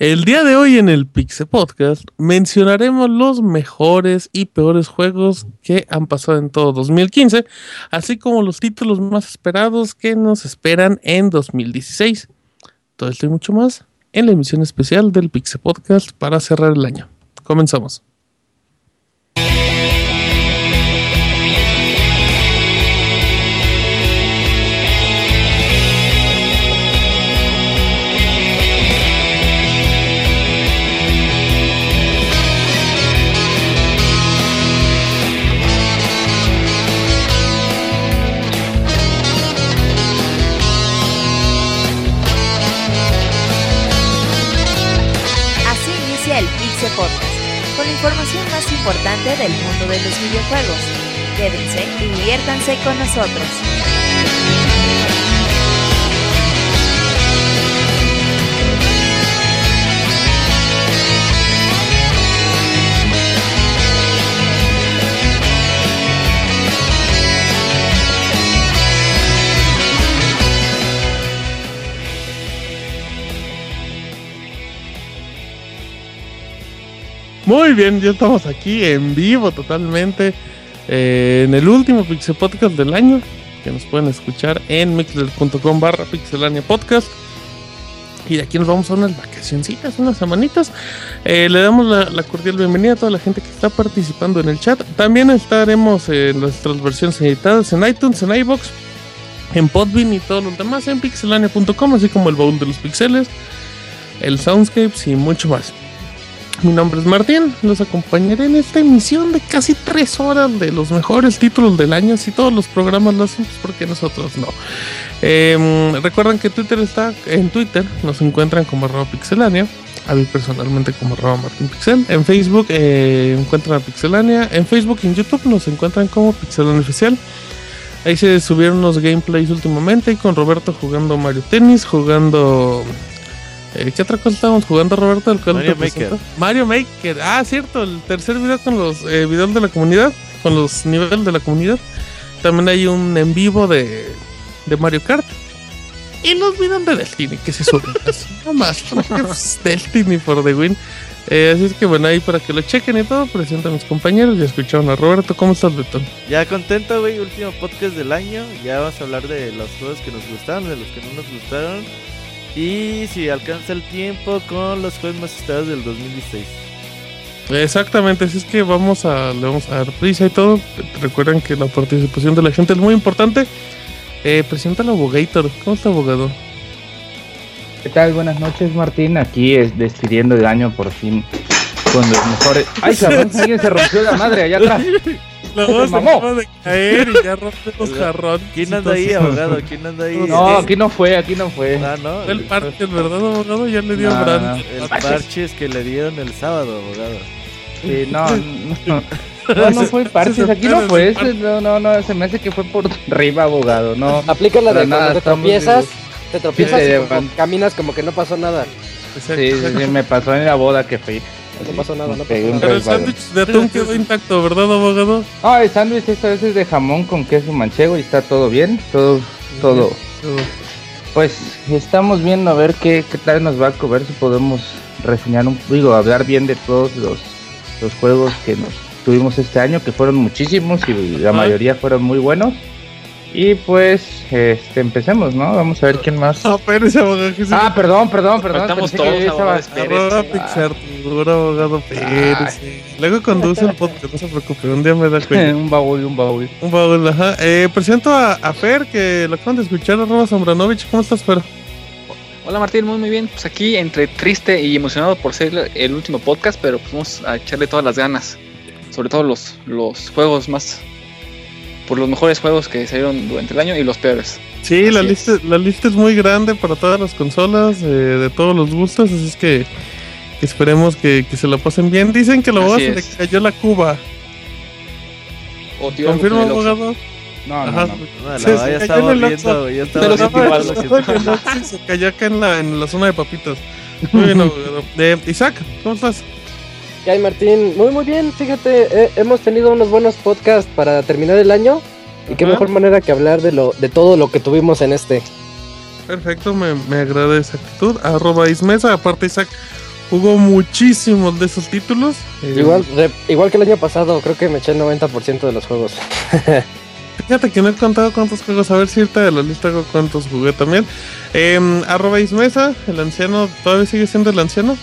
El día de hoy en el Pixel Podcast mencionaremos los mejores y peores juegos que han pasado en todo 2015, así como los títulos más esperados que nos esperan en 2016. Todo esto y mucho más en la emisión especial del Pixel Podcast para cerrar el año. Comenzamos. Importante del mundo de los videojuegos. Quédense y diviértanse con nosotros. Muy bien, ya estamos aquí en vivo totalmente eh, en el último Pixel Podcast del año que nos pueden escuchar en mixler.com barra pixelania podcast y de aquí nos vamos a unas vacacioncitas, unas semanitas. Eh, le damos la, la cordial bienvenida a toda la gente que está participando en el chat. También estaremos en nuestras versiones editadas en iTunes, en iBox, en Podbean y todos los demás en pixelania.com, así como el baúl de los pixeles, el Soundscapes y mucho más. Mi nombre es Martín, los acompañaré en esta emisión de casi tres horas de los mejores títulos del año. Si todos los programas lo hacen, pues porque nosotros no. Eh, recuerden que Twitter está en Twitter, nos encuentran como arroba pixelania. A mí personalmente como arroba Martín Pixel. En Facebook eh, encuentran a Pixelania. En Facebook y en YouTube nos encuentran como Pixelania Oficial. Ahí se subieron unos gameplays últimamente con Roberto jugando Mario Tennis, jugando eh, ¿Qué otra cosa estábamos jugando, Roberto? El cual Mario Maker. Mario Maker. Ah, cierto, el tercer video con los eh, videos de la comunidad, con los niveles de la comunidad. También hay un en vivo de, de Mario Kart. Y los videos de Destiny que se suben. así, no más, porque, pues, Destiny for the win. Eh, así es que bueno, ahí para que lo chequen y todo, presento a mis compañeros. Ya escucharon a Roberto. ¿Cómo estás, Betón? Ya contento, güey. Último podcast del año. Ya vamos a hablar de los juegos que nos gustaron, de los que no nos gustaron. Y si alcanza el tiempo con los juegos más esperados del 2016. Exactamente, así es que vamos a, le vamos a dar prisa y todo. Recuerden que la participación de la gente es muy importante. Eh, presenta al abogator. ¿Cómo está, abogado? ¿Qué tal? Buenas noches, Martín. Aquí es despidiendo el año por fin con los mejores. ¡Ay, cabrón! Alguien se rompió la madre allá atrás. La Se acaba de caer y ya rompe los jarrones. ¿Quién anda ahí, abogado? ¿Quién anda ahí? No, aquí no fue, aquí no fue. Ah, no. El El, parche, el verdad, abogado, ya le dio No, Brand. no. el parches que le dieron el sábado, abogado. Sí, no, no. No, no fue parches, aquí no fue. ese- No, no, no, se me hace que fue por arriba, abogado. No, Aplica la de nada, cuando te tropiezas, te tropiezas Sí, y caminas como que no pasó nada. Sí, sí, me pasó en la boda que fui. No pasó nada, no pasó nada. Pero el sándwich de atún quedó intacto, ¿verdad, abogado? Ah, el sándwich esta vez es de jamón con queso manchego y está todo bien, todo, todo. Pues estamos viendo a ver qué, qué tal nos va a ver si podemos reseñar un digo, hablar bien de todos los, los juegos que nos tuvimos este año, que fueron muchísimos y la mayoría fueron muy buenos. Y pues este empecemos, ¿no? Vamos a ver quién más. Ah, abogado Ah, perdón, perdón, perdón. Pensé todos, Pixar, seguro abogado Pérez. Luego conduce el podcast, no se preocupe, un día me da cuenta. un baúl, un baúl. Un baúl, ajá. Eh, presento a, a Fer, que lo acaban de escuchar, arroba Zambranovich. ¿Cómo estás, Fer? Hola Martín, muy muy bien. Pues aquí entre triste y emocionado por ser el último podcast, pero pues vamos a echarle todas las ganas. Sobre todo los, los juegos más... Por los mejores juegos que salieron durante el año y los peores. Sí, la lista, la lista es muy grande para todas las consolas, eh, de todos los gustos, así es que, que esperemos que, que se la pasen bien. Dicen que lo se le cayó la cuba. ¿Confirma, abogado? No, no, no. No, la se estaba en el viendo, ya estaba Pero viendo se cayó acá en la, en la zona de papitas. Muy bien, abogado. Eh, Isaac, ¿cómo estás? ¿Qué hay, Martín? Muy, muy bien. Fíjate, eh, hemos tenido unos buenos podcasts para terminar el año. Y qué Ah. mejor manera que hablar de lo de todo lo que tuvimos en este. Perfecto, me, me agrada esa actitud. Arroba Ismesa, aparte Isaac jugó muchísimos de esos títulos. Eh, Igual, re- igual que el año pasado, creo que me eché el 90% de los juegos. Fíjate que no he contado cuántos juegos, a ver si ahorita de la lista hago cuántos jugué también. Eh, arroba Ismesa, el anciano, ¿todavía sigue siendo el anciano?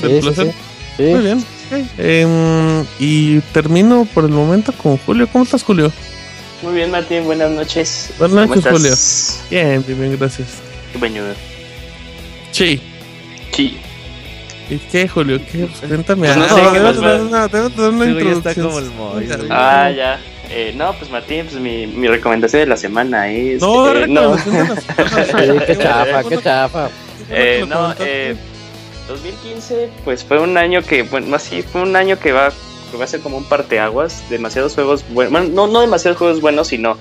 Sí, sí, sí. Sí. Muy bien. Ok. Eh, y termino por el momento con Julio. ¿Cómo estás, Julio? Muy bien, Martín, buenas noches. Buenas ¿Cómo noches, Julio. Bien, bien, bien, gracias. Qué baño. Sí. Sí. ¿Y qué, Julio? ¿Qué? Cuéntame. Pues no Ah, sé qué debes más va. dar una- introducción. como el. Ah, ya. Eh, no, pues Martín, pues mi, mi recomendación de la semana es. No, eh, no, qué chafa, qué chafa. eh, no, eh, 2015, pues fue un año que, bueno, más sí, fue un año que va, que va a ser como un parteaguas. Demasiados juegos buenos, bueno, no, no demasiados juegos buenos, sino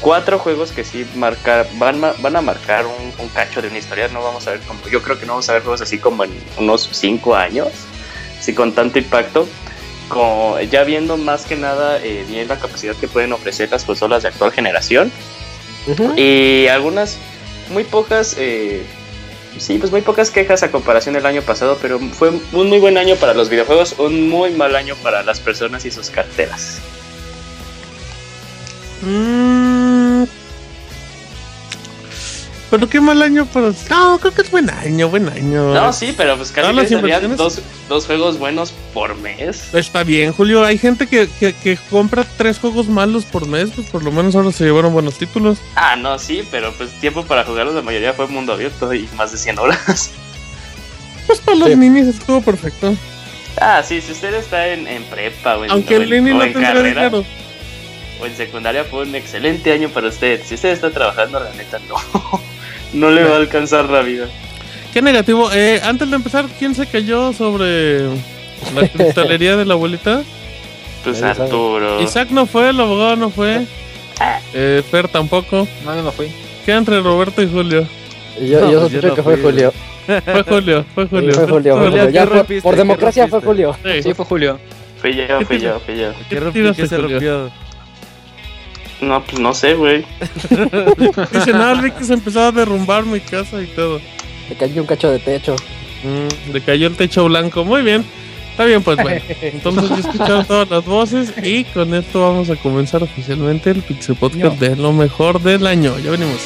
cuatro juegos que sí marcar, van, van a marcar un, un cacho de una historia. No vamos a ver como, yo creo que no vamos a ver juegos así como en unos cinco años, así con tanto impacto. Con, ya viendo más que nada eh, bien la capacidad que pueden ofrecer las consolas de actual generación y algunas muy pocas eh, sí pues muy pocas quejas a comparación del año pasado pero fue un muy buen año para los videojuegos un muy mal año para las personas y sus carteras Mm. Pero qué mal año para. No, creo que es buen año, buen año. no sí pero pues casi las que dos, dos juegos buenos por mes Está bien, Julio. Hay gente que, que, que compra tres juegos malos por mes, pues por lo menos ahora se llevaron buenos títulos. ah no sí pero pues tiempo para jugarlos la mayoría fue mundo abierto y más de 100 horas Pues para los Sí. ninis estuvo perfecto. ah sí si usted está en, en prepa o en, Aunque o el en- nini o no en carrera dinero. o en secundaria fue un excelente año para usted. Si usted está trabajando, la neta no. No le va a alcanzar la vida. Qué negativo. Eh, antes de empezar, ¿quién se cayó sobre la cristalería de la abuelita? Pues. Arturo. Isaac no fue, el abogado no fue. Eh, Fer tampoco. No, yo no fui. Queda entre Roberto y Julio. Y yo, No, yo yo sospecho no que fue Julio. Fue Julio, fue Sí, Julio. fue Julio. fue Julio. Ya ¿qué por, democracia fue? Julio. Sí. Sí, fue Julio. Fui yo, fui yo, fui yo. ¿Qué, ¿Qué qué se rompió? No, pues no sé, güey. Dice, nada, Ricky se empezó a derrumbar mi casa y todo. Le cayó un cacho de techo. Mm, le cayó el techo blanco. Muy bien. Está bien, pues bueno. Entonces ya escucharon todas las voces y con esto vamos a comenzar oficialmente el Pixel Podcast de lo mejor del año. Ya venimos.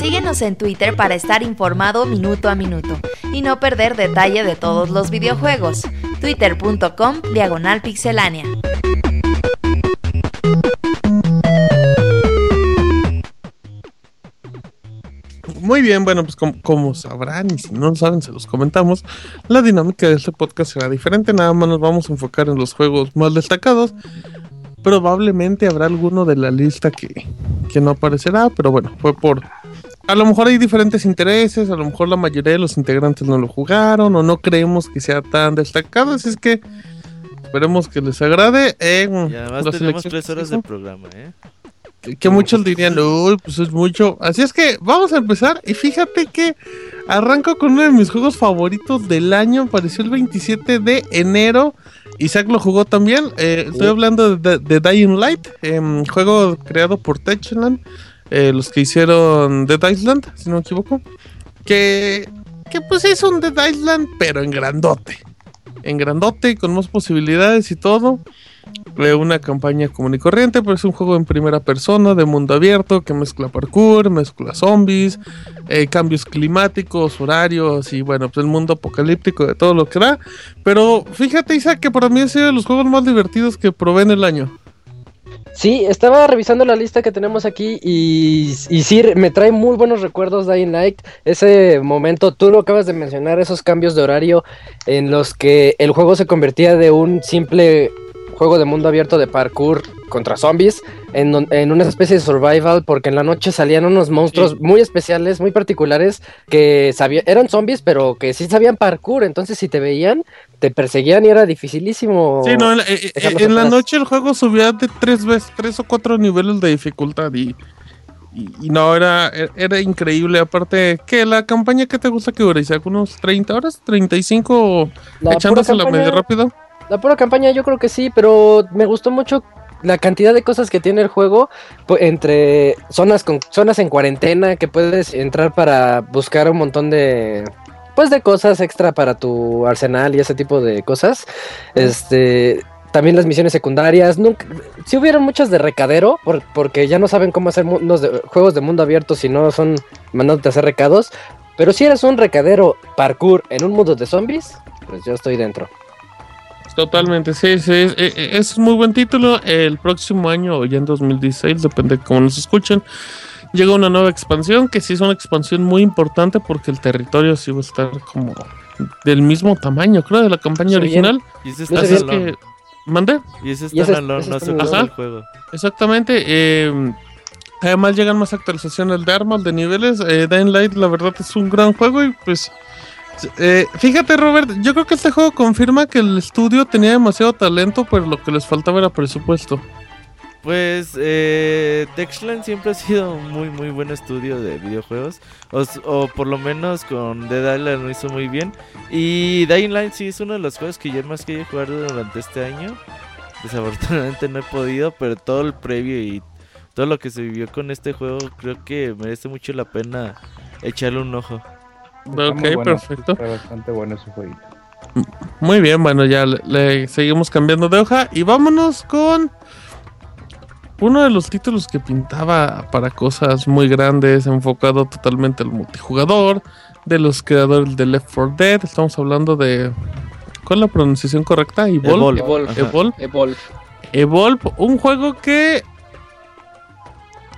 Síguenos en Twitter para estar informado minuto a minuto y no perder detalle de todos los videojuegos. Twitter.com Diagonal Pixelánea. Muy bien, bueno, pues como, como sabrán y si no lo saben, se los comentamos, la dinámica de este podcast será diferente, nada más nos vamos a enfocar en los juegos más destacados. Probablemente habrá alguno de la lista que, que no aparecerá, pero bueno, fue por... A lo mejor hay diferentes intereses, a lo mejor la mayoría de los integrantes no lo jugaron o no creemos que sea tan destacado, así es que esperemos que les agrade. Eh, Y además tenemos tres horas de programa, ¿eh? que, que muchos dirían, uy, pues es mucho. Así es que vamos a empezar. Y fíjate que arranco con uno de mis juegos favoritos del año. Apareció el 27 de enero. Isaac lo jugó también. Eh, Estoy hablando de, de Dying Light, em, juego creado por Techland, eh, los que hicieron Dead Island, si no me equivoco. Que, que pues es un Dead Island, pero en grandote. En grandote, con más posibilidades y todo una campaña común y corriente, pero es un juego en primera persona, de mundo abierto, que mezcla parkour, mezcla zombies, eh, cambios climáticos, horarios y bueno, pues el mundo apocalíptico de todo lo que da. Pero fíjate, Isaac, que para mí es uno de los juegos más divertidos que probé en el año. Sí, estaba revisando la lista que tenemos aquí y, y sí, me trae muy buenos recuerdos Dying Light. Ese momento, tú lo acabas de mencionar, esos cambios de horario en los que el juego se convertía de un simple juego de mundo abierto de parkour contra zombies en, en una especie de survival porque en la noche salían unos monstruos Sí. muy especiales, muy particulares que sabían, eran zombies pero que sí sabían parkour, entonces si te veían te perseguían y era dificilísimo. Sí, no, en, la- eh, eh, en la noche el juego subía de tres veces, tres o cuatro niveles de dificultad y y, y no, era, era increíble. Aparte, que la campaña que te gusta que dure, unos 30 horas, 35 La echándosela medio rápido. La pura campaña yo creo que sí, pero me gustó mucho la cantidad de cosas que tiene el juego pu- entre zonas con zonas en cuarentena que puedes entrar para buscar un montón de pues de cosas extra para tu arsenal y ese tipo de cosas. Este también las misiones secundarias, nunca si hubieron muchas de recadero por- porque ya no saben cómo hacer de- juegos de mundo abierto si no son mandándote a hacer recados, pero si eres un recadero parkour en un mundo de zombies, pues yo estoy dentro. Totalmente, sí, sí. Es, es- es un muy buen título. El próximo año o ya en 2016, depende de cómo nos escuchen, llega una nueva expansión que sí es una expansión muy importante porque el territorio sí va a estar como del mismo tamaño, creo, de la campaña original. Y ese Luce está Así es que, ¿mande? Y ese Y está ese- alone, ese no pasa el juego. Exactamente. eh, además llegan más actualizaciones de armas, de niveles. Eh, Dying Light, la verdad, es un gran juego y pues... eh, fíjate Robert, yo creo que este juego confirma que el estudio tenía demasiado talento, pero lo que les faltaba era presupuesto. Pues eh, Techland siempre ha sido un muy muy buen estudio de videojuegos o, por lo menos con Dead Island lo hizo muy bien y Dying Light sí es uno de los juegos que yo más quería jugar durante este año desafortunadamente no he podido pero todo el previo y todo lo que se vivió con este juego creo que merece mucho la pena echarle un ojo Está Ok, muy bueno, perfecto. Está bastante bueno ese jueguito. Muy bien, bueno, ya le, le seguimos cambiando de hoja y vámonos con uno de los títulos que pintaba para cosas muy grandes, enfocado totalmente al multijugador, de los creadores de Left 4 Dead. Estamos hablando de. ¿Cuál es la pronunciación correcta? Evolve. Evolve. Evolve. Evolve. Evolve. Evolve, un juego que.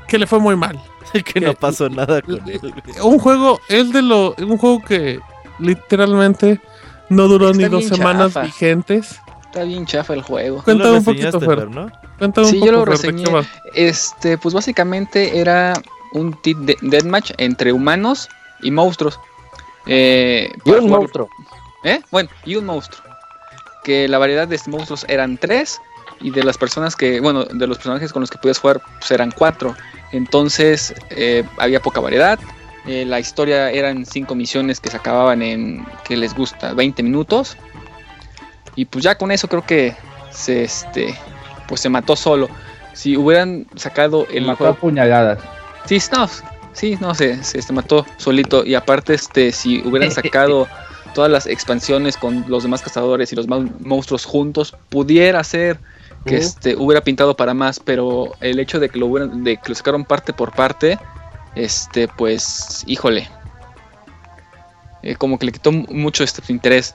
que le fue muy mal. que no pasó nada con él. Un juego, es de lo. Un juego que literalmente no duró Está ni dos semanas chafa. vigentes. Está bien chafa el juego. Lo Cuéntame un poquito, Fer. Fer, ¿no? Cuéntame Sí, un yo poco, lo ¿de qué reseñé. Este, pues básicamente era un tit de deathmatch entre humanos y monstruos. Eh, Y un monstruo. ¿Eh? Bueno, y un monstruo. Que la variedad de monstruos eran tres. Y de las personas que, bueno, de los personajes con los que podías jugar, pues eran cuatro. Entonces eh, había poca variedad. Eh, la historia eran cinco misiones que se acababan en, que les gusta, 20 minutos. Y pues ya con eso creo que se, este, pues se mató solo. Si hubieran sacado el Mató a juego puñaladas. Sí, no, sí, no, se, se este, mató solito. Y aparte, este, si hubieran sacado todas las expansiones con los demás cazadores y los más monstruos juntos, pudiera ser que Ujú. este hubiera pintado para más, pero el hecho de que lo hubieran, de que lo sacaron parte por parte, este, pues, híjole. Eh, como que le quitó mu- mucho este interés.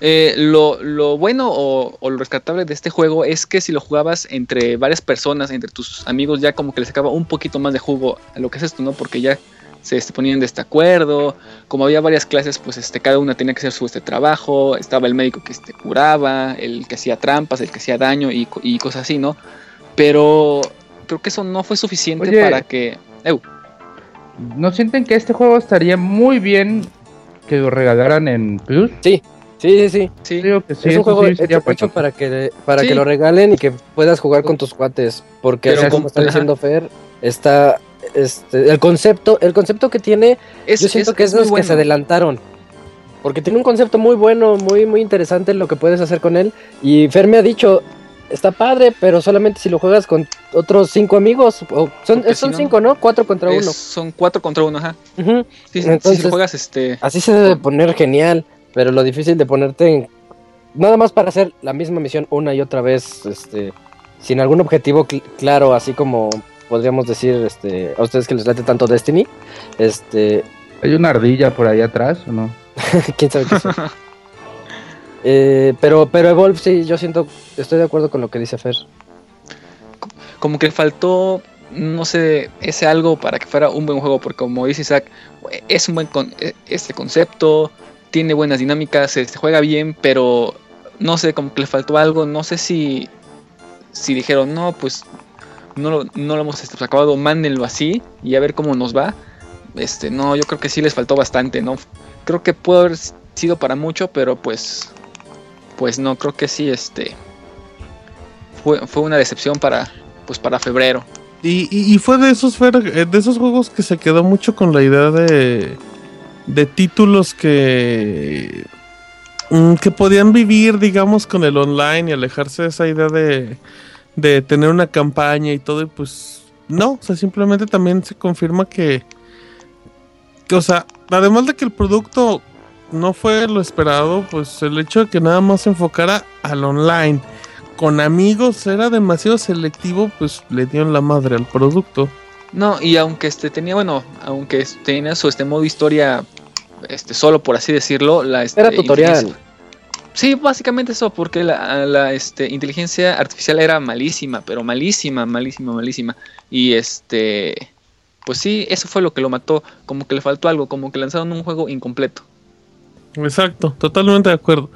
Eh, lo, lo bueno o, o lo rescatable de este juego es que si lo jugabas entre varias personas, entre tus amigos, ya como que le sacaba un poquito más de jugo a lo que es esto, ¿no? Porque ya se este, ponían de este acuerdo, como había varias clases, pues este, cada una tenía que hacer su este, trabajo, estaba el médico que este, curaba, el que hacía trampas, el que hacía daño y, co- y cosas así, ¿no? Pero creo que eso no fue suficiente Oye. para que... Eu, ¿No sienten que este juego estaría muy bien que lo regalaran en Plus? Sí, sí, sí. sí, Creo que sí, es un juego sí hecho, para que para Sí. que lo regalen y que puedas jugar con tus cuates, porque Pero así como está diciendo Fer, está este el concepto, el concepto que tiene, es, yo siento que es, los que se adelantaron. Porque tiene un concepto muy bueno, muy muy interesante lo que puedes hacer con él y Fer me ha dicho Está padre, pero solamente si lo juegas con otros cinco amigos. O son son si no- cinco, ¿no? Cuatro contra Es- uno. son cuatro contra uno, ajá. Ujú. Sí, sí, si Entonces- lo juegas este... Así se debe poner genial, pero lo difícil de ponerte en... Nada más para hacer la misma misión una y otra vez, este, sin algún objetivo cl- claro, así como podríamos decir, este, a ustedes que les late tanto Destiny, este, ¿Hay una ardilla por ahí atrás o no? quién sabe qué sea. Eh, pero, pero Evolve sí, yo siento, estoy de acuerdo con lo que dice Fer. como que faltó, no sé, ese algo para que fuera un buen juego, porque como dice Isaac, es un buen con e- este concepto, tiene buenas dinámicas, se, juega bien, pero no sé, como que le faltó algo, no sé si, si dijeron, no, pues no lo, no lo hemos este, acabado, mándenlo así y a ver cómo nos va. Este, no, yo creo que sí les faltó bastante, ¿no? Creo que pudo haber sido para mucho, pero pues, pues no, creo que sí, este, fue, fue una decepción para, pues para febrero. y, y- fue de esos juegos que se quedó mucho con la idea de, de títulos que, mm, que podían vivir, digamos, con el online y alejarse de esa idea de, de tener una campaña y todo. Y pues no, o sea, simplemente también se confirma que, que, o sea, además de que el producto no fue lo esperado, pues el hecho de que nada más se enfocara al online con amigos era demasiado selectivo, pues le dieron la madre al producto. No, y aunque este tenía, bueno, aunque tenía su este modo historia este solo por así decirlo, la este, Era tutorial. Sí, básicamente eso, porque la, la, este, inteligencia artificial era malísima, pero malísima, malísima, malísima. Y este, pues sí, eso fue lo que lo mató, como que le faltó algo, como que lanzaron un juego incompleto. Exacto, totalmente de acuerdo.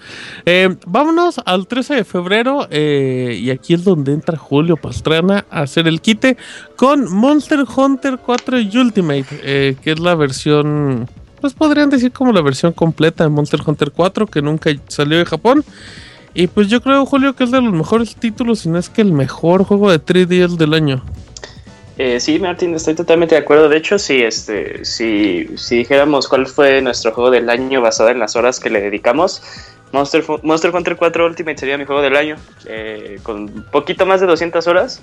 Eh, vámonos al 13 de febrero eh, y aquí es donde entra Julio Pastrana a hacer el quite con Monster Hunter 4 Ultimate, eh, que es la versión, pues podrían decir como la versión completa de Monster Hunter 4 que nunca salió de Japón. Y pues yo creo, Julio, que es de los mejores títulos, si no es que el mejor juego de 3DS del año. Eh, sí, Martín, estoy totalmente de acuerdo. De hecho, si, este, si, si dijéramos cuál fue nuestro juego del año basado en las horas que le dedicamos, Monster, Monster Hunter 4 Ultimate sería mi juego del año, eh, con poquito más de 200 horas.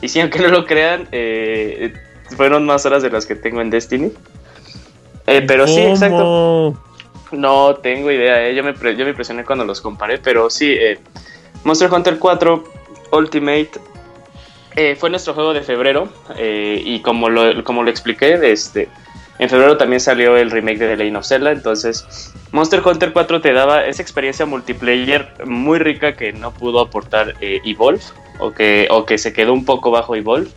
Y sí, aunque no lo crean, eh, fueron más horas de las que tengo en Destiny. Eh, pero sí, exacto. No tengo idea, eh. yo, me yo me impresioné cuando los comparé, pero sí, eh, Monster Hunter 4 Ultimate eh, fue nuestro juego de febrero y como lo, como lo expliqué, este, en febrero también salió el remake de The Legend of Zelda, entonces Monster Hunter 4 te daba esa experiencia multiplayer muy rica que no pudo aportar Evolve o que, o que se quedó un poco bajo Evolve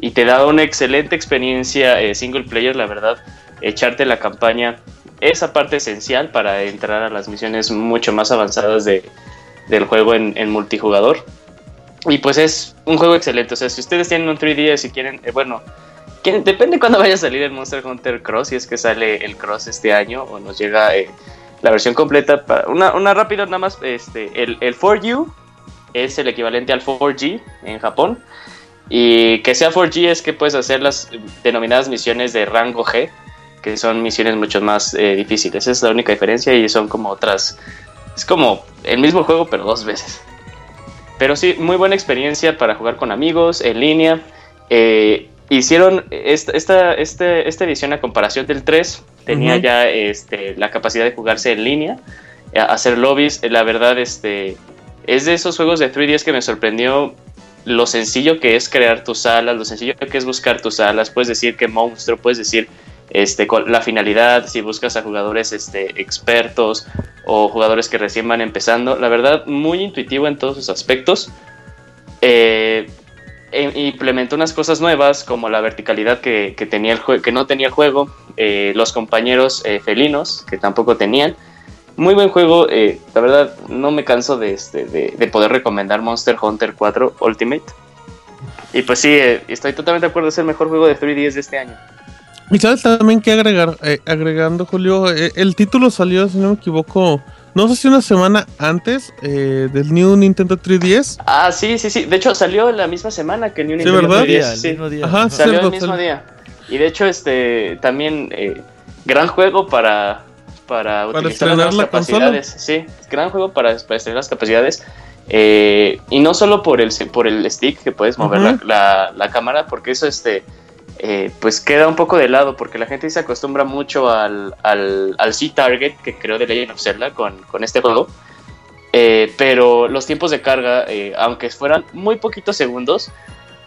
y te daba una excelente experiencia single player, la verdad, echarte la campaña esa parte esencial para entrar a las misiones mucho más avanzadas de, del juego en, multijugador. Y pues es un juego excelente. O sea, si ustedes tienen un 3DS y quieren, eh, bueno, depende cuándo vaya a salir el Monster Hunter Cross, si es que sale el Cross este año o nos llega eh, la versión completa. Para, una, una rápida nada más, este, el, el 4U es el equivalente al 4G en Japón. Y que sea 4G es que puedes hacer las denominadas misiones de rango G, que son misiones mucho más eh, difíciles. Esa es la única diferencia y son como otras. Es como el mismo juego, pero dos veces. Pero sí, muy buena experiencia para jugar con amigos, en línea. Eh, hicieron esta, esta, este- esta edición a comparación del 3. Tenía ya este, la capacidad de jugarse en línea, hacer lobbies. La verdad, este, es de esos juegos de 3DS que me sorprendió lo sencillo que es crear tus salas, lo sencillo que es buscar tus salas. Puedes decir qué monstruo, puedes decir este, la finalidad, si buscas a jugadores este, expertos o jugadores que recién van empezando. La verdad, muy intuitivo en todos sus aspectos. Eh, e- implementó unas cosas nuevas como la verticalidad que, que tenía el que no tenía el juego, eh, los compañeros eh, felinos que tampoco tenían. Muy buen juego, eh, la verdad no me canso de, este, de, de poder recomendar Monster Hunter 4 Ultimate. Y pues sí, eh, estoy totalmente de acuerdo, es el mejor juego de 3DS de este año. Y sabes también que agregar, eh, agregando Julio, Eh, el título salió, si no me equivoco, no sé si una semana antes eh, del New Nintendo 3DS. Ah, sí, sí, sí. De hecho, salió la misma semana que New Sí, Nintendo ¿verdad? 3DS, el sí. mismo día. Ajá, Ajá. Salió Cierto, el mismo salió. día. Y de hecho, este también eh, gran juego para, para, utilizar las la capacidades. Sí, gran juego para, para estrenar las capacidades. Eh, y no solo por el, por el stick que puedes mover la- la cámara, porque eso este eh, pues queda un poco de lado, porque la gente se acostumbra mucho al, al, al C-Target que creó The Legend of Zelda con, con este juego. Eh, pero los tiempos de carga, eh, aunque fueran muy poquitos segundos,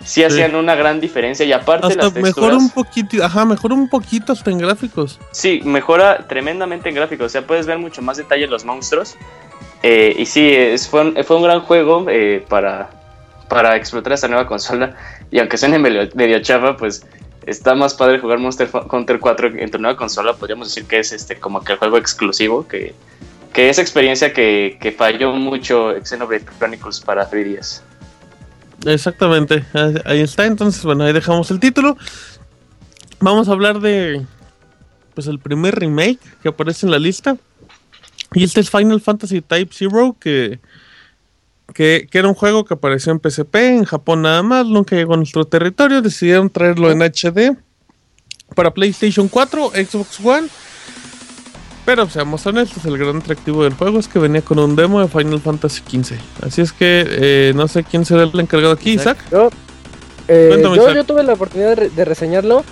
sí, hacían una gran diferencia. Y aparte Hasta las mejor texturas, un poquito, ajá, mejor un poquito hasta en gráficos. sí, mejora tremendamente en gráficos. O sea, puedes ver mucho más detalle los monstruos. Eh, y sí, es, fue, un, fue un gran juego para, para explotar esta nueva consola. Y aunque suene medio, medio chafa, pues está más padre jugar Monster Hunter 4 en tu nueva consola. Podríamos decir que es este como que el juego exclusivo, que, que esa experiencia que, que falló mucho Xenoblade Chronicles para 3DS. Exactamente, ahí ahí está. Entonces, bueno, ahí dejamos el título. Vamos a hablar de pues el primer remake que aparece en la lista. Y este es Final Fantasy Type Zero, que que, que era un juego que apareció en PSP, en Japón nada más, nunca llegó a nuestro territorio, decidieron traerlo en HD para PlayStation 4, Xbox One. Pero seamos honestos, el gran atractivo del juego es que venía con un demo de Final Fantasy XV. Así es que eh, no sé quién será el encargado aquí, Isaac. Yo, eh, Cuéntame, yo, Isaac. yo tuve la oportunidad de, re- de reseñarlo.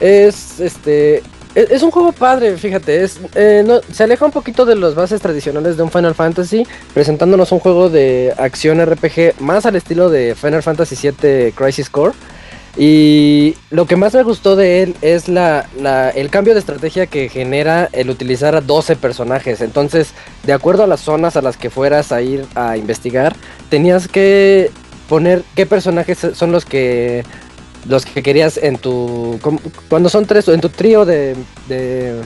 Es este. Es, es un juego padre, fíjate. Es, eh, no- se aleja un poquito de las bases tradicionales de un Final Fantasy, presentándonos un juego de acción RPG más al estilo de Final Fantasy VII Crisis Core. Y lo que más me gustó de él es la- el cambio de estrategia que genera el utilizar a 12 personajes. Entonces, de acuerdo a las zonas a las que fueras a ir a investigar, tenías que poner qué personajes son los que los que querías en tu cuando son tres en tu trío de, de-.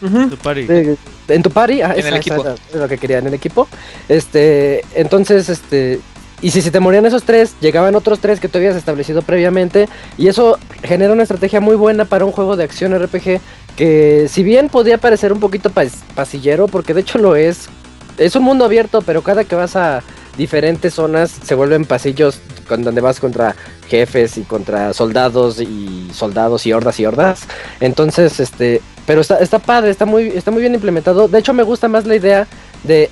Tu party. de- en tu party ah, En esa- el esa equipo. lo que quería en el equipo este entonces este y si se te morían esos tres llegaban otros tres que tú habías establecido previamente y eso genera una estrategia muy buena para un juego de acción RPG que si bien podía parecer un poquito pas- pasillero porque de hecho lo es es un mundo abierto pero cada que vas a diferentes zonas se vuelven pasillos con donde vas contra jefes y contra soldados y soldados y hordas y hordas. Entonces, este, pero está, está padre, está muy, está muy bien implementado. De hecho, me gusta más la idea de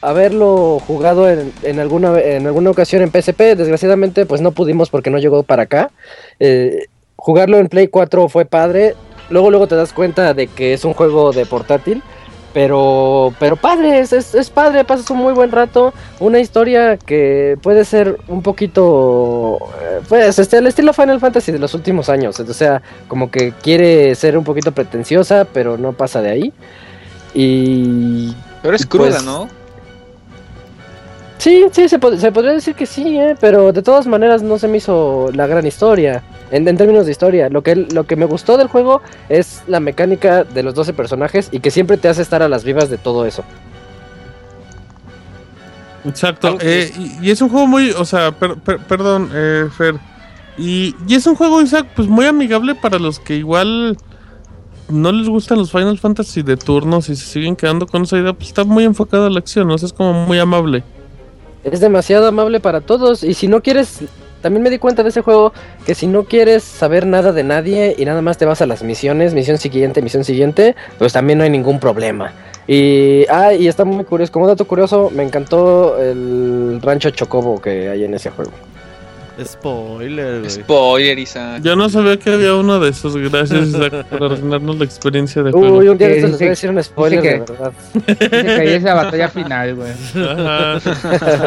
haberlo jugado en, en alguna, en alguna ocasión en PSP. Desgraciadamente, pues no pudimos porque no llegó para acá. Eh, jugarlo en Play 4 fue padre. Luego, luego te das cuenta de que es un juego de portátil. Pero, pero padre, es, es, es padre, pasas un muy buen rato. Una historia que puede ser un poquito, eh, pues, este, el estilo Final Fantasy de los últimos años. O sea, como que quiere ser un poquito pretenciosa, pero no pasa de ahí. Y Pero es cruda, Pues, ¿no? Sí, sí, se, pod- se podría decir que sí, ¿eh? pero de todas maneras no se me hizo la gran historia. En, en términos de historia, lo que, lo que me gustó del juego es la mecánica de los 12 personajes y que siempre te hace estar a las vivas de todo eso. Exacto. Eh, y, y es un juego muy, o sea, per- per- perdón, eh, Fer. Y, y es un juego, Isaac, pues muy amigable para los que igual no les gustan los Final Fantasy de turnos y se siguen quedando con esa idea, pues está muy enfocado a la acción, ¿no? O sea, es como muy amable. Es demasiado amable para todos y si no quieres, también me di cuenta de ese juego que si no quieres saber nada de nadie y nada más te vas a las misiones, misión siguiente, misión siguiente, pues también no hay ningún problema. Y, ah, y está muy curioso, como dato curioso, me encantó el rancho Chocobo que hay en ese juego. Spoiler, güey. Spoiler, Isaac. Yo no sabía que había uno de esos. Gracias, Isaac, por arruinarnos la experiencia de juego. Uy, un día Que les voy a decir un spoiler dice de que- verdad. Dice que ahí es la batalla final, güey. Ajá,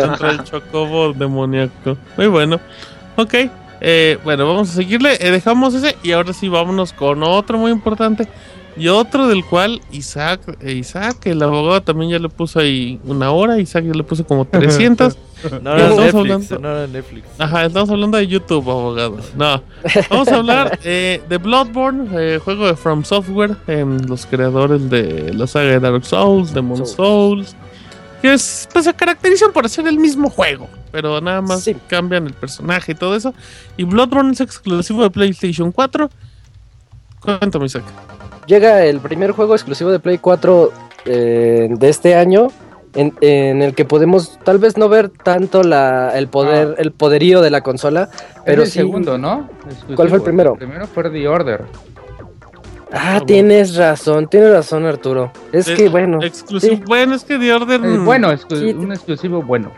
contra el chocobo demoníaco. Muy bueno. Ok, eh, bueno, vamos a seguirle. Eh, dejamos ese y ahora sí vámonos con otro muy importante. Y otro del cual Isaac, eh, Isaac, el abogado también ya le puso ahí una hora. Isaac ya le puso como 300. No era estamos Netflix, hablando- no era Netflix. Ajá, estamos hablando de YouTube, abogado. No, vamos a hablar eh, de Bloodborne, eh, juego de From Software, los creadores de la saga de Dark Souls, Demon Souls. Souls, que es, pues, se caracterizan por hacer el mismo juego, pero nada más Sí. cambian el personaje y todo eso. Y Bloodborne es exclusivo de PlayStation 4. Cuéntame, Isaac. Llega el primer juego exclusivo de Play 4 eh, de este año. En, en el que podemos tal vez no ver tanto la, el poder, el poderío de la consola, Pero el sí. segundo, ¿no? Exclusivo. ¿Cuál fue el primero? El primero fue The Order. Ah, tienes razón, tienes razón, Arturo. Es Eh, que bueno, Exclusivo. sí. Bueno, es que The Order. Eh, mm, bueno, exclu- Sí. un exclusivo bueno.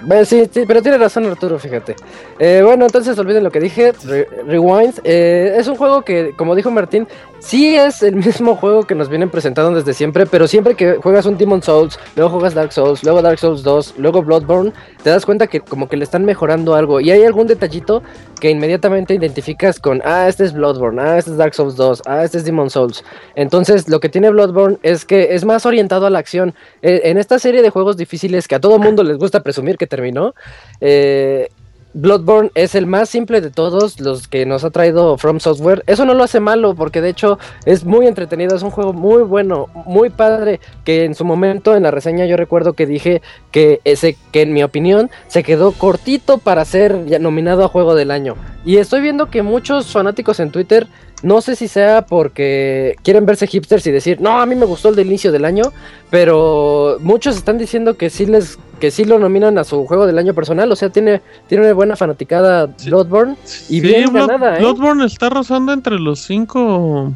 Bueno, sí, pero tiene razón Arturo, fíjate. Eh, bueno, entonces olviden lo que dije. Re- Rewind eh, es un juego que, como dijo Martín, sí es el mismo juego que nos vienen presentando desde siempre, pero siempre que juegas un Demon Souls, luego juegas Dark Souls, luego Dark Souls 2, luego Bloodborne, te das cuenta que como que le están mejorando algo. Y hay algún detallito que inmediatamente identificas con, ah, este es Bloodborne, ah, este es Dark Souls 2, ah, este es Demon Souls. Entonces, lo que tiene Bloodborne es que es más orientado a la acción. Eh, en esta serie de juegos difíciles que a todo mundo les gusta presumir que terminó, eh, Bloodborne es el más simple de todos los que nos ha traído From Software. Eso no lo hace malo, porque de hecho es muy entretenido, es un juego muy bueno, muy padre. Que en su momento en la reseña yo recuerdo que dije que ese, que en mi opinión se quedó cortito para ser nominado a juego del año. Y estoy viendo que muchos fanáticos en Twitter, no sé si sea porque quieren verse hipsters y decir, no, a mí me gustó el del inicio del año, pero muchos están diciendo que sí les que sí lo nominan a su juego del año personal, o sea, tiene, tiene una buena fanaticada Sí. Bloodborne y Sí, bien Blood- ganada, ¿eh? Bloodborne está rozando entre los cinco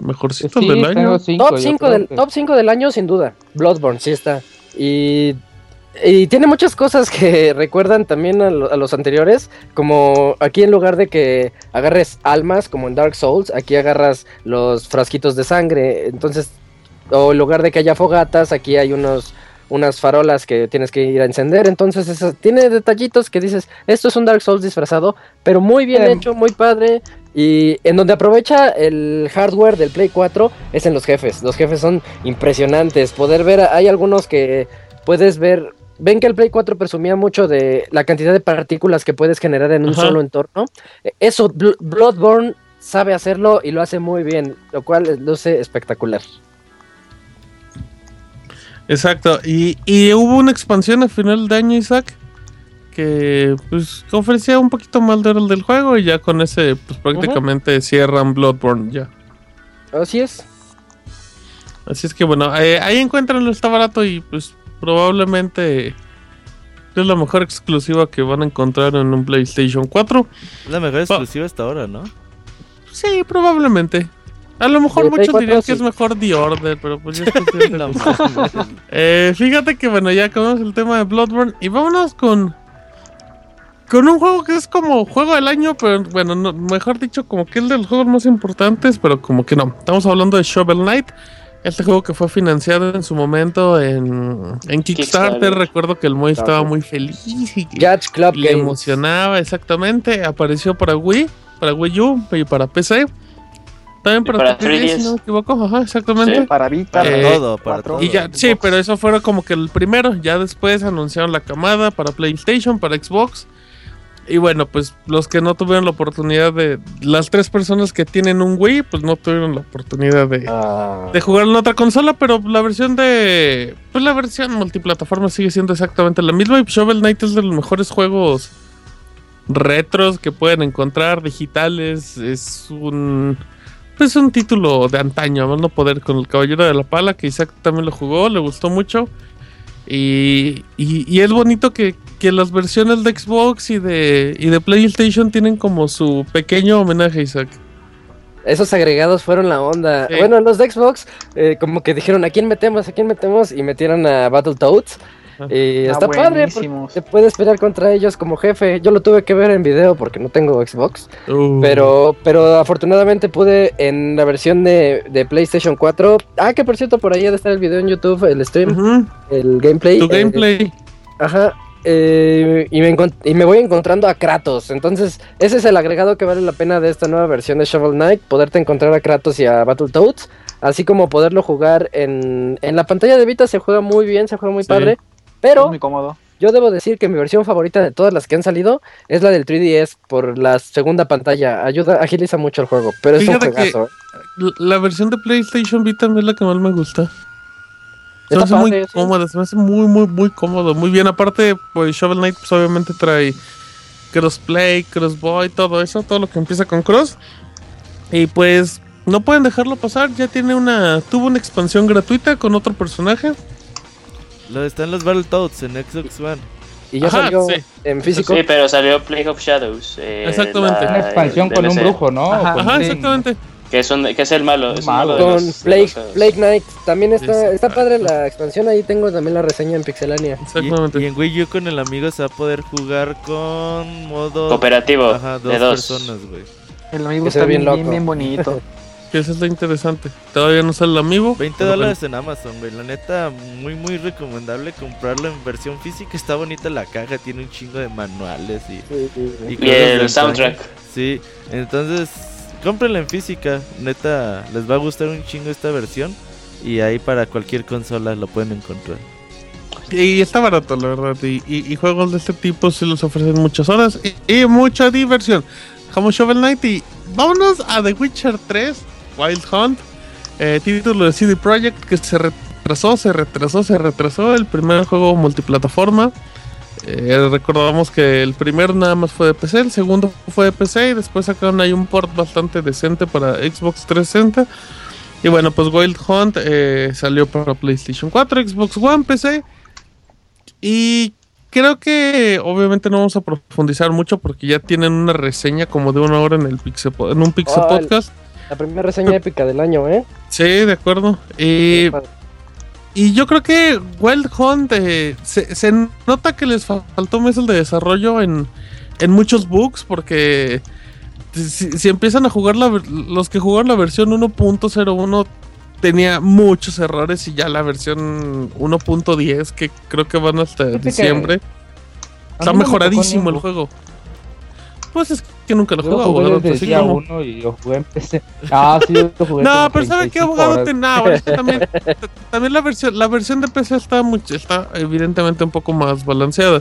mejorcitos Sí, del año. cinco, Top yo 5 creo del, que- top 5 del año, sin duda. Bloodborne, sí está. Y, y tiene muchas cosas que recuerdan también a, lo- a los anteriores. Como aquí en lugar de que agarres almas, como en Dark Souls, aquí agarras los frasquitos de sangre. Entonces, o en lugar de que haya fogatas, aquí hay unos unas farolas que tienes que ir a encender. Entonces, eso, tiene detallitos que dices, esto es un Dark Souls disfrazado, pero muy bien Em. hecho, muy padre. Y en donde aprovecha el hardware del Play 4 es en los jefes. Los jefes son impresionantes. Poder ver, hay algunos que puedes ver. Ven que el Play 4 presumía mucho de la cantidad de partículas que puedes generar en un Ajá. solo entorno. Eso Bl- Bloodborne sabe hacerlo y lo hace muy bien, lo cual luce espectacular. Exacto. Y, y hubo una expansión a final de año, Isaac, que pues ofrecía un poquito más de del juego y ya con ese pues prácticamente cierran Bloodborne ya. Así es. Así es que bueno, eh, ahí encuentranlo, está barato y pues probablemente es la mejor exclusiva que van a encontrar en un PlayStation 4. La mejor exclusiva hasta ahora, ¿no? Sí, probablemente. A lo mejor muchos 4 dirían que es mejor The Order, pero pues ya es No. Eh, fíjate que bueno, ya acabamos el tema de Bloodborne y vámonos con con un juego que es como juego del año, pero bueno, no- mejor dicho, como que es de los juegos más importantes, pero como que no. Estamos hablando de Shovel Knight, este juego que fue financiado en su momento en, en Kickstarter. Kickstarter. Recuerdo que el Moy estaba muy feliz y Club le Games. emocionaba exactamente. Apareció para Wii, para Wii U y para PC. También para, para 3DS, si 3DS. no me equivoco, ajá, exactamente. Sí. Para Vita, Eh, Para todo, para todo. Y ya, sí, pero eso fue como que el primero. Ya después anunciaron la camada para PlayStation, para Xbox. Y bueno, pues los que no tuvieron la oportunidad de. Las tres personas que tienen un Wii, pues no tuvieron la oportunidad de, Ah, de jugar en otra consola. Pero la versión de. Pues la versión multiplataforma sigue siendo exactamente la misma. Y Shovel Knight es de los mejores juegos retros que pueden encontrar, digitales. Es un. Pues un título de antaño, a más no poder, con el Caballero de la Pala, que Isaac también lo jugó, le gustó mucho. Y, y- y es bonito que, que las versiones de Xbox y de, y de PlayStation tienen como su pequeño homenaje Isaac. esos agregados fueron la onda. Sí. Bueno, los de Xbox, eh, como que dijeron, ¿a quién metemos? ¿A quién metemos? Y metieron a Battletoads. Y Ah, está padre, te puedes pelear contra ellos como jefe. Yo lo tuve que ver en video porque no tengo Xbox. Uh, Pero, pero afortunadamente pude en la versión de, de PlayStation 4. Ah, que por cierto, por ahí ha de estar el video en YouTube, el stream, el gameplay. Tu eh, gameplay. Ajá. Eh, y, me encont- y me voy encontrando a Kratos. Entonces, ese es el agregado que vale la pena de esta nueva versión de Shovel Knight. Poderte encontrar a Kratos y a Battletoads. Así como poderlo jugar en, en la pantalla de Vita. Se juega muy bien, se juega muy Sí. padre. Es Pero muy cómodo. yo debo decir que mi versión favorita de todas las que han salido es la del 3DS por la segunda pantalla. Ayuda, agiliza mucho el juego. Pero es un juegazo. ¿eh? La versión de PlayStation Vita es la que más me gusta. Se me hace muy sí. cómoda, se me hace muy, muy, muy cómodo. Muy bien. Aparte, pues Shovel Knight, pues obviamente trae crossplay, crossboy, todo eso, todo lo que empieza con cross. Y pues no pueden dejarlo pasar. Ya tiene una, tuvo una expansión gratuita con otro personaje. Lo están los Battletoads en Xbox One. Y ya Ajá, salió sí. en físico. Sí, pero salió Plague of Shadows. eh, Exactamente. la- Una expansión con un brujo, ¿no? Ajá. Exactamente. Que es, un, que es el malo. Es Malo. malo con juegos. Plague Knight. También está, está padre la expansión. Ahí tengo también la reseña en Pixelania. Y, Exactamente. y en Wii U con el amigo se va a poder jugar con modo... Cooperativo. Ajá, dos de dos. personas, güey. El amigo está bien bien, bien, bien bonito. Que eso es lo interesante. Todavía no sale el amigo. 20 pero dólares en Amazon, güey. La neta, muy, muy recomendable comprarlo en versión física. Está bonita la caja, tiene un chingo de manuales y... Y cosas del el soundtrack. Sí, entonces cómprenla en física. Neta, les va a gustar un chingo esta versión. Y ahí para cualquier consola lo pueden encontrar. Y está barato, la verdad. Y, juegos de este tipo se los ofrecen muchas horas y, mucha diversión. Dejamos Shovel Knight y vámonos a The Witcher 3 Wild Hunt. eh, título de CD Projekt que se retrasó, se retrasó, se retrasó. El primer juego multiplataforma. Eh, recordamos que el primero nada más fue de PC, el segundo fue de PC y después sacaron ahí un port bastante decente para Xbox 360. Y bueno, pues Wild Hunt eh, salió para PlayStation 4, Xbox One, PC. Y creo que obviamente no vamos a profundizar mucho porque ya tienen una reseña como de una hora en, el Pixel, en un Pixel Oh, el- Podcast. La primera reseña épica del año, ¿eh? Sí, de acuerdo. Y, y yo creo que Wild Hunt eh, se, se nota que les fa- faltó meses de desarrollo en, en muchos bugs porque si, si empiezan a jugar la, los que jugaron la versión 1.01 tenía muchos errores y ya la versión 1.10 que creo que van hasta Fíjate diciembre está mejoradísimo el juego. Pues es que nunca lo Yo jugaba, jugué abogado, desde así día como- uno y lo jugué en PC. Ah, sí, yo lo jugué No, pero ¿sabe qué 35 abogado te no, que también, también la versión la versión de PC está mucho, está evidentemente un poco más balanceada.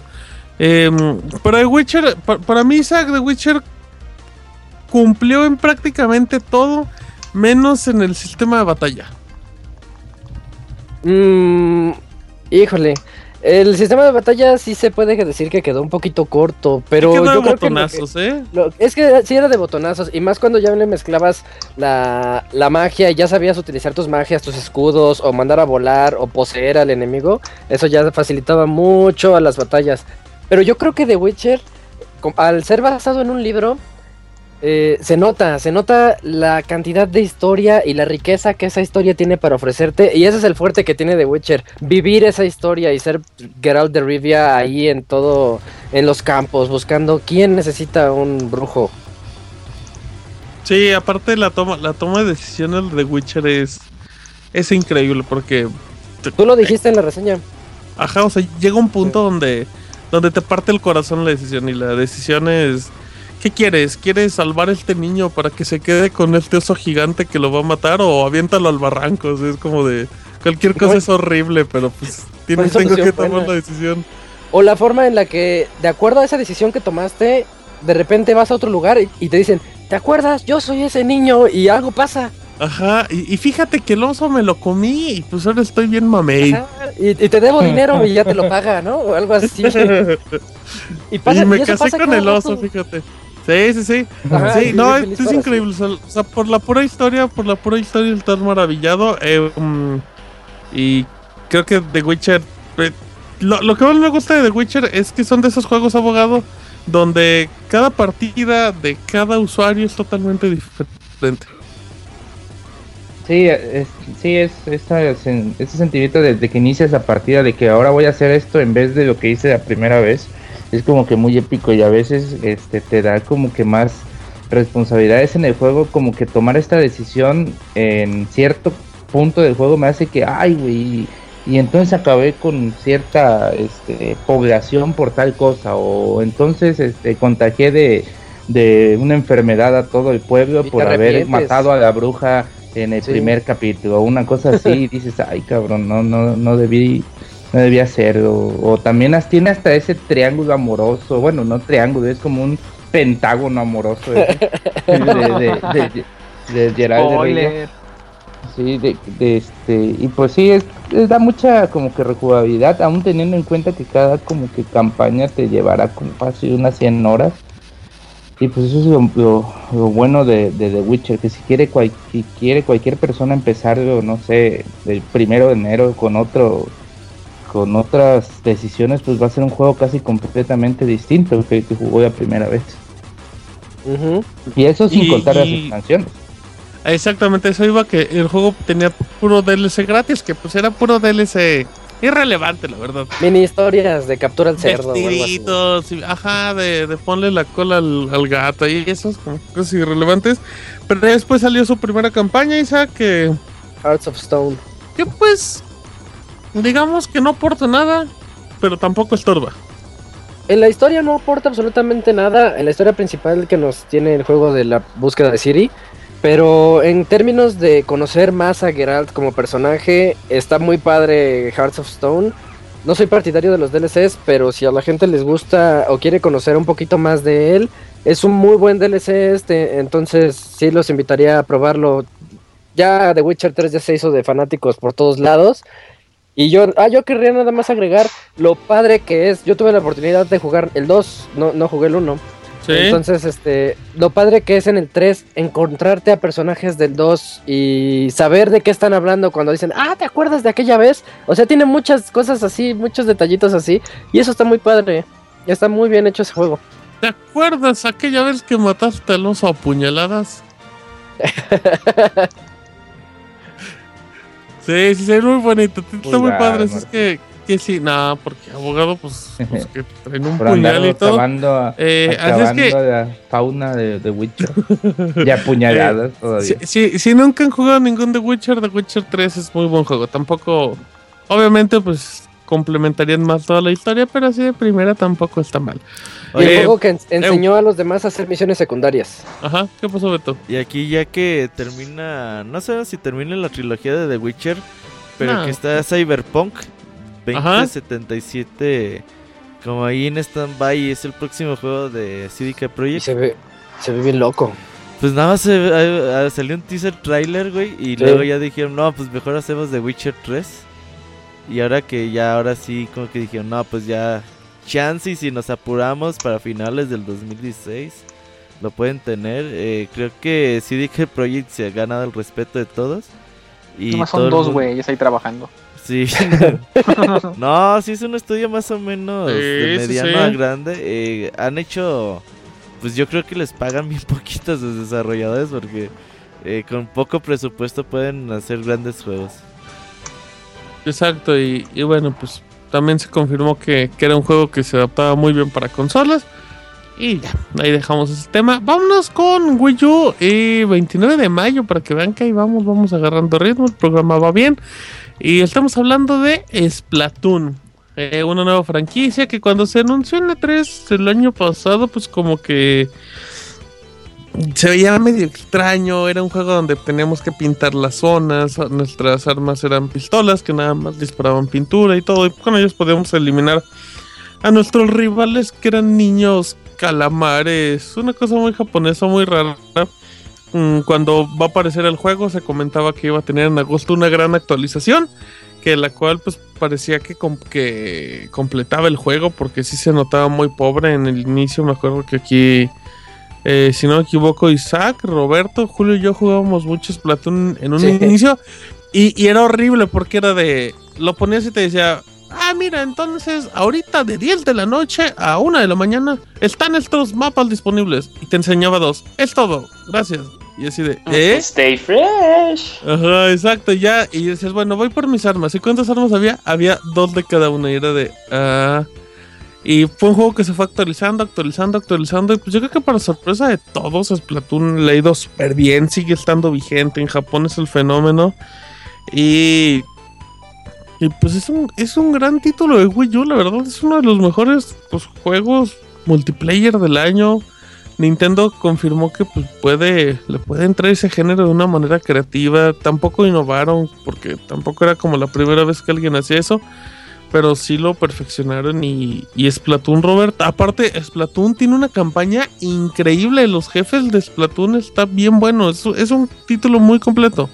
Em, pero The Witcher, pa- para mí Isaac The Witcher cumplió en prácticamente todo menos en el sistema de batalla. Mm, híjole. El sistema de batalla sí se puede decir que quedó un poquito corto, pero Quedó de yo creo que lo que- botonazos, ¿eh? Lo- es que sí era de botonazos, y más cuando ya le mezclabas la, la magia y ya sabías utilizar tus magias, tus escudos, o mandar a volar, o poseer al enemigo, eso ya facilitaba mucho a las batallas. Pero yo creo que The Witcher, al ser basado en un libro, eh, se nota, se nota la cantidad de historia y la riqueza que esa historia tiene para ofrecerte, y ese es el fuerte que tiene The Witcher, vivir esa historia y ser Geralt de Rivia ahí en todo, en los campos, buscando quién necesita un brujo. Sí, aparte la toma la toma de decisiones de The Witcher es es increíble porque Tú lo dijiste en la reseña. Ajá, o sea, llega un punto donde, donde te parte el corazón la decisión y la decisión es, ¿qué quieres? ¿Quieres salvar a este niño para que se quede con este oso gigante que lo va a matar o aviéntalo al barranco? O sea, es como de, cualquier cosa es horrible, pero pues tienes, tengo que tomar buena. la decisión. O la forma en la que, de acuerdo a esa decisión que tomaste, de repente vas a otro lugar y, te dicen, ¿te acuerdas? Yo soy ese niño y algo pasa. Ajá, y, y fíjate que el oso me lo comí y pues ahora estoy bien mamey. Ajá, y, y te debo dinero y ya te lo paga, ¿no? O algo así. Y, pasa- y me y casé pasa con el oso, rato. fíjate. Sí, sí, sí. Ajá, Sí, y no, es, es increíble. O sea, o sea, por la pura historia, por la pura historia estás maravillado. eh, mm, y creo que The Witcher. eh, lo, lo que más me gusta de The Witcher es que son de esos juegos abogado donde cada partida de cada usuario es totalmente diferente. Sí, es, sí, es esa ese sentimiento desde que inicias la partida de que ahora voy a hacer esto en vez de lo que hice la primera vez. Es como que muy épico y a veces este te da como que más responsabilidades en el juego, como que tomar esta decisión en cierto punto del juego me hace que, ay, güey, y entonces acabé con cierta este, población por tal cosa, o entonces este, contagié de, de una enfermedad a todo el pueblo por haber matado a la bruja en el Sí. primer capítulo, una cosa así, y dices, ay cabrón, no, no, no debí, no debía hacerlo. O también has- tiene hasta ese triángulo amoroso, bueno, no triángulo, es como un pentágono amoroso de, de, de, de-. Sí, de, de este, y pues sí, es, es- da mucha como que rejugabilidad, aún teniendo en cuenta que cada como que campaña te llevará como fácil unas 100 horas. Y pues eso es lo, lo- lo bueno de, de The Witcher, que si quiere, cual- si quiere cualquier persona empezarlo, no sé, el primero de enero con otro con otras decisiones, pues va a ser un juego casi completamente distinto que el que jugó la primera vez. Y eso sin Y- contar las y- expansiones. Exactamente, eso iba que el juego tenía puro DLC gratis, que pues era puro DLC irrelevante, la verdad. Mini historias de captura al cerdo. Vestiditos, y- ajá, de, de ponle la cola al, al gato y esos como cosas irrelevantes. Pero después salió su primera campaña, Isaac, que, Hearts of Stone. que pues, digamos que no aporta nada, pero tampoco estorba. En la historia no aporta absolutamente nada. En la historia principal que nos tiene el juego de la búsqueda de Siri. Pero en términos de conocer más a Geralt como personaje, está muy padre Hearts of Stone. No soy partidario de los DLCs, pero si a la gente les gusta o quiere conocer un poquito más de él, es un muy buen DLC este. Entonces sí los invitaría a probarlo. Ya The Witcher 3 ya se hizo de fanáticos por todos lados. Y yo, ah, yo querría nada más agregar lo padre que es. Yo tuve la oportunidad de jugar el 2, no, no jugué el 1. Sí. Entonces, este, lo padre que es en el 3 encontrarte a personajes del 2 y saber de qué están hablando cuando dicen, ah, ¿te acuerdas de aquella vez? O sea, tiene muchas cosas así, muchos detallitos así. Y eso está muy padre. Está muy bien hecho ese juego. ¿Te acuerdas aquella vez que mataste al oso a puñaladas? sí, sí, es muy bonito. Está muy padre. Es Martín. que, que sí, nada, porque abogado, pues, pues que traen un puñal y todo. acabando, Eh, así es que- la fauna de, de Witcher. Y apuñaladas todavía. Si, si, si nunca han jugado ningún The Witcher, The Witcher 3 es muy buen juego. Tampoco, obviamente, pues complementarían más toda la historia, pero así de primera tampoco está mal. Y el Oye, juego que en- enseñó a los demás a hacer misiones secundarias. Ajá, ¿qué pasó, Beto? Y aquí ya que termina, no sé si termina la trilogía de The Witcher, pero que está Cyberpunk Ajá. 2077 como ahí en stand-by es el próximo juego de CDK Y Projekt. se ve, se ve bien loco. Pues nada más se- ah, salió un teaser trailer, güey, y Sí. luego ya dijeron, no, pues mejor hacemos The Witcher 3. Y ahora que ya, ahora sí, como que dijeron, no, pues ya, chance y si nos apuramos para finales del 2016, lo pueden tener. Eh, creo que CDK Projekt se ha ganado el respeto de todos. Y Nomás todo son dos mundo- güeyes ahí trabajando. Sí. no, sí es un estudio más o menos de Sí, sí, mediano sí. a grande. Eh, han hecho, pues yo creo que les pagan bien poquito a sus desarrolladores porque eh, con poco presupuesto pueden hacer grandes juegos. Exacto, y, bueno, pues también se confirmó que, que era un juego que se adaptaba muy bien para consolas. Y ya, ahí dejamos ese tema. Vámonos con Wii U, eh, 29 de mayo, para que vean que ahí vamos, vamos agarrando ritmo, el programa va bien. Y estamos hablando de Splatoon, eh, una nueva franquicia que cuando se anunció en la 3 el año pasado, pues como que se veía medio extraño, era un juego donde teníamos que pintar las zonas, nuestras armas eran pistolas que nada más disparaban pintura y todo, y con ellos podíamos eliminar a nuestros rivales que eran niños calamares, una cosa muy japonesa, muy rara. Mm, Cuando va a aparecer el juego se comentaba que iba a tener en agosto una gran actualización, que la cual pues parecía que, com- que completaba el juego porque sí se notaba muy pobre en el inicio, me acuerdo que aquí... Eh, si no me equivoco, Isaac, Roberto, Julio y yo jugábamos mucho Splatoon en un Sí. inicio y, y era horrible porque era de... Lo ponías y te decía, ah, mira, entonces ahorita de 10 de la noche a 1 de la mañana están estos mapas disponibles y te enseñaba dos. Es todo, gracias. Y así de, ¿eh? Stay fresh. Ajá, exacto, ya. Y decías, bueno, voy por mis armas. ¿Y cuántas armas había? Había dos de cada una. Y era de. ah. Y fue un juego que se fue actualizando, actualizando, actualizando. Y pues yo creo que para sorpresa de todos, Splatoon le ha ido súper bien. Sigue estando vigente. En Japón es el fenómeno. Y. Pues es un, es un gran título de Wii U, la verdad. Es uno de los mejores pues, juegos multiplayer del año. Nintendo confirmó que pues, puede, le puede entrar ese género de una manera creativa. Tampoco innovaron, porque tampoco era como la primera vez que alguien hacía eso. Pero sí lo perfeccionaron y, y Splatoon, Robert. Aparte, Splatoon tiene una campaña increíble. Los jefes de Splatoon está bien bueno. Es, es un título muy completo.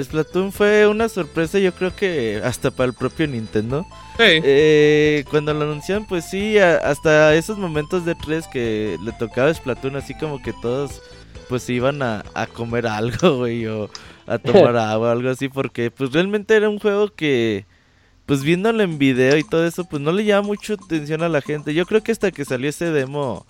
Splatoon fue una sorpresa, yo creo que hasta para el propio Nintendo. Sí. Eh, cuando lo anunciaron, pues sí, a- hasta esos momentos de 3 que le tocaba Splatoon, así como que todos pues se iban a, a comer algo, güey, o a tomar agua, algo así, porque pues realmente era un juego que, pues viéndolo en video y todo eso, pues no le llama mucho atención a la gente. Yo creo que hasta que salió ese demo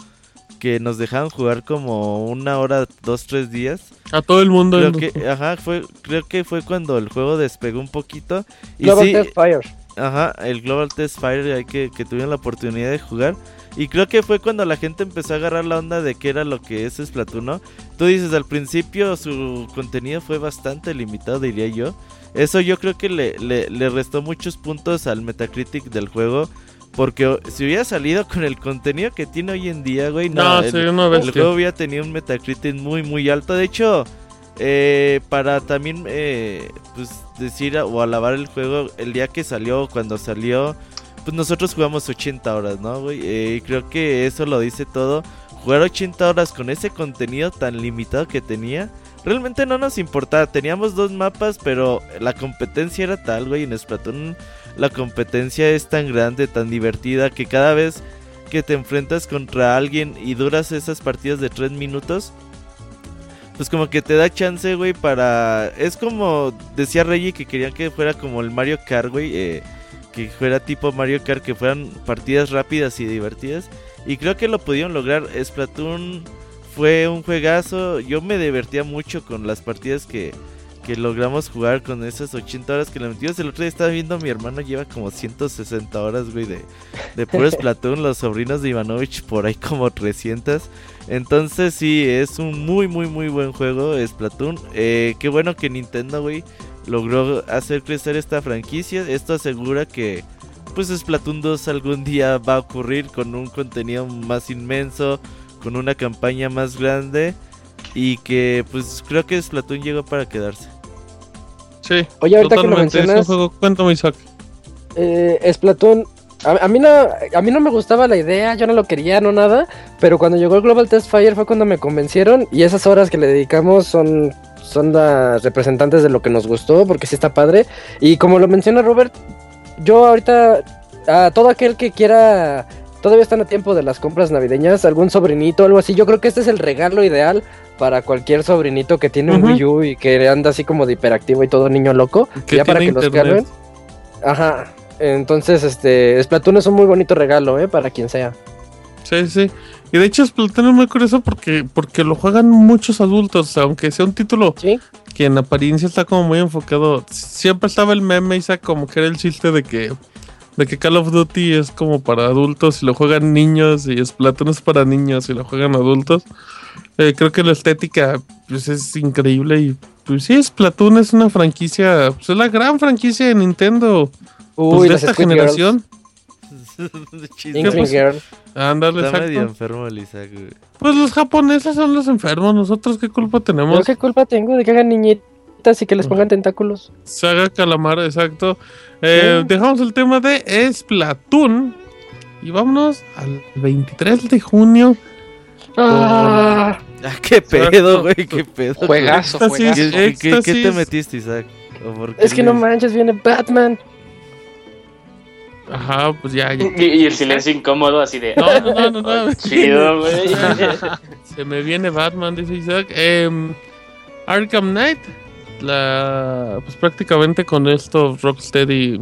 que nos dejaban jugar como una hora, dos, tres días. A todo el mundo. Creo que, ajá, fue, creo que fue cuando el juego despegó un poquito. Y Global sí, Test Fire. Ajá, el Global Test Fire ahí que, que tuvieron la oportunidad de jugar. Y creo que fue cuando la gente empezó a agarrar la onda de qué era lo que es Splatoon, ¿no? Tú dices, al principio su contenido fue bastante limitado, diría yo. Eso yo creo que le, le, le restó muchos puntos al Metacritic del juego. Porque si hubiera salido con el contenido que tiene hoy en día, güey, no, No, el, una juego hubiera tenido un Metacritic muy, muy alto. De hecho, eh, para también eh, pues decir o alabar el juego, el día que salió, cuando salió, pues nosotros jugamos 80 horas, ¿no, güey? Eh, y creo que eso lo dice todo. Jugar 80 horas con ese contenido tan limitado que tenía, realmente no nos importaba. Teníamos dos mapas, pero la competencia era tal, güey. En Splatoon la competencia es tan grande, tan divertida, que cada vez que te enfrentas contra alguien y duras esas partidas de 3 minutos, pues como que te da chance, güey, para... Es como decía Reggie que querían que fuera como el Mario Kart, güey. Eh, que fuera tipo Mario Kart, que fueran partidas rápidas y divertidas. Y creo que lo pudieron lograr. Splatoon fue un juegazo. Yo me divertía mucho con las partidas que, que logramos jugar con esas 80 horas que le metimos. El otro día estaba viendo a mi hermano, lleva como 160 horas, güey, de, de puro Splatoon. Los sobrinos de Ivanovich por ahí como 300. Entonces sí, es un muy, muy, muy buen juego Splatoon. Eh, qué bueno que Nintendo, güey, logró hacer crecer esta franquicia. Esto asegura que pues Splatoon 2 algún día va a ocurrir con un contenido más inmenso, con una campaña más grande y que pues creo que Splatoon llegó para quedarse. Sí. Oye, ahorita que lo totalmente, es un mencionas- juego- Cuéntame, Isaac. Eh, Splatoon, a, a mí no, a mí no me gustaba la idea, yo no lo quería, no nada, pero cuando llegó el Global Test Fire fue cuando me convencieron y esas horas que le dedicamos son, son las representantes de lo que nos gustó, porque sí está padre. Y como lo menciona Robert, yo ahorita, a todo aquel que quiera, todavía están a tiempo de las compras navideñas, algún sobrinito, algo así, yo creo que este es el regalo ideal para cualquier sobrinito que tiene un. Wii U y que anda así como de hiperactivo y todo niño loco, ya para que los calmen. Ajá. Entonces, este, Splatoon es un muy bonito regalo, ¿eh? Para quien sea. Sí, sí. Y de hecho, Splatoon es muy curioso porque, porque lo juegan muchos adultos, aunque sea un título Sí. que en apariencia está como muy enfocado. Siempre estaba el meme, Isaac, como que era el chiste de que, de que Call of Duty es como para adultos y lo juegan niños y Splatoon es para niños y lo juegan adultos. Eh, creo que la estética pues, es increíble y pues sí, Splatoon es una franquicia, pues es la gran franquicia de Nintendo pues, de esta Squid generación. Girl. Ándale, Está medio enfermo el Isaac, güey. Pues los japoneses son los enfermos, nosotros qué culpa ¿Yo tenemos. qué culpa tengo de que hagan niñitas y que les pongan tentáculos? Saga Calamar, exacto. Eh. Dejamos el tema de Splatoon y vámonos al 23 de junio. Ah, Ah, qué pedo, güey, qué pedo. Juegazo, Éxtasis. juegazo. ¿Qué, qué- qué- te metiste, Isaac? ¿O por qué es que no manches, viene Batman. Ajá, pues ya, ya. Y, y el silencio incómodo así de... No, no, no, no, no. Chido, güey. Se me viene Batman, dice Isaac. Em, Arkham Knight. La, pues prácticamente con esto Rocksteady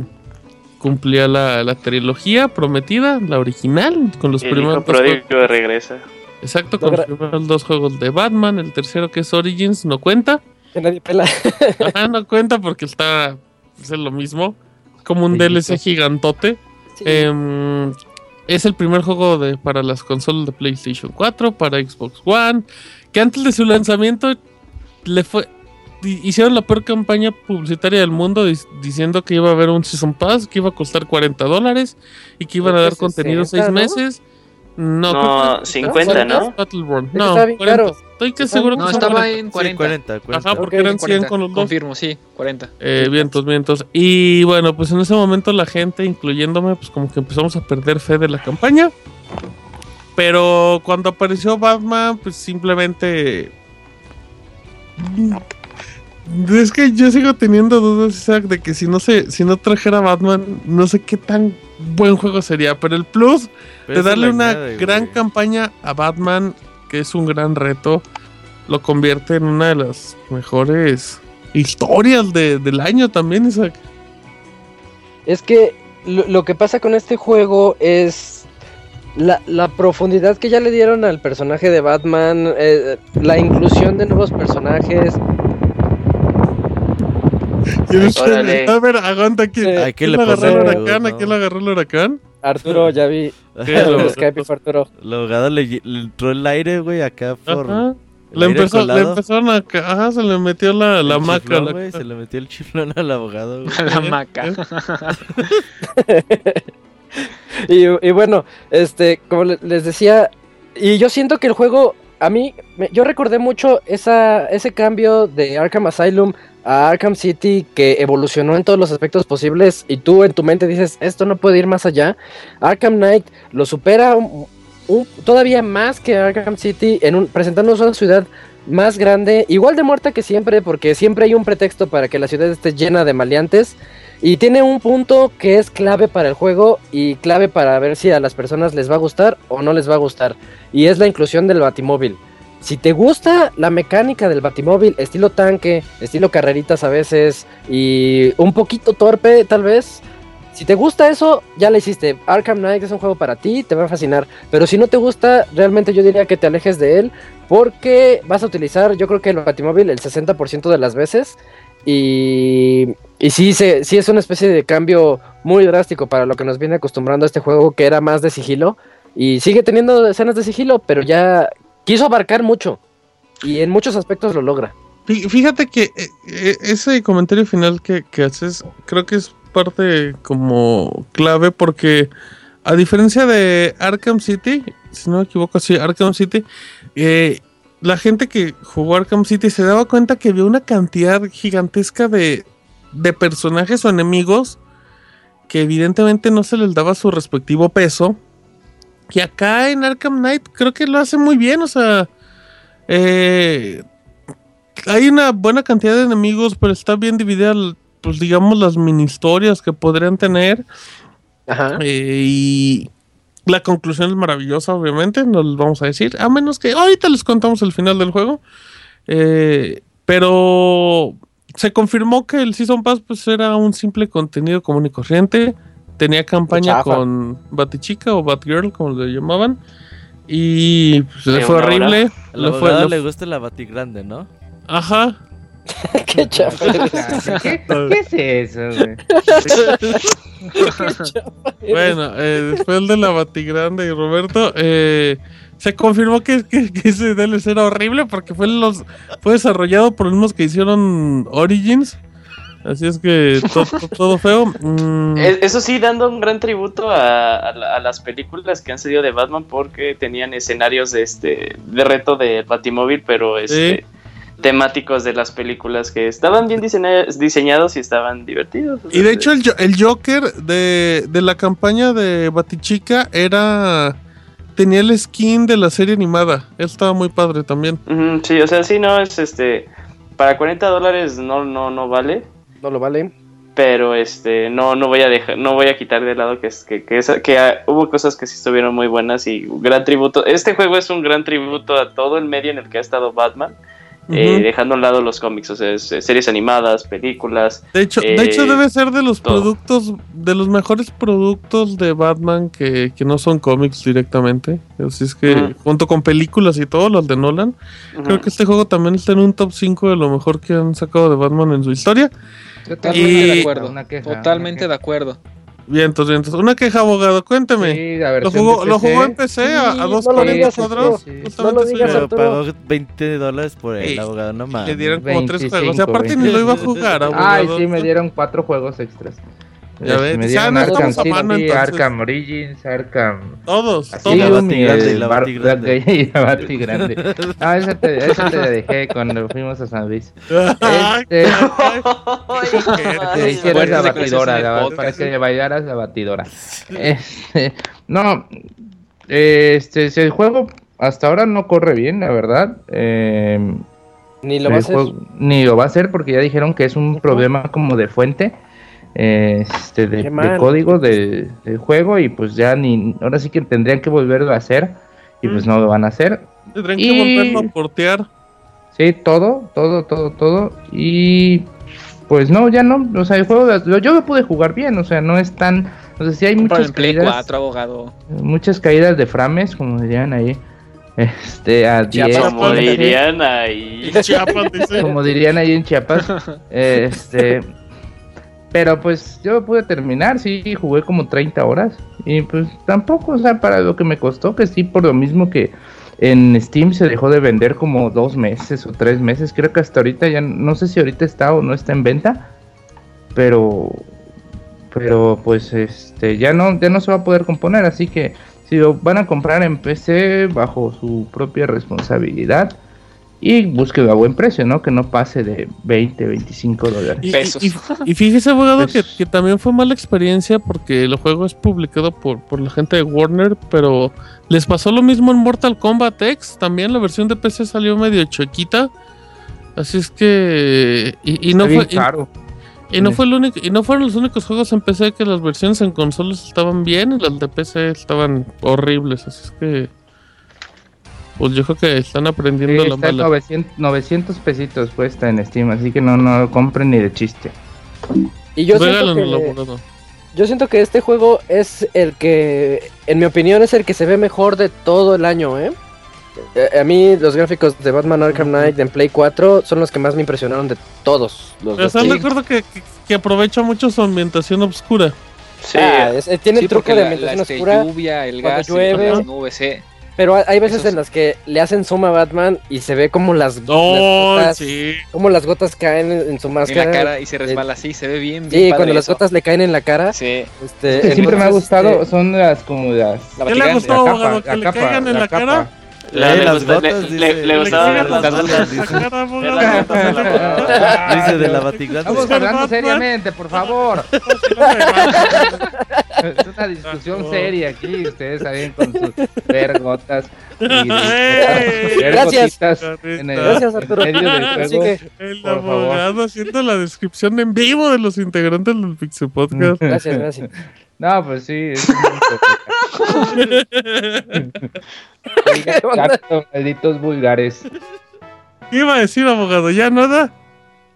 cumplía la, la trilogía prometida, la original, con los El primeros hijo dos regresa. Exacto, con los primeros dos juegos de Batman. El tercero que es Origins no cuenta. Que nadie pela. Ajá, no cuenta porque está pues, es lo mismo. Como un Bellito. DLC gigantote. Sí. Em, es el primer juego de, para las consolas de PlayStation 4, para Xbox One. Que antes de su lanzamiento le fue. Hicieron la peor campaña publicitaria del mundo dis- diciendo que iba a haber un Season Pass, que iba a costar 40 dólares y que iban a dar contenido 60, 6 ¿no? meses. No, No, creo que- 50, ¿no? Battleborn. No, estaba bien 40. caro. Estoy que Estaba- seguro que No, estaba 40. en Sí, 40. 40, 40. Ajá, porque Ok, eran 100 40. con los dos. Confirmo, sí, 40. Eh, vientos, vientos. Y bueno, pues en ese momento la gente, incluyéndome, pues como que empezamos a perder fe de la campaña. Pero cuando apareció Batman, pues simplemente... Es que yo sigo teniendo dudas, Isaac, de que si no se, si no trajera Batman, no sé qué tan buen juego sería. Pero el plus Pero de darle le una añade, gran güey. campaña a Batman, que es un gran reto, lo convierte en una de las mejores historias de- del año también, Isaac. Es que lo, lo que pasa con este juego es la, la profundidad que ya le dieron al personaje de Batman, eh, la inclusión de nuevos personajes. Órale. A ver, aguanta aquí. Sí. ¿A quién le agarró el huracán? ¿A quién le agarró el huracán? Arturo, ya vi. Lo- Skype fue Arturo. El abogado le, le entró el aire, güey, acá por. Ajá. Le, empezó, le empezaron a... Ajá, se le metió la, la El maca. chiflón, la- güey, Se le metió el chiflón al abogado, güey. La maca. Y, y bueno, este, como le- les decía, y yo siento que el juego, a mí, me- yo recordé mucho esa, ese cambio de Arkham Asylum a Arkham City que evolucionó en todos los aspectos posibles y tú en tu mente dices, esto no puede ir más allá. Arkham Knight lo supera todavía más que Arkham City en un, una ciudad más grande, igual de muerta que siempre, porque siempre hay un pretexto para que la ciudad esté llena de maleantes. Y tiene un punto que es clave para el juego y clave para ver si a las personas les va a gustar o no les va a gustar. Y es la inclusión del batimóvil. Si te gusta la mecánica del batimóvil, estilo tanque, estilo carreritas a veces y un poquito torpe tal vez, si te gusta eso, ya la hiciste. Arkham Knight es un juego para ti, te va a fascinar. Pero si no te gusta, realmente yo diría que te alejes de él. Porque vas a utilizar, yo creo que el Batimóvil el 60% de las veces. Y, y sí, se, sí es una especie de cambio muy drástico para lo que nos viene acostumbrando a este juego, que era más de sigilo. Y sigue teniendo escenas de sigilo, pero ya quiso abarcar mucho. Y en muchos aspectos lo logra. Fíjate que eh, eh, ese comentario final que, que haces, creo que es parte como clave porque a diferencia de Arkham City, si no me equivoco, sí, Arkham City, eh, la gente que jugó Arkham City se daba cuenta que había una cantidad gigantesca de, de personajes o enemigos que evidentemente no se les daba su respectivo peso. Que acá en Arkham Knight creo que lo hace muy bien, o sea, eh, hay una buena cantidad de enemigos, pero está bien dividida pues digamos, las mini historias que podrían tener. Ajá. Eh, y la conclusión es maravillosa, obviamente, no les vamos a decir, a menos que ahorita les contamos el final del juego. Eh, pero se confirmó que el Season Pass pues era un simple contenido común y corriente. Tenía campaña con Batichica o Batgirl, como le llamaban. Y pues, fue horrible. A le gusta la Batigrande, ¿no? Ajá. qué chafa. ¿Qué, ¿Qué, es eso, güey? bueno, eh, después de la Batigrande y Roberto, eh, se confirmó que, que, ese DLC era horrible porque fue, los, fue desarrollado por los mismos que hicieron Origins. Así es que todo, feo. Mm. Eso sí, dando un gran tributo a, a, las películas que han salido de Batman porque tenían escenarios de este de reto de Batimóvil, pero este temáticos de las películas que estaban bien diseñados y estaban divertidos. Y de hecho el, el Joker de, de, la campaña de Batichica era... Tenía el skin de la serie animada. estaba muy padre también. sí, o sea, sí, no, es este... Para 40 dólares no, no, no vale. No lo vale. Pero este, no, no voy a dejar, no voy a quitar de lado que, que, que, que hubo cosas que sí estuvieron muy buenas y gran tributo. Este juego es un gran tributo a todo el medio en el que ha estado Batman eh, dejando a un lado los cómics, o sea, series animadas, películas. De hecho, de hecho eh, debe ser de los productos, de los mejores productos de Batman que, no son cómics directamente. Así es que, junto con películas y todo, los de Nolan, creo que este juego también está en un top 5 de lo mejor que han sacado de Batman en su historia. Totalmente de acuerdo. Totalmente de acuerdo. Bien, entonces, una queja, abogado, cuénteme. Sí, la ¿Lo jugó, ¿Lo jugó en PC a, a 2.40 cuadros? Sí. No lo digas, pagó 20 dólares por el abogado, no más. Le dieron como 3 juegos. O sea, aparte ni lo iba a jugar, abogado. Ay, sí, me dieron 4 juegos extras. Ya ves, me dieron Arkham City, Arkham Origins, Arkham... Todos, Así, todos. Y la Batigrande. Y la Batigrande. No, esa te, esa te dejé cuando fuimos a San Luis. Este... te la batidora, la, para que bailaras la batidora. Este, no, este, el juego hasta ahora no corre bien, la verdad. Eh, ni lo va a hacer. Ni lo va a hacer porque ya dijeron que es un problema como de fuente este, de, código del juego y pues ya ni ahora sí que tendrían que volverlo a hacer y pues mm. no lo van a hacer. Tendrían que volverlo a portear. Sí, todo, todo, todo, todo y pues no, ya no, o sea, el juego yo lo pude jugar bien, o sea, no es tan, o sea, sí hay muchas caídas, abogado. muchas caídas de frames, como dirían ahí. Este, a 10. Como dirían ahí. Como dirían ahí en Chiapas. Este, pero pues yo pude terminar, sí, jugué como 30 horas. Y pues tampoco, o sea, para lo que me costó, que sí, por lo mismo que en Steam se dejó de vender como dos meses o tres meses. Creo que hasta ahorita ya, no sé si ahorita está o no está en venta. Pero, pero pues este, ya no, ya no se va a poder componer. Así que si lo van a comprar en PC bajo su propia responsabilidad. Y busque a buen precio, ¿no? Que no pase de 20, 25 dólares. Y, Pesos. y- y fíjese, abogado, que, que también fue mala experiencia porque el juego es publicado por, por la gente de Warner, pero les pasó lo mismo en Mortal Kombat X. También la versión de PC salió medio choquita. Así es que. Y, y no fue. Y no fue el único, y no fueron los únicos juegos en PC que las versiones en consolas estaban bien y las de PC estaban horribles, así es que pues yo creo que están aprendiendo Sí, la está en mala. 900, 900 pesitos cuesta en Steam, así que no, no lo compren ni de chiste. Y yo siento, que, yo siento que este juego es el que, en mi opinión, es el que se ve mejor de todo el año, ¿eh? Eh, A mí los gráficos de Batman Arkham Knight en Play 4 son los que más me impresionaron de todos los ¿Están de acuerdo que, que, que aprovecha mucho su ambientación oscura? Sí, Ah, es- eh, tiene Sí, truco de la, la, ambientación este, oscura, lluvia, el gas, llueve. las nubes, eh. Pero hay- veces Eso en sí. las que le hacen zoom a Batman y se ve como las, ¡Oh, las gotas, sí! como las gotas caen en, en su en máscara. la cara y se resbala así, se ve bien, bien Sí, padre cuando las eso. gotas le caen en la cara. Sí, Este, que siempre me ha entonces, gustado este, son las como las la ¿Qué le Vaticana. gustó, la abogado? capa, ¿Que le caigan en la cara? La- Eh, le las gusta- gotas, le- dice- le- le gustaba caigan las las gotas. gotas dice. gotas de la Vaticana. Estamos hablando seriamente, por favor. Es una discusión No. seria aquí. Ustedes saben con sus vergotas. Y ¡Ey! Gracias. en el, Gracias, Arturo. en medio del juego. que, El Por favor. abogado haciendo la descripción en vivo de los integrantes del Pixel Podcast. gracias, gracias. No, pues sí. Es un Exacto, malditos vulgares. ¿Qué iba a decir, abogado? ¿Ya nada?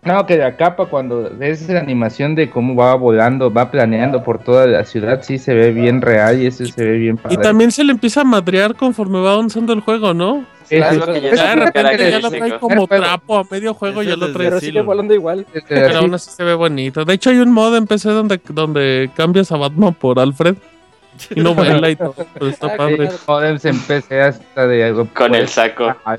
No, que la capa cuando ves la animación de cómo va volando, va planeando por toda la ciudad, sí se ve bien real y eso se ve bien padre. Y también se le empieza a madrear conforme va avanzando el juego, ¿no? Sí, Claro, sí, lo que sí. ya Ya de repente ya lo trae como trapo a medio juego, ya lo trae. Pero sigue volando igual. Pero aún así se ve bonito. De hecho, hay un mod en PC donde, donde cambias a Batman por Alfred y no vuela y todo. Pero está Ah, padre. modems en PC hasta de Con el saco. Ah,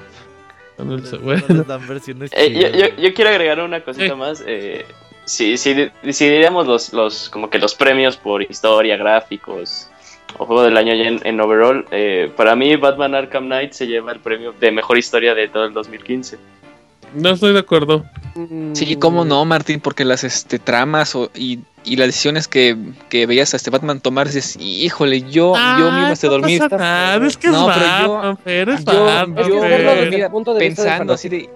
Con el- bueno. versiones Eh, yo, chidas. yo- yo quiero agregar una cosita más. Eh, si, si, si diríamos los, los, como que los premios por historia, gráficos o juego del año en, en overall, eh, para mí Batman Arkham Knight se lleva el premio de mejor historia de todo el 2015. No estoy de acuerdo. Sí, cómo no, Martín, porque las este, tramas o, y, y las decisiones que, que veías a este Batman tomar, dices, híjole, yo, yo mismo hasta no dormir. pasa nada, es que es No, pero yo- Batman, es yo- Batman, Es es yo- Fer. desde el punto de vista del Pensando así de,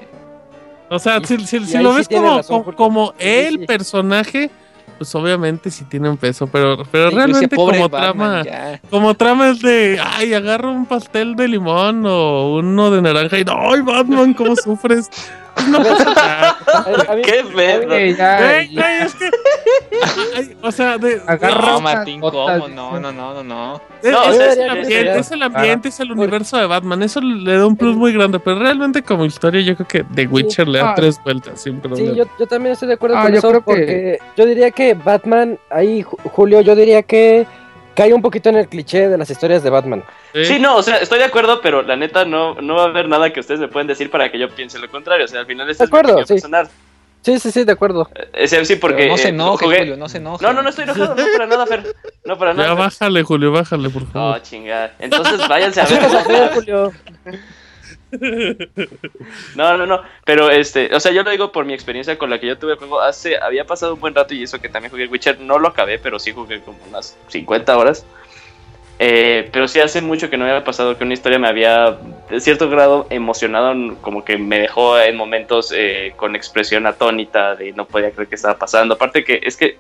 O sea, Y- si, si- y si lo sí ves como, razón, como, como Sí, el sí. personaje, pues obviamente sí tiene un peso, pero, pero yo realmente como Batman, trama, ya. como trama es de, ay, agarro un pastel de limón o uno de naranja y, ay, Batman, ¿cómo sufres? No pasa nada. A- mí- ¡Qué pedo! Güey, es que, ay, o sea, de, Agarra- No, Martín, ¿cómo? No, no, no, no, no. Es, No, es- es sí, el sí, ambiente, sí. es el ambiente, es el universo de Batman. Eso le da un plus muy grande, pero realmente como historia yo creo que The Witcher le da Ah. tres vueltas sin Sí, yo, yo también estoy de acuerdo Ah, con yo eso creo que- porque yo diría que Batman, ahí Ju- Julio, yo diría que cae un poquito en el cliché de las historias de Batman. Sí, no, o sea, estoy de acuerdo, pero la neta no, no va a haber nada que ustedes me pueden decir para que yo piense lo contrario. O sea, al final este De acuerdo, es mi opinión sí. Sí, sí, sí, de acuerdo. Eh, sí, sí, porque Pero no se eh, enoje, jugué- Julio, no se enoje. No, no, no estoy enojado, no para nada, Fer. No para Ya nada. Fer. bájale, Julio, bájale, por No, favor. chingada. Entonces váyanse a ver. Julio. No, no, no. Pero este, o sea, yo lo digo por mi experiencia con la que yo tuve el juego. Hace, había pasado un buen rato y eso que también jugué Witcher. No lo acabé, pero sí jugué como unas 50 horas. Eh, pero sí hace mucho que no había pasado que una historia me había, de cierto grado, emocionado. Como que me dejó en momentos eh, con expresión atónita de no podía creer que estaba pasando. Aparte que es que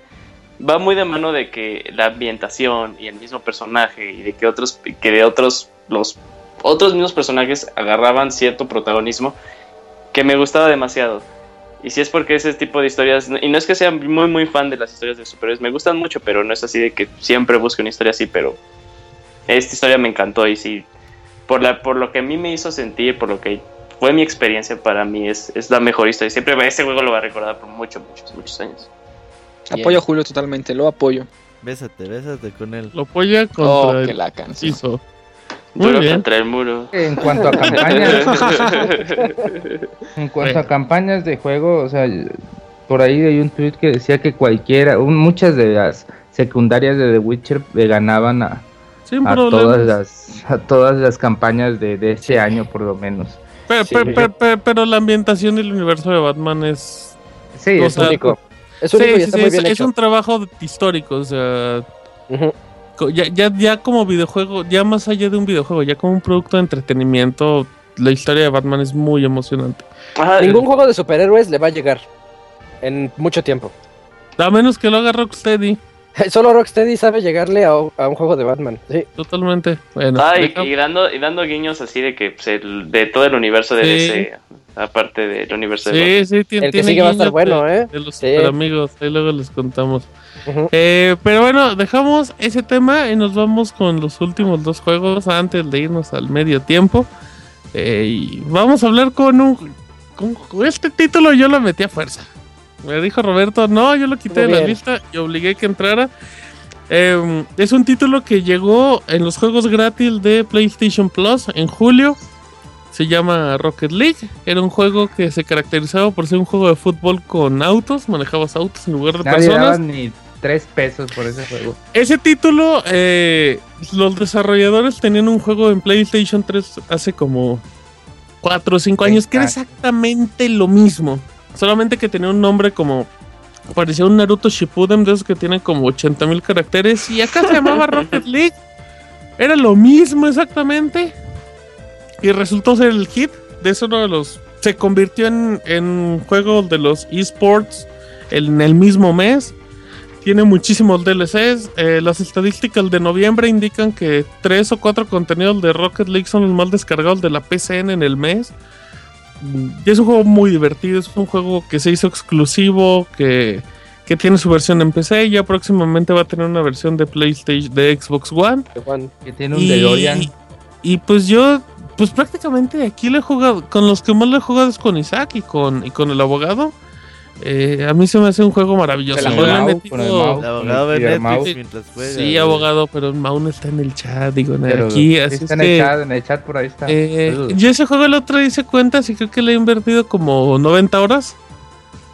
va muy de mano de que la ambientación y el mismo personaje y de que otros, que de otros, los otros mismos personajes agarraban cierto protagonismo que me gustaba demasiado. Y si es porque ese tipo de historias, y no es que sea muy muy fan de las historias de superhéroes, me gustan mucho, pero no es así de que siempre busque una historia así, pero esta historia me encantó y sí, por, la, por lo que a mí me hizo sentir, por lo que fue mi experiencia para mí, es, es la mejor historia. Siempre ese juego lo va a recordar por muchos, muchos, muchos años. Apoyo a Julio totalmente, lo apoyo. Bésate, bésate con él. Lo apoya Oh, contra que el la canción. piso. Muy Duro bien. contra el muro. En cuanto a campañas, en cuanto a campañas de juego, o sea, por ahí hay un tweet que decía que cualquiera, un- muchas de las secundarias de The Witcher le ganaban a, a todas las a todas las campañas de, de ese año por lo menos. Pero, Sí, pero- pero- pero- pero la ambientación del universo de Batman es. Sí, es sea, único. Es Sí, único y sí, está sí, muy es, bien es hecho. un trabajo histórico, o sea, co- ya, ya, ya como videojuego, ya más allá de un videojuego, ya como un producto de entretenimiento, la historia de Batman es muy emocionante. Ajá, Ningún juego de superhéroes le va a llegar en mucho tiempo. A menos que lo haga Rocksteady, Solo Rocksteady sabe llegarle a, a un juego de Batman. Sí. totalmente. Bueno, Ah, y, y dando, y dando guiños así de que pues, el- de todo el universo de Sí. DC, aparte del universo de sí, sí, tiene, El que tiene sigue va a estar bueno, de, ¿eh? de los Sí. amigos, ahí luego les contamos. Ujú. Eh, pero bueno, dejamos ese tema y nos vamos con los últimos dos juegos antes de irnos al medio tiempo. Eh, y vamos a hablar con un... Con, este título yo lo metí a fuerza. Me dijo Roberto, no, yo lo quité Muy de la bien. lista y obligué que entrara. Eh, es un título que llegó en los juegos gratis de PlayStation Plus en julio. Se llama Rocket League. Era un juego que se caracterizaba por ser un juego de fútbol con autos. Manejabas autos en lugar de Nadie personas. ni tres pesos por ese juego. Ese título, eh, los desarrolladores tenían un juego en PlayStation 3 hace como 4 o 5 años que era exactamente lo mismo. Solamente que tenía un nombre como. Parecía un Naruto Shippuden de esos que tienen como 80 mil caracteres. Y acá se llamaba Rocket League. Era lo mismo exactamente. Y resultó ser el hit. De eso uno de los. Se convirtió en, en juego de los esports en el mismo mes. Tiene muchísimos DLCs. eh, las estadísticas de noviembre indican que tres o cuatro contenidos de Rocket League son los más descargados de la PCN en el mes. Y es un juego muy divertido. Es un juego que se hizo exclusivo. Que, que tiene su versión en PC. Y ya próximamente va a tener una versión de PlayStation, de Xbox One. Juan. Que tiene un DeLorean. y pues yo, pues prácticamente aquí le he jugado, con los que más le he jugado es con Isaac y con, y con el abogado. Eh, a mí se me hace un juego maravilloso. El metido- con el Mau. El abogado el Netflix Mau. mientras juega. Sí, abogado, pero Maun está en el chat, digo, Pero aquí, así está es en el que... chat, en el chat por ahí está. eh, yo ese juego el otro hice cuentas y creo que le he invertido como 90 horas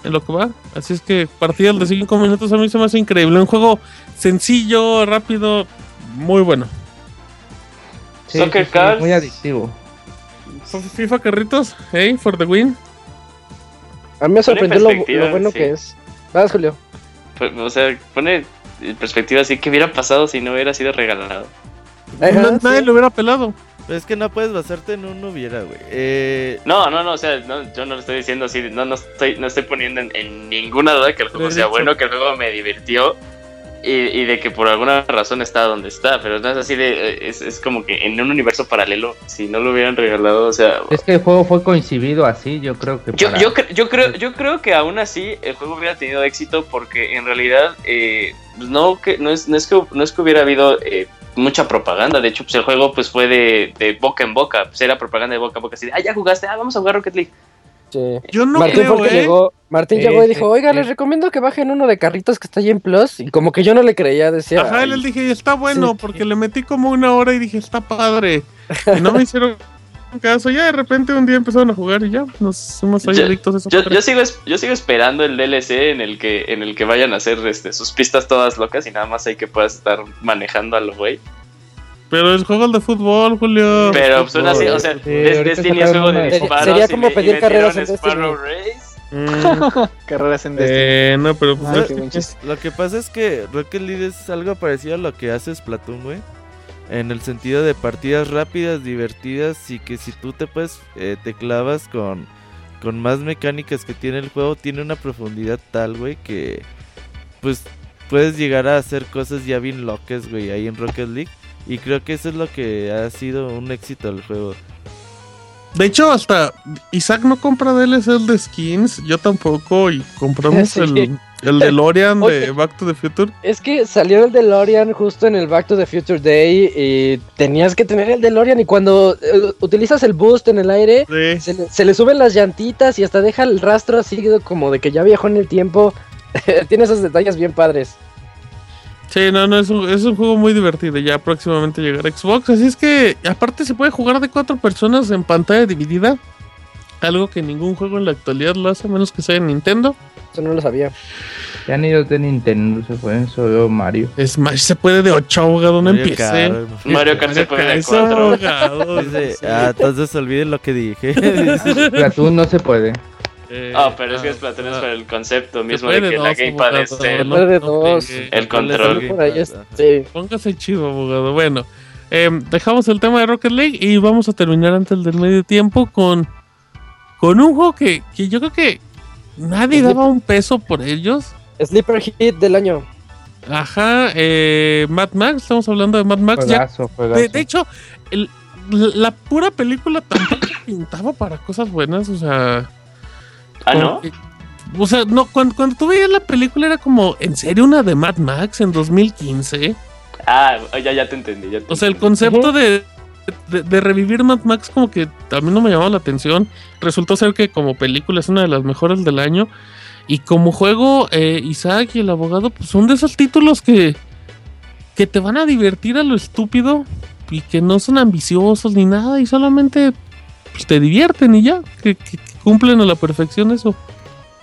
en lo que va. Así es que partidas de 5 minutos a mí se me hace increíble. Un juego sencillo, rápido, muy bueno. Sí, Soccer sí, sí, Cars. muy adictivo. FIFA Carritos, hey, for the win. A mí me sorprendió lo, lo bueno sí. que es. Vas, Julio. Pues, o sea, pone en perspectiva así que hubiera pasado si no hubiera sido regalado. Ajá, No- nadie sí. lo hubiera pelado. Pero es que no puedes basarte en un hubiera, güey. Eh, No, no, no, o sea, no, yo no lo estoy diciendo así, no, no estoy, no estoy poniendo en, en ninguna duda que el juego sea dicho. bueno, que el juego me divirtió y, y de que por alguna razón está donde está, pero no es así de, eh, es, es como que en un universo paralelo, si no lo hubieran regalado, o sea, Es que el juego fue coincidido así, yo creo que yo, para- yo, cre- yo creo, yo creo que aún así el juego hubiera tenido éxito porque en realidad eh, no, que, no, es, no, es que, no es que hubiera habido eh, mucha propaganda, de hecho pues el juego pues fue de, de boca en boca, pues era propaganda de boca en boca, así de, ah, ya jugaste, ah, vamos a jugar Rocket League. Sí. Yo no Martín creo, eh. llegó, Martín llegó y dijo, oiga, les recomiendo que bajen uno de carritos que está ahí en Plus. Y como que yo no le creía, decía. Ajá, "Ay, les dije, está bueno, Sí. porque le metí como una hora y dije, está padre. Y no me hicieron caso. Ya de repente un día empezaron a jugar y ya nos fuimos ahí Yo- adictos a esa Yo, yo sigo yo sigo esperando el DLC en el que en el que vayan a hacer este, sus pistas todas locas y nada más hay que puedas estar manejando a lo güey. Pero el juego de fútbol, Julio. Pero pues aún así, o sea, Sí, Destiny es juego una de disparos. Sería como y pedir carreras en Sparrow Race. Mm, Carreras en Destiny. eh, no, pero pues, es. Lo que pasa es que Rocket League es algo parecido a lo que hace Splatoon, güey. En el sentido de partidas rápidas, divertidas y que si tú te puedes, eh, te clavas con, con más mecánicas que tiene el juego, tiene una profundidad tal, güey, que pues puedes llegar a hacer cosas ya bien locas, güey, ahí en Rocket League. Y creo que eso es lo que ha sido un éxito del juego. De hecho, hasta Isaac no compra DLCs de skins, yo tampoco, y compramos Sí. el, el DeLorean de Oye. Back to the Future. Es que salió el DeLorean justo en el Back to the Future Day y tenías que tener el DeLorean y cuando eh, utilizas el boost en el aire Sí. se le, se le suben las llantitas y hasta deja el rastro así como de que ya viajó en el tiempo. Tiene esos detalles bien padres. Sí, no, no, es un, es un juego muy divertido. Ya próximamente llegará a Xbox. Así es que, aparte, se puede jugar de cuatro personas en pantalla dividida. Algo que ningún juego en la actualidad lo hace, a menos que sea en Nintendo. Eso no lo sabía. Ya ni los de Nintendo se pueden, solo Mario. Smash se puede de 8, abogado, no empiece. Kart. Mario Kart se puede de Eso, 4. abogado. Ah, entonces olviden lo que dije. Dice, Splatoon no se puede. Eh, Ah, pero es que ah, es ah, por el concepto mismo de que la gamepad abogado, es el, no- no el control. Por ahí es- sí. Póngase chido, abogado. Bueno, eh, dejamos el tema de Rocket League y vamos a terminar antes del medio tiempo con, con un juego que, que yo creo que nadie daba un peso por ellos. Sleeper Hit del año. Ajá, eh, Mad Max, estamos hablando de Mad Max. Ya, Juegazo, de, de hecho, el- la pura película tampoco pintaba para cosas buenas, o sea... Ah, ¿no? o sea, no, cuando, cuando tú veías la película era como, ¿en serio una de Mad Max en 2015? Ah, ya, ya te entendí. Ya te O sea, el concepto de, de, de revivir Mad Max como que a mí no me llamaba la atención. Resultó ser que como película es una de las mejores del año. Y como juego, eh, Isaac y el abogado, pues son de esos títulos que, que te van a divertir a lo estúpido y que no son ambiciosos ni nada y solamente pues, te divierten y ya, que- que cumplen a la perfección eso.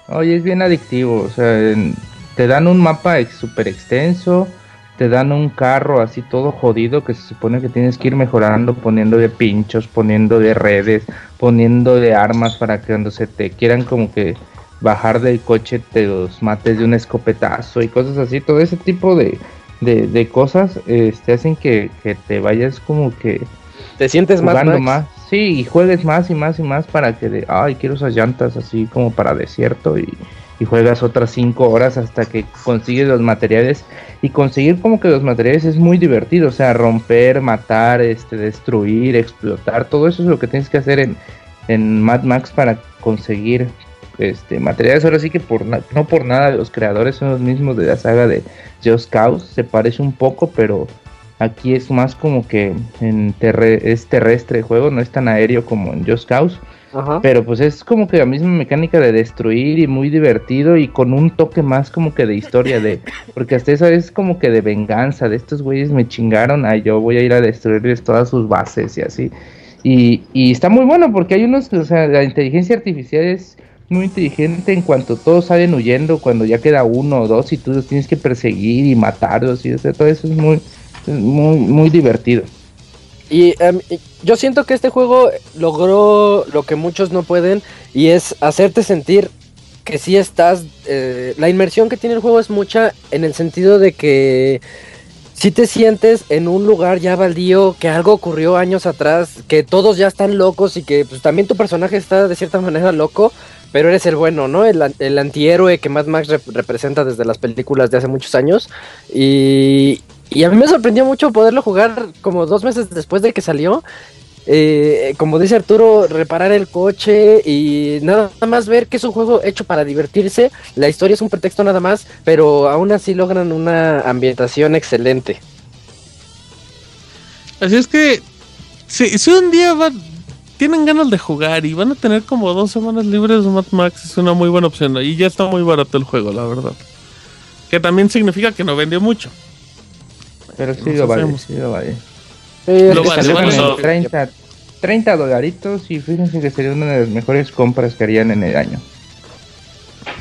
Oye, es bien adictivo, o sea, en- te dan un mapa ex- súper extenso, te dan un carro así todo jodido que se supone que tienes que ir mejorando, poniendo de pinchos, poniendo de redes, poniendo de armas para que cuando se te quieran como que bajar del coche te los mates de un escopetazo y cosas así, todo ese tipo de, de, de cosas este, hacen que, que te vayas como que Te sientes más Max. más. Sí, y juegues más y más y más para que de, ay, quiero esas llantas así como para desierto y, juegas otras cinco horas hasta que consigues los materiales y conseguir como que los materiales es muy divertido, o sea, romper, matar, este, destruir, explotar, todo eso es lo que tienes que hacer en, en Mad Max para conseguir este materiales. Ahora sí que por no por nada los creadores son los mismos de la saga de Just Cause, se parece un poco, pero Aquí es más como que en terre- es terrestre el juego, no es tan aéreo como en Just Cause. Ajá. Pero pues es como que la misma mecánica de destruir y muy divertido y con un toque más como que de historia de... Porque hasta eso es como que de venganza, de estos güeyes me chingaron, a yo voy a ir a destruirles todas sus bases y así. Y, y está muy bueno porque hay unos, o sea, la inteligencia artificial es muy inteligente en cuanto todos salen huyendo, cuando ya queda uno o dos y tú los tienes que perseguir y matarlos y o sea, todo eso es muy, muy, muy divertido. Y em, y yo siento que este juego logró lo que muchos no pueden y es hacerte sentir que sí estás... eh, la inmersión que tiene el juego es mucha en el sentido de que si te sientes en un lugar ya baldío, que algo ocurrió años atrás, que todos ya están locos y que pues, también tu personaje está de cierta manera loco, pero eres el bueno, ¿no? El, el antihéroe que Mad Max rep- representa desde las películas de hace muchos años. Y, y a mí me sorprendió mucho poderlo jugar como dos meses después de que salió. Eh, como dice Arturo, reparar el coche y nada más ver que es un juego hecho para divertirse. La historia es un pretexto nada más, pero aún así logran una ambientación excelente. Así es que si, un día van, tienen ganas de jugar y van a tener como dos semanas libres Mad Max, es una muy buena opción. Y ya está muy barato el juego, la verdad. Que también significa que no vendió mucho. Pero sí lo vale, sí lo vale. Eh, Lo vale, salió vale. con- Eso- 30, 30 dolaritos y fíjense que sería una de las mejores compras que harían en el año.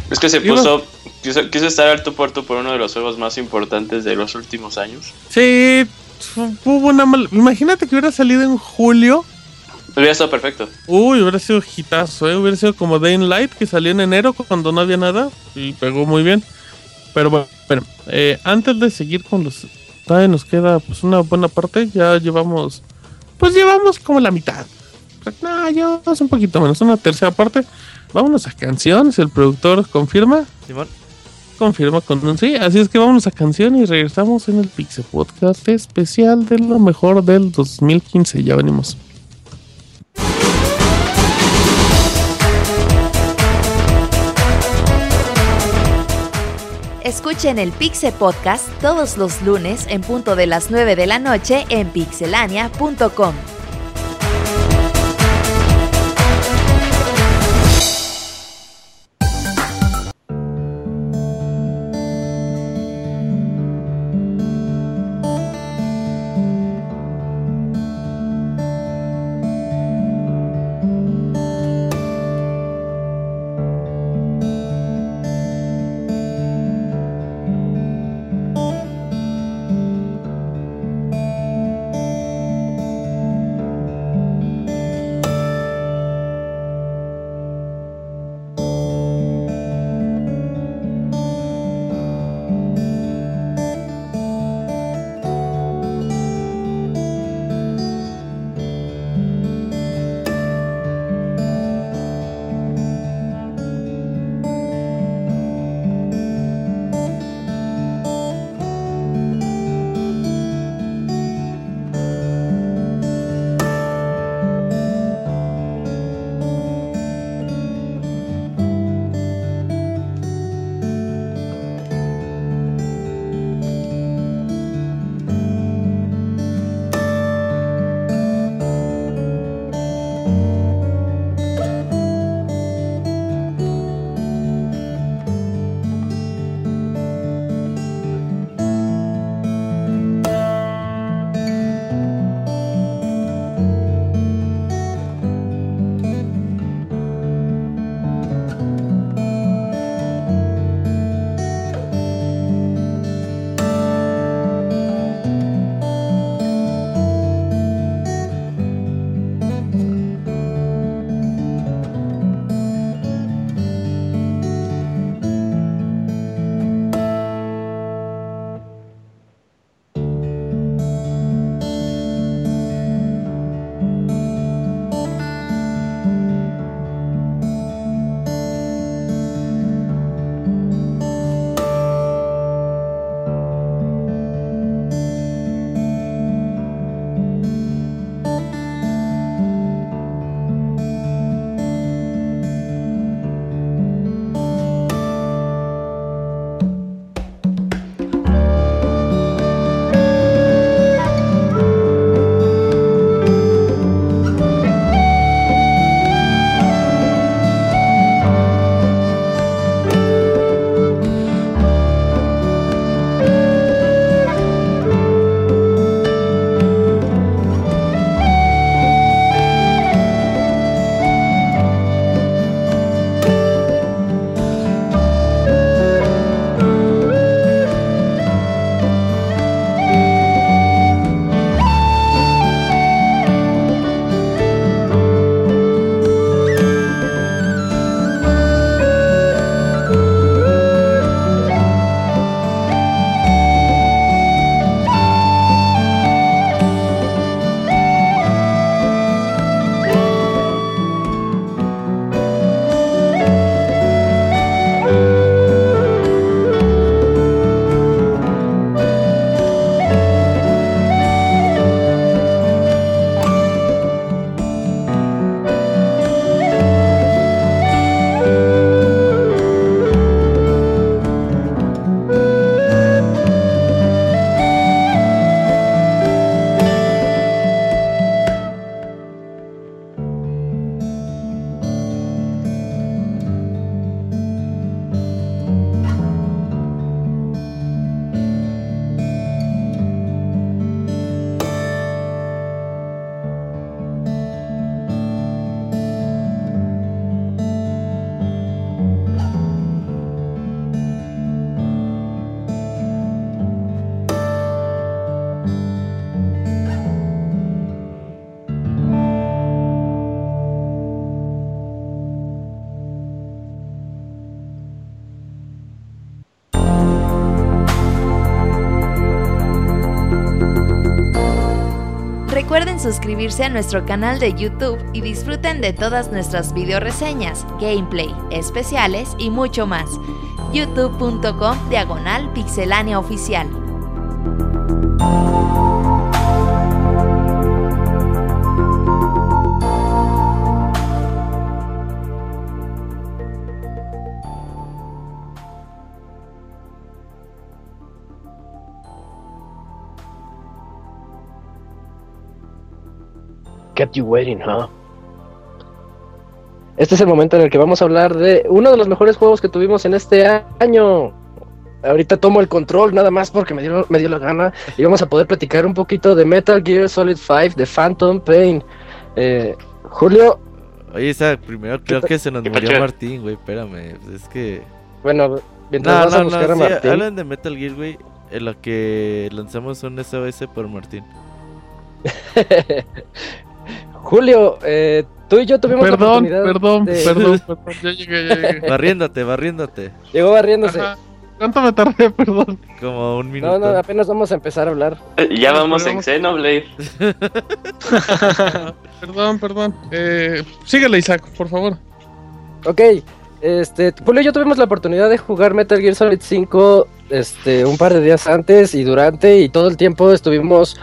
Es que se puso. Quiso, quiso estar al tú por uno de los juegos más importantes de los últimos años. Sí, hubo una mala... Imagínate que hubiera salido en julio. Hubiera estado perfecto. Uy, hubiera sido hitazo, ¿eh? Hubiera sido como Day in Light, que salió en enero cuando no había nada. Y pegó muy bien. Pero bueno, bueno, eh, antes de seguir con los... Todavía nos queda pues una buena parte. Ya llevamos... Pues llevamos como la mitad. No, llevamos un poquito menos, una tercera parte. Vámonos a canción, si el productor confirma. Simón. Confirma con un sí. Así es que vámonos a canción y regresamos en el Pixel Podcast especial de lo mejor del 2015. Ya venimos. Escuchen el Pixe Podcast todos los lunes en punto de las 9 de la noche en pixelania.com. Suscribirse a nuestro canal de YouTube y disfruten de todas nuestras video reseñas, gameplay, especiales y mucho más. youtube.com diagonal pixelánea oficial. You waiting, huh? Este es el momento en el que vamos a hablar de uno de los mejores juegos que tuvimos en este año. Ahorita tomo el control nada más porque me dio, me dio la gana y vamos a poder platicar un poquito de Metal Gear Solid 5 de Phantom Pain. Eh, Julio, Oye, esa primero creo que se nos murió pacho? Martín, güey. Espérame. pues Es que. bueno, mientras No, vas a no, buscar no. a sí, Martín. hablan de Metal Gear, güey. En la que lanzamos un SOS por Martín. Julio, eh, tú y yo tuvimos la Perdón, oportunidad perdón, de- perdón, perdón. Ya llegué, ya llegué. Barriéndote, barriéndote. Llegó barriéndose. Ajá. ¿Cuánto me tardé? Perdón. Como un minuto. No, no, apenas vamos a empezar a hablar. Ya vamos en. Xenoblade. Perdón, perdón. Eh, síguele, Isaac, por favor. Ok, este, Julio y yo tuvimos la oportunidad de jugar Metal Gear Solid 5 este, un par de días antes y durante y todo el tiempo estuvimos...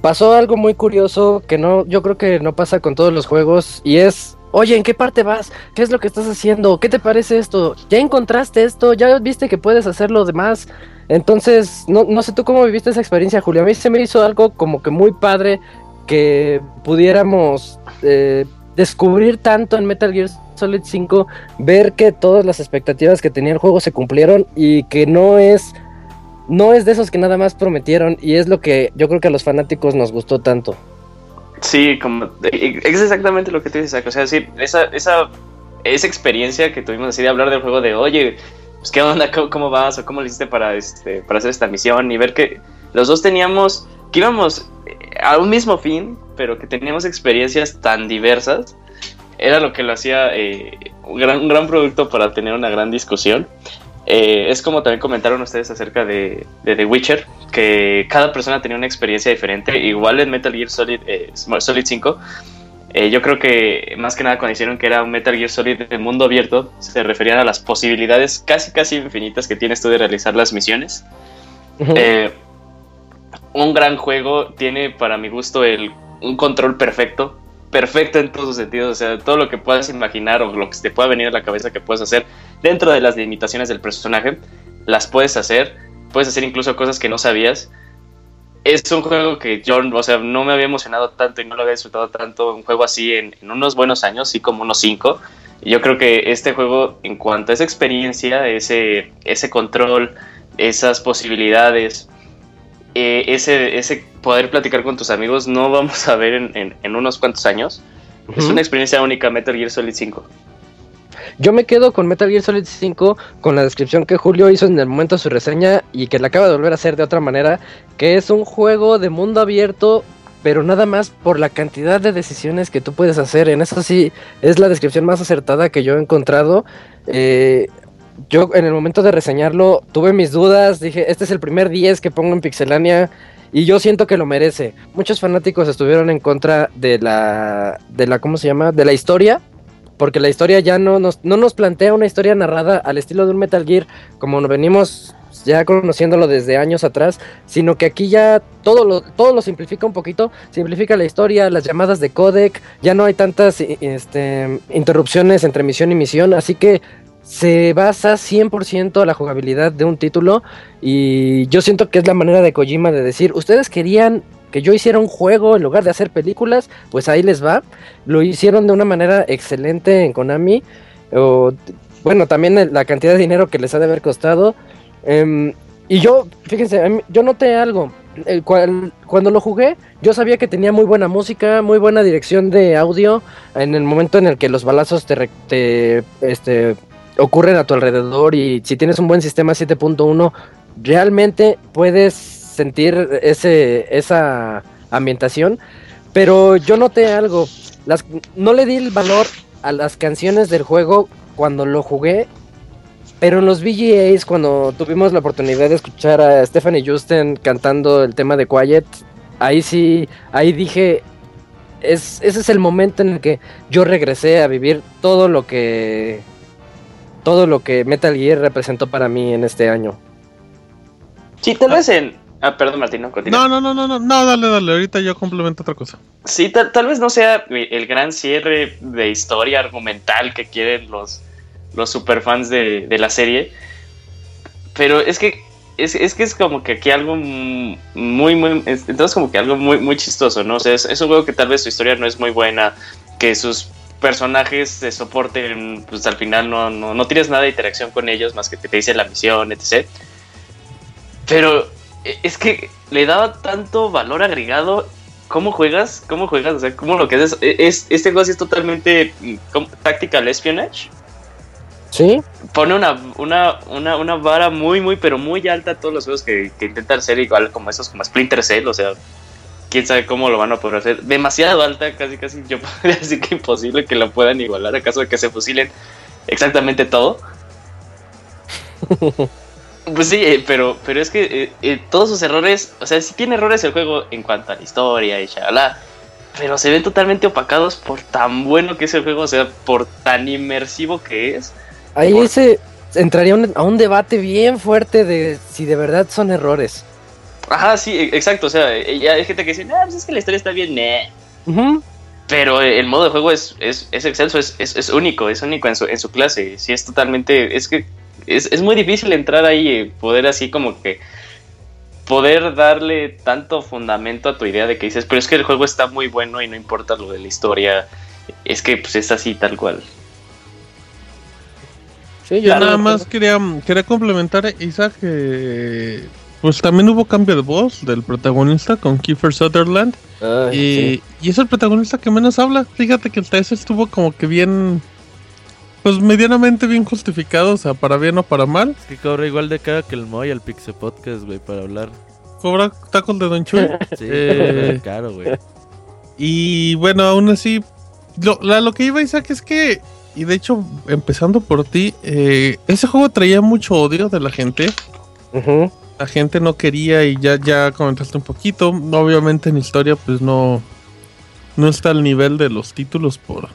Pasó algo muy curioso que no, yo creo que no pasa con todos los juegos y es, oye, ¿en qué parte vas? ¿Qué es lo que estás haciendo? ¿Qué te parece esto? ¿Ya encontraste esto? ¿Ya viste que puedes hacer lo demás? Entonces, no, no sé tú cómo viviste esa experiencia, Julio. A mí se me hizo algo como que muy padre que pudiéramos eh, descubrir tanto en Metal Gear Solid 5, ver que todas las expectativas que tenía el juego se cumplieron y que no es no es de esos que nada más prometieron y es lo que yo creo que a los fanáticos nos gustó tanto. Sí, como es exactamente lo que tú dices. O sea, esa, esa, esa experiencia que tuvimos así de hablar del juego de, oye, pues qué onda, cómo, cómo vas o cómo le hiciste para, este, para hacer esta misión y ver que los dos teníamos, que íbamos eh, a un mismo fin, pero que teníamos experiencias tan diversas, era lo que lo hacía eh, un, gran, un gran producto para tener una gran discusión. Eh, es como también comentaron ustedes acerca de, de The Witcher, que cada persona tenía una experiencia diferente. Igual en Metal Gear Solid, eh, Solid 5, eh, yo creo que más que nada cuando hicieron que era un Metal Gear Solid de mundo abierto, se referían a las posibilidades casi casi infinitas que tienes tú de realizar las misiones. Un gran juego tiene para mi gusto el, un control perfecto, perfecto en todos los sentidos, o sea, todo lo que puedas imaginar o lo que te pueda venir a la cabeza que puedes hacer dentro de las limitaciones del personaje, las puedes hacer, puedes hacer incluso cosas que no sabías. Es un juego que yo, o sea, no me había emocionado tanto y no lo había disfrutado tanto, un juego así en, unos buenos años, sí como unos 5. Y yo creo que este juego, en cuanto a esa experiencia, ese, ese control, esas posibilidades, eh, ese, ese poder platicar con tus amigos, no vamos a ver en, en, en unos cuantos años. Es una experiencia única Metal Gear Solid 5. Yo me quedo con Metal Gear Solid 5 con la descripción que Julio hizo en el momento de su reseña y que la acaba de volver a hacer de otra manera, que es un juego de mundo abierto, pero nada más por la cantidad de decisiones que tú puedes hacer. En eso sí es la descripción más acertada que yo he encontrado. Eh, yo en el momento de reseñarlo tuve mis dudas, dije, este es el primer 10 que pongo en Pixelania. Y yo siento que lo merece. Muchos fanáticos estuvieron en contra de la, de la, ¿cómo se llama? De la historia, porque la historia ya no nos, no nos plantea una historia narrada al estilo de un Metal Gear, como nos venimos ya conociéndolo desde años atrás, sino que aquí ya todo lo, todo lo simplifica un poquito, simplifica la historia, las llamadas de codec, ya no hay tantas este, interrupciones entre misión y misión, así que se basa 100% a la jugabilidad de un título y yo siento que es la manera de Kojima de decir, ustedes querían que yo hiciera un juego en lugar de hacer películas, pues ahí les va. Lo hicieron de una manera excelente en Konami. O, bueno, también la cantidad de dinero que les ha de haber costado. Em, y yo, fíjense, yo noté algo. El cual- cuando lo jugué, yo sabía que tenía muy buena música, muy buena dirección de audio. En el momento en el que los balazos te, te, este, ocurren a tu alrededor y si tienes un buen sistema 7.1, realmente puedes sentir ese, esa ambientación. Pero yo noté algo. Las, no le di el valor a las canciones del juego cuando lo jugué. Pero en los VGAs, cuando tuvimos la oportunidad de escuchar a Stephanie Justin cantando el tema de Quiet, ahí sí, ahí dije, es, ese es el momento en el que yo regresé a vivir todo lo que todo lo que Metal Gear representó para mí en este año. Sí, tal vez en. Ah, perdón, Martín, no, continúa. No, no, no, no, no, no, dale, dale. Ahorita yo complemento otra cosa. Sí, tal, tal vez no sea el gran cierre de historia argumental que quieren los, los superfans de, de la serie. Pero es que es, es, que es como que aquí algo muy, muy. Entonces, como que algo muy, muy chistoso, ¿no? O sea, es, es, un juego que tal vez su historia no es muy buena, que sus personajes se soporten, pues al final no, no, no tienes nada de interacción con ellos más que te dice la misión, etc. Pero es que le daba tanto valor agregado. ¿Cómo juegas? ¿Cómo juegas? O sea, ¿cómo lo que es? es este juego es totalmente tactical espionage. Sí. Pone una, una, una, una, vara muy, muy, pero muy alta a todos los juegos que, que, intentan ser igual como esos, como Splinter Cell. O sea, quién sabe cómo lo van a poder hacer. Demasiado alta, casi, casi yo podría decir que imposible que lo puedan igualar a caso de que se fusilen exactamente todo. Pues sí, eh, pero, pero es que eh, eh, todos sus errores, o sea, sí tiene errores el juego en cuanto a la historia y shalala, pero se ven totalmente opacados por tan bueno que es el juego, o sea, por tan inmersivo que es. Ahí por... se entraría un, a un debate bien fuerte de si de verdad son errores. Ajá, sí, exacto, o sea, ya hay gente que dice, ah, pues es que la historia está bien. Uh -huh. Pero el modo de juego es, es, es excelso, es, es, es, único, es único en su, en su clase. Sí, es totalmente. Es que es, es muy difícil entrar ahí y poder así como que. Poder darle tanto fundamento a tu idea de que dices, pero es que el juego está muy bueno y no importa lo de la historia. Es que pues es así tal cual. Sí, yo nada más quería, quería complementar, Isaac, que pues también hubo cambio de voz del protagonista con Kiefer Sutherland. Ay, y, sí. y es el protagonista que menos habla. Fíjate que el TS estuvo como que bien. Pues medianamente bien justificado, o sea, para bien o para mal. Es que cobra igual de cara que el Moy al Pixel Podcast, güey, para hablar. Cobra tacos de Don Chuy. Sí, Eh, caro, güey. y bueno, aún así. Lo, la- lo que iba Isaac es que. Y de hecho, empezando por ti, eh, ese juego traía mucho odio de la gente. Ujú. La gente no quería y ya, ya comentaste un poquito. Obviamente en historia pues no, no está al nivel de los títulos por,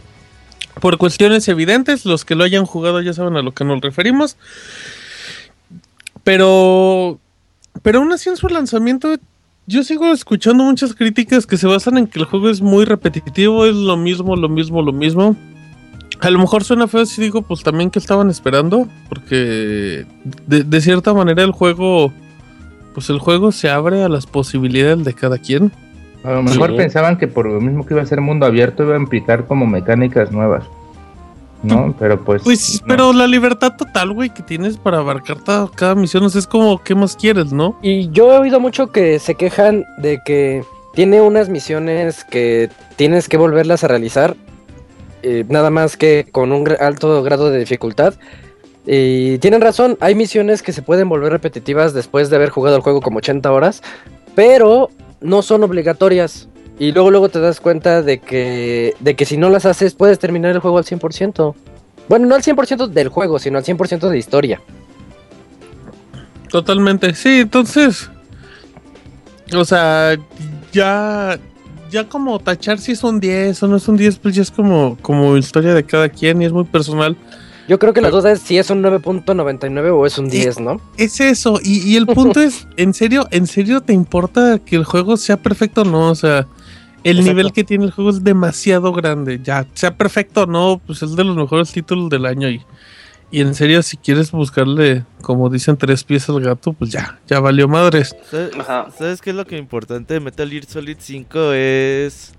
por cuestiones evidentes. Los que lo hayan jugado ya saben a lo que nos referimos. Pero, pero aún así en su lanzamiento yo sigo escuchando muchas críticas que se basan en que el juego es muy repetitivo, es lo mismo, lo mismo, lo mismo. A lo mejor suena feo si digo pues también que estaban esperando, porque de, de cierta manera el juego pues el juego se abre a las posibilidades de cada quien. A lo mejor Sí. pensaban que por lo mismo que iba a ser mundo abierto iba a implicar como mecánicas nuevas. ¿No? Pero pues. Pues, no. pero la libertad total, güey, que tienes para abarcar cada misión, o sea, es como, ¿qué más quieres, no? Y yo he oído mucho que se quejan de que tiene unas misiones que tienes que volverlas a realizar, eh, nada más que con un alto grado de dificultad. Y tienen razón, hay misiones que se pueden volver repetitivas después de haber jugado el juego como 80 horas, pero no son obligatorias. Y luego luego te das cuenta de que, de que si no las haces puedes terminar el juego al 100%. Bueno, no al 100% del juego, sino al 100% de historia. Totalmente, sí, entonces. O sea, ya. Ya como tachar si es un 10 o no es un 10, pues ya es como, como historia de cada quien y es muy personal. Yo creo que la duda es si es un 9.99 o es un 10, ¿no? Es eso, y, y el punto es, ¿en serio, en serio te importa que el juego sea perfecto o no? O sea, el Exacto. nivel que tiene el juego es demasiado grande. Ya, sea perfecto o no, pues es de los mejores títulos del año. Y, y en serio, si quieres buscarle, como dicen, tres pies al gato, pues ya, ya valió madres. ¿Sabes, Ajá. ¿Sabes qué es lo que importante de Metal Gear Solid 5? Es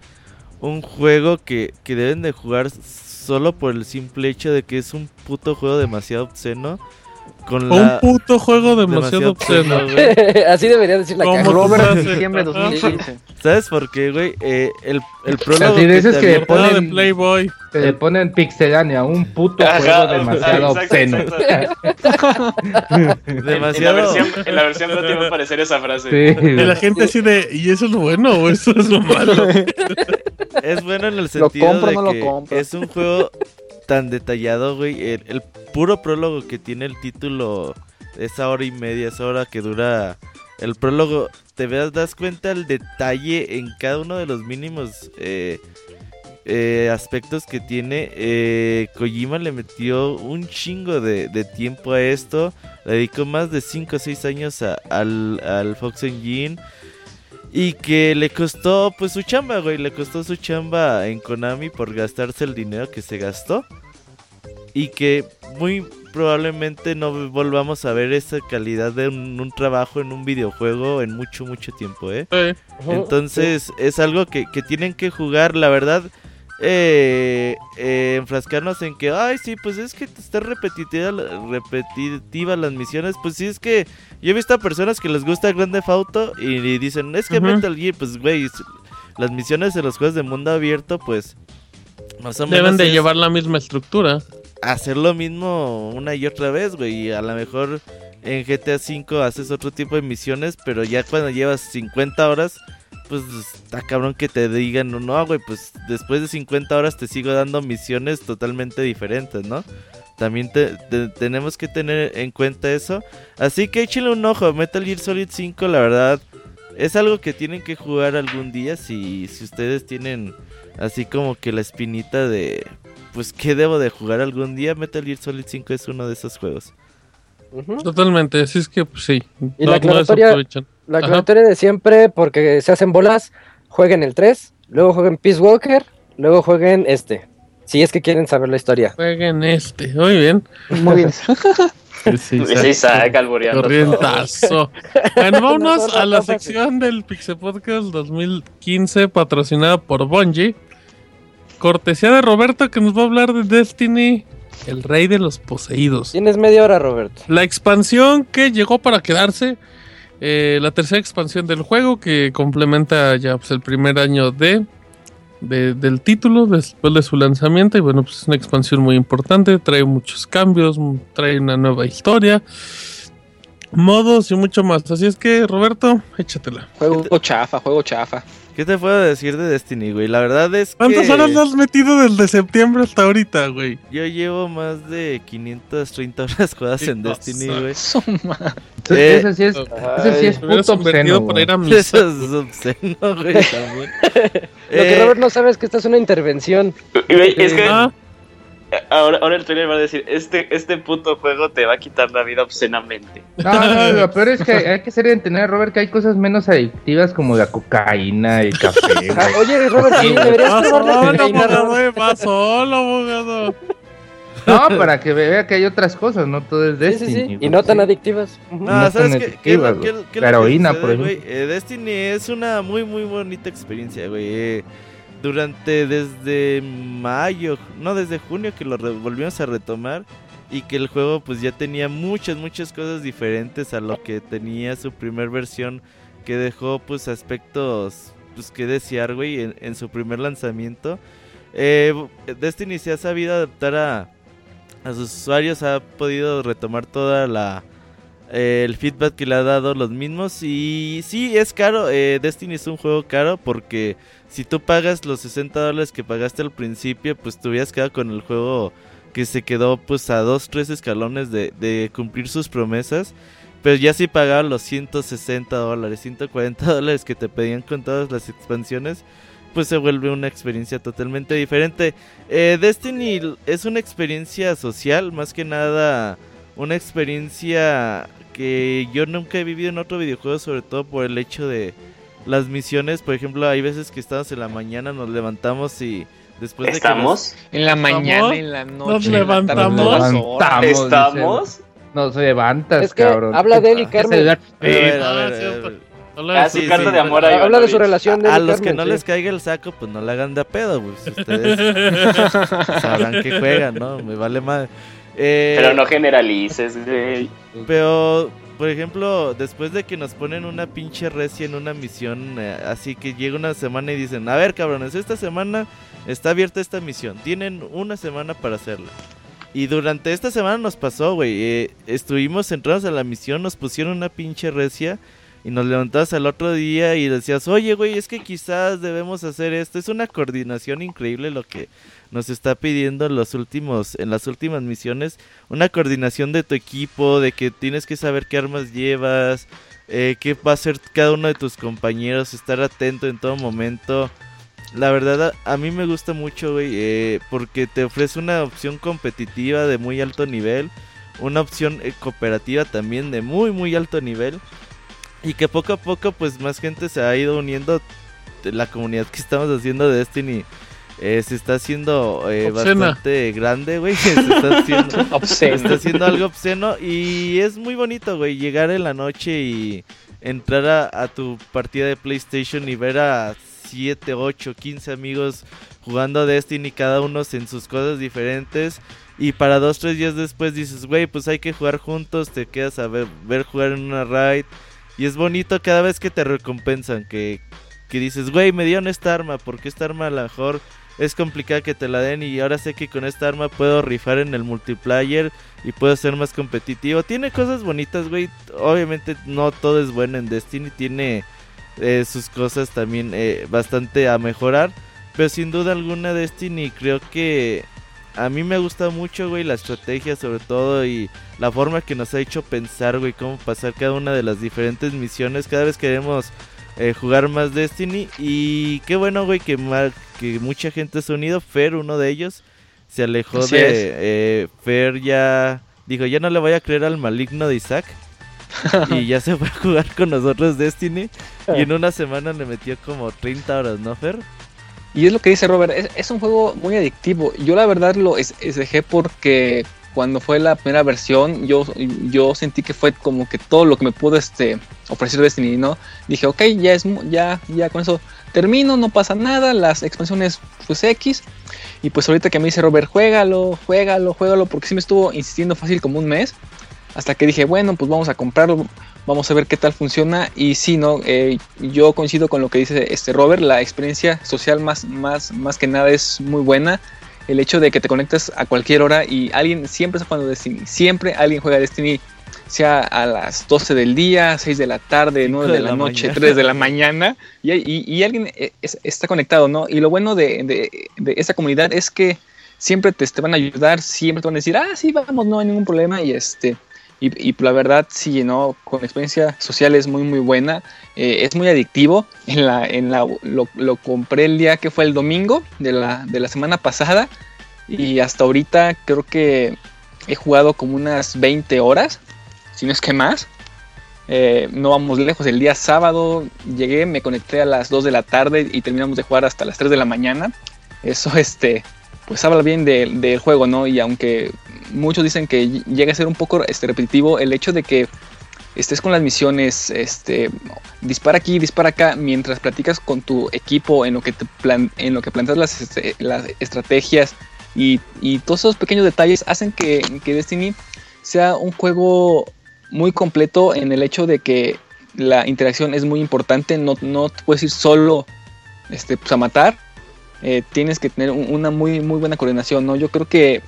un juego que, que deben de jugar solo por el simple hecho de que es un puto juego demasiado obsceno. Con Un la... puto juego demasiado obsceno. güey. Así debería decir la ¿Cómo caja. tú Robert haces? de diciembre de Ajá. 2015. ¿Sabes por qué, güey? Eh, el, el prólogo Así de que Playboy. Te le ponen pixelánea, un puto Ajá, juego demasiado exacto, obsceno. exacto. En demasiado... la versión, en la versión no te va a aparecer esa frase. Sí. La gente así de, ¿y eso es lo bueno o eso es lo malo? Es bueno en el ¿Lo sentido compro o de no lo que compro? es un juego tan detallado, güey. El, puro prólogo que tiene el título, esa hora y media, esa hora que dura el prólogo, te veas, das cuenta el detalle en cada uno de los mínimos eh, eh, aspectos que tiene. Eh, Kojima le metió un chingo de, tiempo a esto. Dedicó más de 5 o 6 años a- al, al Fox Engine. Y que le costó pues su chamba, güey. Le costó su chamba en Konami por gastarse el dinero que se gastó. Y que muy probablemente no volvamos a ver esa calidad de un, un trabajo en un videojuego en mucho, mucho tiempo, ¿eh? Entonces es algo que, que tienen que jugar, la verdad. Eh, eh, enfrascarnos en que, ay, sí, pues es que está repetitiva, repetitiva las misiones. Pues sí, es que yo he visto a personas que les gusta Grand Theft Auto y, y dicen, es que Ujú. Metal Gear, pues güey, las misiones de los juegos de mundo abierto, pues más o menos deben de llevar la misma estructura. hacer lo mismo una y otra vez, güey. Y a lo mejor en GTA V haces otro tipo de misiones, pero ya cuando llevas 50 horas, pues está cabrón que te digan, no, no, güey, pues después de 50 horas te sigo dando misiones totalmente diferentes, ¿no? También te- te- tenemos que tener en cuenta eso. Así que échenle un ojo. Metal Gear Solid 5, la verdad, es algo que tienen que jugar algún día. Si, si ustedes tienen así como que la espinita de, pues, ¿qué debo de jugar algún día? Metal Gear Solid 5 es uno de esos juegos. Totalmente, así es que pues, sí. Y la aclaratoria- desaprovechan. La Ajá. de siempre, porque se hacen bolas, jueguen el 3, luego jueguen Peace Walker, luego jueguen este. Si es que quieren saber la historia. Jueguen este, muy bien. Muy bien. Sí, Isaac. Corrientazo. Bueno, vámonos No, no, a la sección del Pixel Podcast 2015 patrocinada por Bungie. Cortesía de Roberto que nos va a hablar de Destiny, el rey de los poseídos. Tienes media hora, Roberto. La expansión que llegó para quedarse, eh, la tercera expansión del juego que complementa ya pues, el primer año de, de- del título después de su lanzamiento y bueno pues es una expansión muy importante, trae muchos cambios, trae una nueva historia, modos y mucho más. Así es que Roberto, échatela. Juego chafa, juego chafa. ¿Qué te puedo decir de Destiny, güey? La verdad es que... ¿Cuántas horas has metido desde septiembre hasta ahorita, güey? Yo llevo más de 530 horas jugadas en Destiny, güey. Madre. Eh, Eso sí es, eso sí es puto obsceno, por güey. ir a misa. Eso es obsceno, güey, también. Lo que Eh, Robert no sabe es que esta es una intervención. Güey, es que Ah, ahora, ahora el trailer va a decir, este, este puto juego te va a quitar la vida obscenamente. No, no, lo peor es que hay que ser entender, Robert, que hay cosas menos adictivas como la cocaína y café, Ah, oye, Robert, sí, deberías probar la solo, cocaína, solo, abogado. No, para que vea que hay otras cosas, no todo es Sí, sí, Destiny. sí. Y no tan adictivas. No, No ¿sabes tan qué? ¿Qué es lo- adictivas, qué- güey. qué es La heroína, por güey? ejemplo. Eh, Destiny es una muy, muy bonita experiencia, güey. Eh, durante, desde mayo, no, desde junio que lo volvimos a retomar. Y que el juego pues ya tenía muchas, muchas cosas diferentes a lo que tenía su primer versión. Que dejó pues aspectos pues que desear, güey, en, en su primer lanzamiento. Eh, Destiny se ha sabido adaptar a, a sus usuarios, ha podido retomar toda la el feedback que le ha dado los mismos y sí es caro, eh, Destiny es un juego caro porque si tú pagas los 60 dólares que pagaste al principio, pues te hubieras quedado con el juego que se quedó pues a dos, tres escalones de, cumplir sus promesas. Pero ya si pagabas los 160 dólares, 140 dólares que te pedían con todas las expansiones, pues se vuelve una experiencia totalmente diferente. Eh, Destiny es una experiencia social, más que nada una experiencia que yo nunca he vivido en otro videojuego, sobre todo por el hecho de las misiones. Por ejemplo, hay veces que estamos en la mañana, nos levantamos y después de que ¿Estamos? En la ¿Estamos? mañana, en la noche. Nos tarde, levantamos. ¿Estamos? No, se levantas, Es que cabrón. habla de él y Carmen. A ver, a ver, Ah, a ver, cierto. a ver. Hola, Ah, sí, carta sí. de amor a Habla de su relación de A los que no sí. les caiga el saco, pues no la hagan de a pedo, pues ustedes sabrán que juegan, ¿no? Me vale más. Pero no generalices, güey. Pero, por ejemplo, después de que nos ponen una pinche recia en una misión, eh, así que llega una semana y dicen, a ver cabrones, esta semana está abierta esta misión, tienen una semana para hacerla. Y durante esta semana nos pasó, güey, eh, estuvimos entrados a la misión, nos pusieron una pinche recia y nos levantabas al otro día y decías, oye, güey, es que quizás debemos hacer esto. Es una coordinación increíble lo que nos está pidiendo en los últimos, en las últimas misiones. Una coordinación de tu equipo, de que tienes que saber qué armas llevas, eh, qué va a hacer cada uno de tus compañeros, estar atento en todo momento. La verdad, a, mí me gusta mucho, güey, eh, porque te ofrece una opción competitiva de muy alto nivel, una opción eh, cooperativa también de muy, muy alto nivel, y que poco a poco, pues más gente se ha ido uniendo. La comunidad que estamos haciendo de Destiny eh, se está haciendo eh, bastante grande, güey. Se está haciendo Obsceno. está haciendo algo obsceno y es muy bonito, güey, llegar en la noche y entrar a, a tu partida de PlayStation y ver a 7, 8, 15 amigos jugando Destiny, cada uno en sus cosas diferentes. Y para dos, tres días después dices, güey, pues hay que jugar juntos, te quedas a ver, ver jugar en una raid. Y es bonito cada vez que te recompensan, que, que dices, güey, me dieron esta arma, porque esta arma a lo mejor es complicada que te la den y ahora sé que con esta arma puedo rifar en el multiplayer y puedo ser más competitivo. Tiene cosas bonitas, güey. Obviamente no todo es bueno en Destiny, tiene eh, sus cosas también eh, bastante a mejorar. Pero sin duda alguna Destiny creo que a mí me gusta mucho, güey, la estrategia sobre todo y la forma que nos ha hecho pensar, güey, cómo pasar cada una de las diferentes misiones. Cada vez queremos eh, jugar más Destiny y qué bueno, güey, que, que mucha gente se ha unido. Fer, uno de ellos, se alejó Así de... eh, Fer ya dijo, ya no le voy a creer al maligno de Isaac. y ya se fue a jugar con nosotros Destiny. Y en una semana le metió como 30 horas, ¿no, Fer? Y es lo que dice Robert, es, es un juego muy adictivo. Yo la verdad lo es, es dejé porque cuando fue la primera versión, yo, yo sentí que fue como que todo lo que me pudo este, ofrecer Destiny, ¿no? Dije, ok, ya es ya, ya con eso termino, no pasa nada, las expansiones pues X. Y pues ahorita que me dice Robert, juégalo, juégalo, juégalo, porque sí me estuvo insistiendo fácil como un mes. Hasta que dije, bueno, pues vamos a comprarlo, vamos a ver qué tal funciona. Y sí, no, Eh, yo coincido con lo que dice este Robert, la experiencia social más, más, más que nada es muy buena. El hecho de que te conectas a cualquier hora y alguien siempre está jugando Destiny, siempre alguien juega Destiny, sea a las 12 del día, 6 de la tarde, 9 de, de la, la noche, mañana. 3 de la mañana, y, y- y alguien es- está conectado, ¿no? Y lo bueno de, de, de esta comunidad es que siempre te, te van a ayudar, siempre te van a decir, ah, sí, vamos, no hay ningún problema, y este... Y, la verdad, sí, ¿no? Con experiencia social es muy, muy buena. Eh, es muy adictivo. En la, en la, lo, lo compré el día que fue el domingo de la, de la semana pasada. Y hasta ahorita creo que he jugado como unas 20 horas, si no es que más. Eh, no vamos lejos. El día sábado llegué, me conecté a las 2 de la tarde y terminamos de jugar hasta las 3 de la mañana. Eso, este, pues habla bien de- del juego, ¿no? Y aunque muchos dicen que ll- llega a ser un poco este, repetitivo, el hecho de que estés con las misiones, este, dispara aquí, dispara acá, mientras platicas con tu equipo en lo que, te plan, en lo que planteas las, este, las estrategias y, y todos esos pequeños detalles hacen que, que Destiny sea un juego muy completo en el hecho de que la interacción es muy importante, no, no te puedes ir solo este, pues, a matar, eh, tienes que tener un- una muy, muy buena coordinación, ¿no? Yo creo que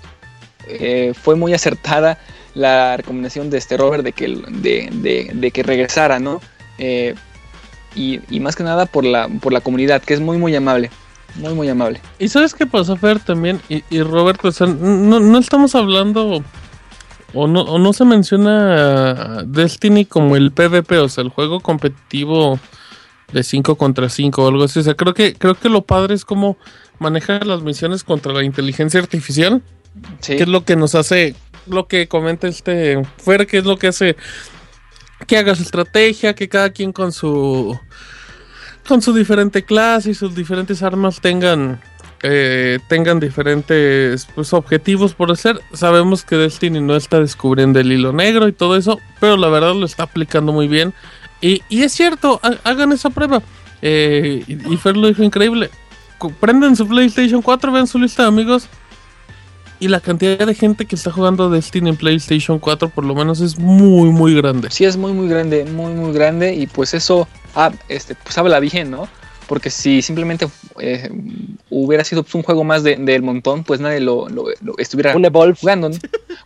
eh, fue muy acertada la recomendación de este Robert de que, de- de que regresara, ¿no? Eh, y, y más que nada por la, por la comunidad, que es muy, muy amable. Muy, muy amable. ¿Y sabes qué pasó, Fer, también? Y, y Robert, o sea, no, no estamos hablando o no, o no se menciona Destiny como el PvP, o sea, el juego competitivo de 5 contra 5 o algo así. O sea, creo que, creo que lo padre es cómo manejar las misiones contra la inteligencia artificial, Sí, que es lo que nos hace, lo que comenta este Fer, que es lo que hace que hagas estrategia, que cada quien con su con su diferente clase y sus diferentes armas tengan eh, tengan diferentes pues, objetivos por hacer. Sabemos que Destiny no está descubriendo el hilo negro y todo eso, pero la verdad lo está aplicando muy bien. Y, y es cierto, ha- hagan esa prueba. Eh, y, y Fer lo dijo increíble. Prenden su PlayStation 4, vean su lista de amigos. Y la cantidad de gente que está jugando Destiny en PlayStation 4 por lo menos es muy, muy grande. sí es muy, muy grande, muy, muy grande. Y pues eso ah, este, pues habla bien, ¿no? Porque si simplemente eh, hubiera sido pues, un juego más de- del montón, pues nadie lo, lo- lo estuviera Un Evolve. jugando, ¿no?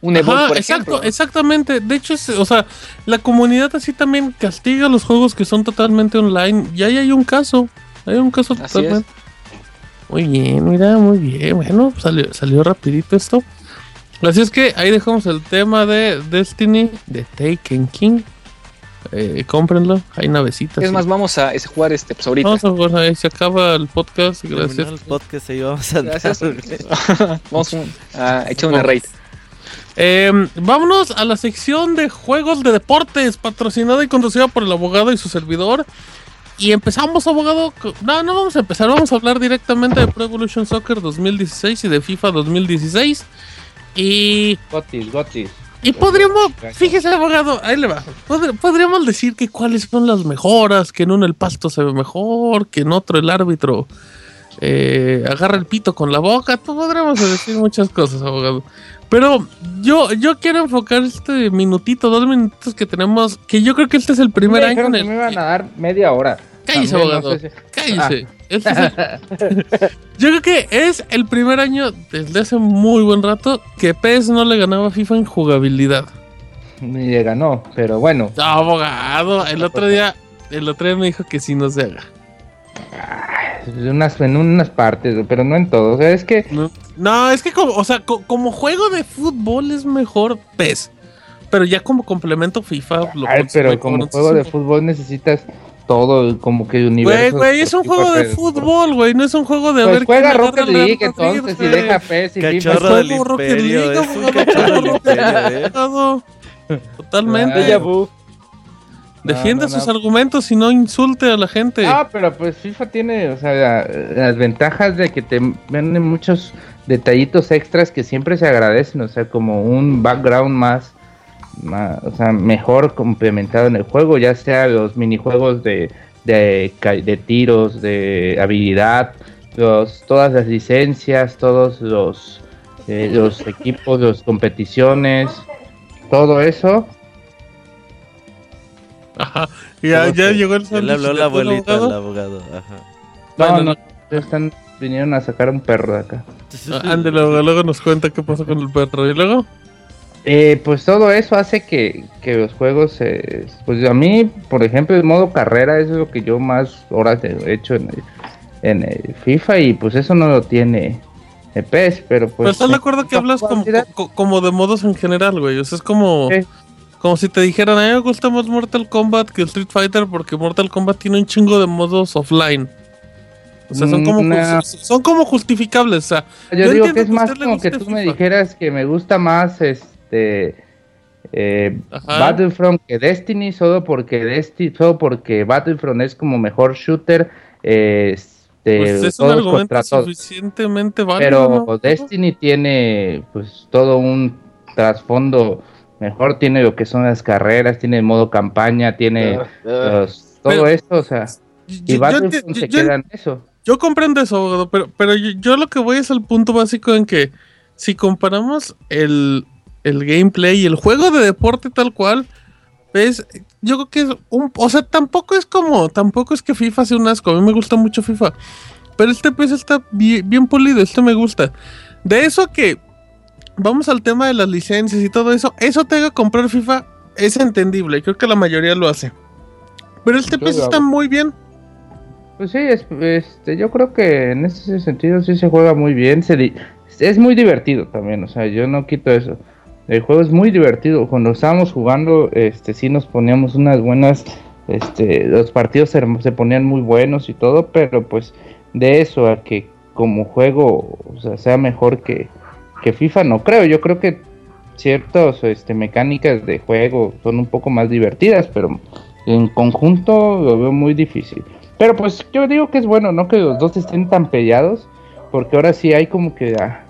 Un Evolve, Ajá, por exacto, ejemplo. exactamente. De hecho, es, o sea, la comunidad así también castiga los juegos que son totalmente online. Y ahí hay un caso. Hay un caso Así totalmente. Muy bien, mira, muy bien. Bueno, salió, salió rapidito esto. Así es que ahí dejamos el tema de Destiny de Taken King. Eh, cómprenlo. Hay navecitas. Es sí. más, vamos a jugar este pues ahorita. Vamos a jugar, ahí se acaba el podcast. Terminó Gracias. el podcast y vamos a Gracias. vamos a echar una raid. Eh, vámonos a la sección de juegos de deportes, patrocinada y conducida por el abogado y su servidor. Y empezamos, abogado. No, no vamos a empezar, vamos a hablar directamente de Pro Evolution Soccer 2016 y de FIFA 2016. Y, Gotis, Gotis. Y podríamos, fíjese, abogado, ahí le va. Pod- Podríamos decir que cuáles son las mejoras, que en uno el pasto se ve mejor, que en otro el árbitro eh, agarra el pito con la boca. Podríamos decir muchas cosas, abogado. Pero yo, yo quiero enfocar este minutito, dos minutitos que tenemos, que yo creo que este es el primer me año que me iban a dar media hora. Cállese, También, no abogado. sé si- Cállese. Este es el- Yo creo que es el primer año desde hace muy buen rato que PES no le ganaba a FIFA en jugabilidad. Ni le ganó, pero bueno. No, abogado, el otro día, el otro día me dijo que sí no se haga. En unas, en unas partes, pero no en todo. O sea, es que No, no, es que como, o sea, co- como juego de fútbol es mejor PES. Pero ya como complemento FIFA lo Ay, pero como juego de fútbol necesitas todo, como que Güey, universo. güey, es un juego de fútbol, güey, no es un juego de a Pues ver juega Rocket League entonces y güey. deja PES y. Cachorro del Imperio, es un cachorro del ¿eh? Totalmente. No, sus no. argumentos y no insulte a la gente. Ah, pero pues FIFA tiene, o sea, la- las ventajas de que te venden muchos detallitos extras que siempre se agradecen, o sea, como un background más, más, o sea, mejor complementado en el juego, ya sea los minijuegos de, de, de tiros, de habilidad, los, todas las licencias, todos los, eh, los equipos, las competiciones, todo eso. Ajá. Ya, ya llegó el Ya le habló la abuelita al abogado. abogado. Ajá. No, Bueno, no, ya están, vinieron a sacar un perro de acá. Ah, Ándale, luego, luego nos cuenta qué pasó con el perro. Y luego, Eh, pues todo eso hace que, que los juegos, eh, pues a mí, por ejemplo, el modo carrera, eso es lo que yo más horas he hecho en el, en el FIFA y pues eso no lo tiene el PES, pero pues... pero estás de acuerdo que hablas como, como de modos en general, güey. O sea, es como, Sí. como si te dijeran, a mí me gusta más Mortal Kombat que Street Fighter porque Mortal Kombat tiene un chingo de modos offline. O sea, son Mm, como, no. son como justificables. O sea, Yo, yo digo que es más como que tú me dijeras que me gusta más este... eh, Ajá. Battlefront que Destiny solo porque Destiny solo porque Battlefront es como mejor shooter eh, este, pues es un todos argumento contra todos. suficientemente válido. Pero ¿no? Destiny tiene pues todo un trasfondo mejor, tiene lo que son las carreras, tiene el modo campaña, tiene Ah, los- todo Pero- esto, o sea, y yo Battlefront se queda en eso. Yo comprendo eso, abogado, pero, pero yo, yo lo que voy es al punto básico en que si comparamos el, el gameplay y el juego de deporte tal cual, ves, yo creo que es un... O sea, tampoco es como... Tampoco es que FIFA sea un asco, a mí me gusta mucho FIFA. Pero este pues está bien, bien pulido, este me gusta. De eso que... Vamos al tema de las licencias y todo eso. Eso te haga comprar FIFA es entendible. Creo que la mayoría lo hace. Pero este lo está muy bien. Pues sí, es- este, yo creo que en ese sentido sí se juega muy bien, se es muy divertido también, o sea, yo no quito eso. El juego es muy divertido. Cuando estábamos jugando, este, sí nos poníamos unas buenas, este, los partidos se, ponían muy buenos y todo, pero pues de eso a que como juego, o sea, sea mejor que, que FIFA, no creo. Yo creo que ciertas, este, mecánicas de juego son un poco más divertidas, pero en conjunto lo veo muy difícil. Pero pues yo digo que es bueno, ¿no? Que los dos estén tan peleados, porque ahora sí hay como que la,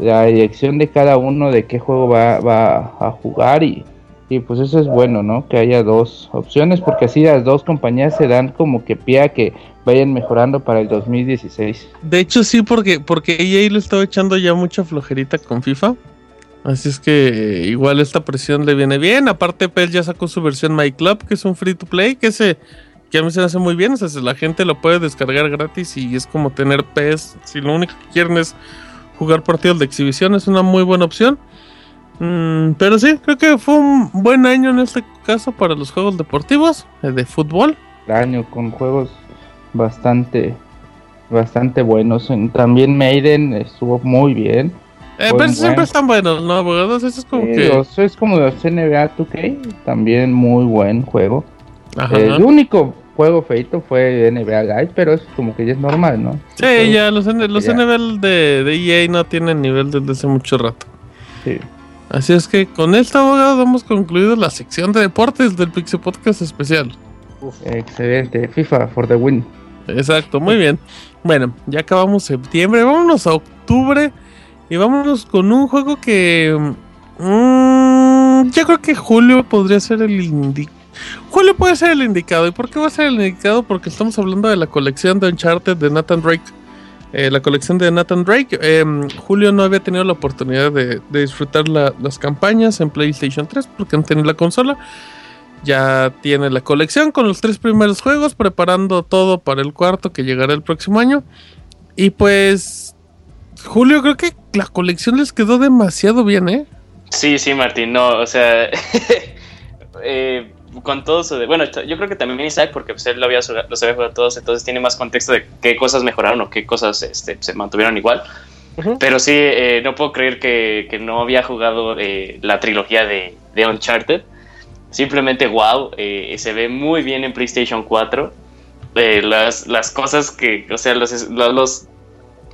la elección de cada uno de qué juego va, va a jugar y, y pues eso es bueno, ¿no? Que haya dos opciones, porque así las dos compañías se dan como que pie a que vayan mejorando para el 2016. De hecho, sí, porque, porque EA le estaba echando ya mucha flojerita con FIFA. Así es que eh, igual esta presión le viene bien. Aparte, PES ya sacó su versión My Club, que es un free to play, que se que a mí se me hace muy bien. O sea, la gente lo puede descargar gratis y es como tener PES. Si lo único que quieren es jugar partidos de exhibición, es una muy buena opción. Mm, pero sí, creo que fue un buen año en este caso para los juegos deportivos eh, de fútbol. año con juegos bastante bastante buenos. En- También Maiden estuvo muy bien. Eh, Buen, pero siempre están buenos, ¿no, abogados? Eso es como Sí, que. los- es como los NBA 2K, también muy buen juego. Ajá. Eh, el único juego feito fue NBA Live, pero es como que ya es normal, ¿no? Sí, ya, los, N- los Ya. De, de EA no tienen nivel desde hace mucho rato. Sí. Así es que con esto, abogado, hemos concluido la sección de deportes del Pixel Podcast especial. Excelente. FIFA for the win. Exacto, muy bien. Bueno, ya acabamos septiembre, vámonos a octubre y vámonos con un juego que... mm, yo creo que julio podría ser el indicado. Julio puede ser el indicado. ¿Y por qué va a ser el indicado? Porque estamos hablando de la colección de Uncharted de Nathan Drake. Eh, la colección de Nathan Drake. Em, Julio no había tenido la oportunidad de, disfrutar la- las campañas en PlayStation 3 porque no tenía la consola. Ya tiene la colección con los tres primeros juegos, preparando todo para el cuarto que llegará el próximo año. Y pues, Julio, creo que la colección les quedó demasiado bien, ¿eh? Sí, sí, Martín, no, o sea, eh, con todo eso de, bueno, yo creo que también Isaac, porque pues, él lo había, los había jugado todos, entonces tiene más contexto de qué cosas mejoraron o qué cosas este, se mantuvieron igual. Pero sí, eh, no puedo creer que, que no había jugado eh, la trilogía de, de Uncharted. Simplemente wow, eh, se ve muy bien en PlayStation 4. Eh, las, las cosas que, o sea, los, los,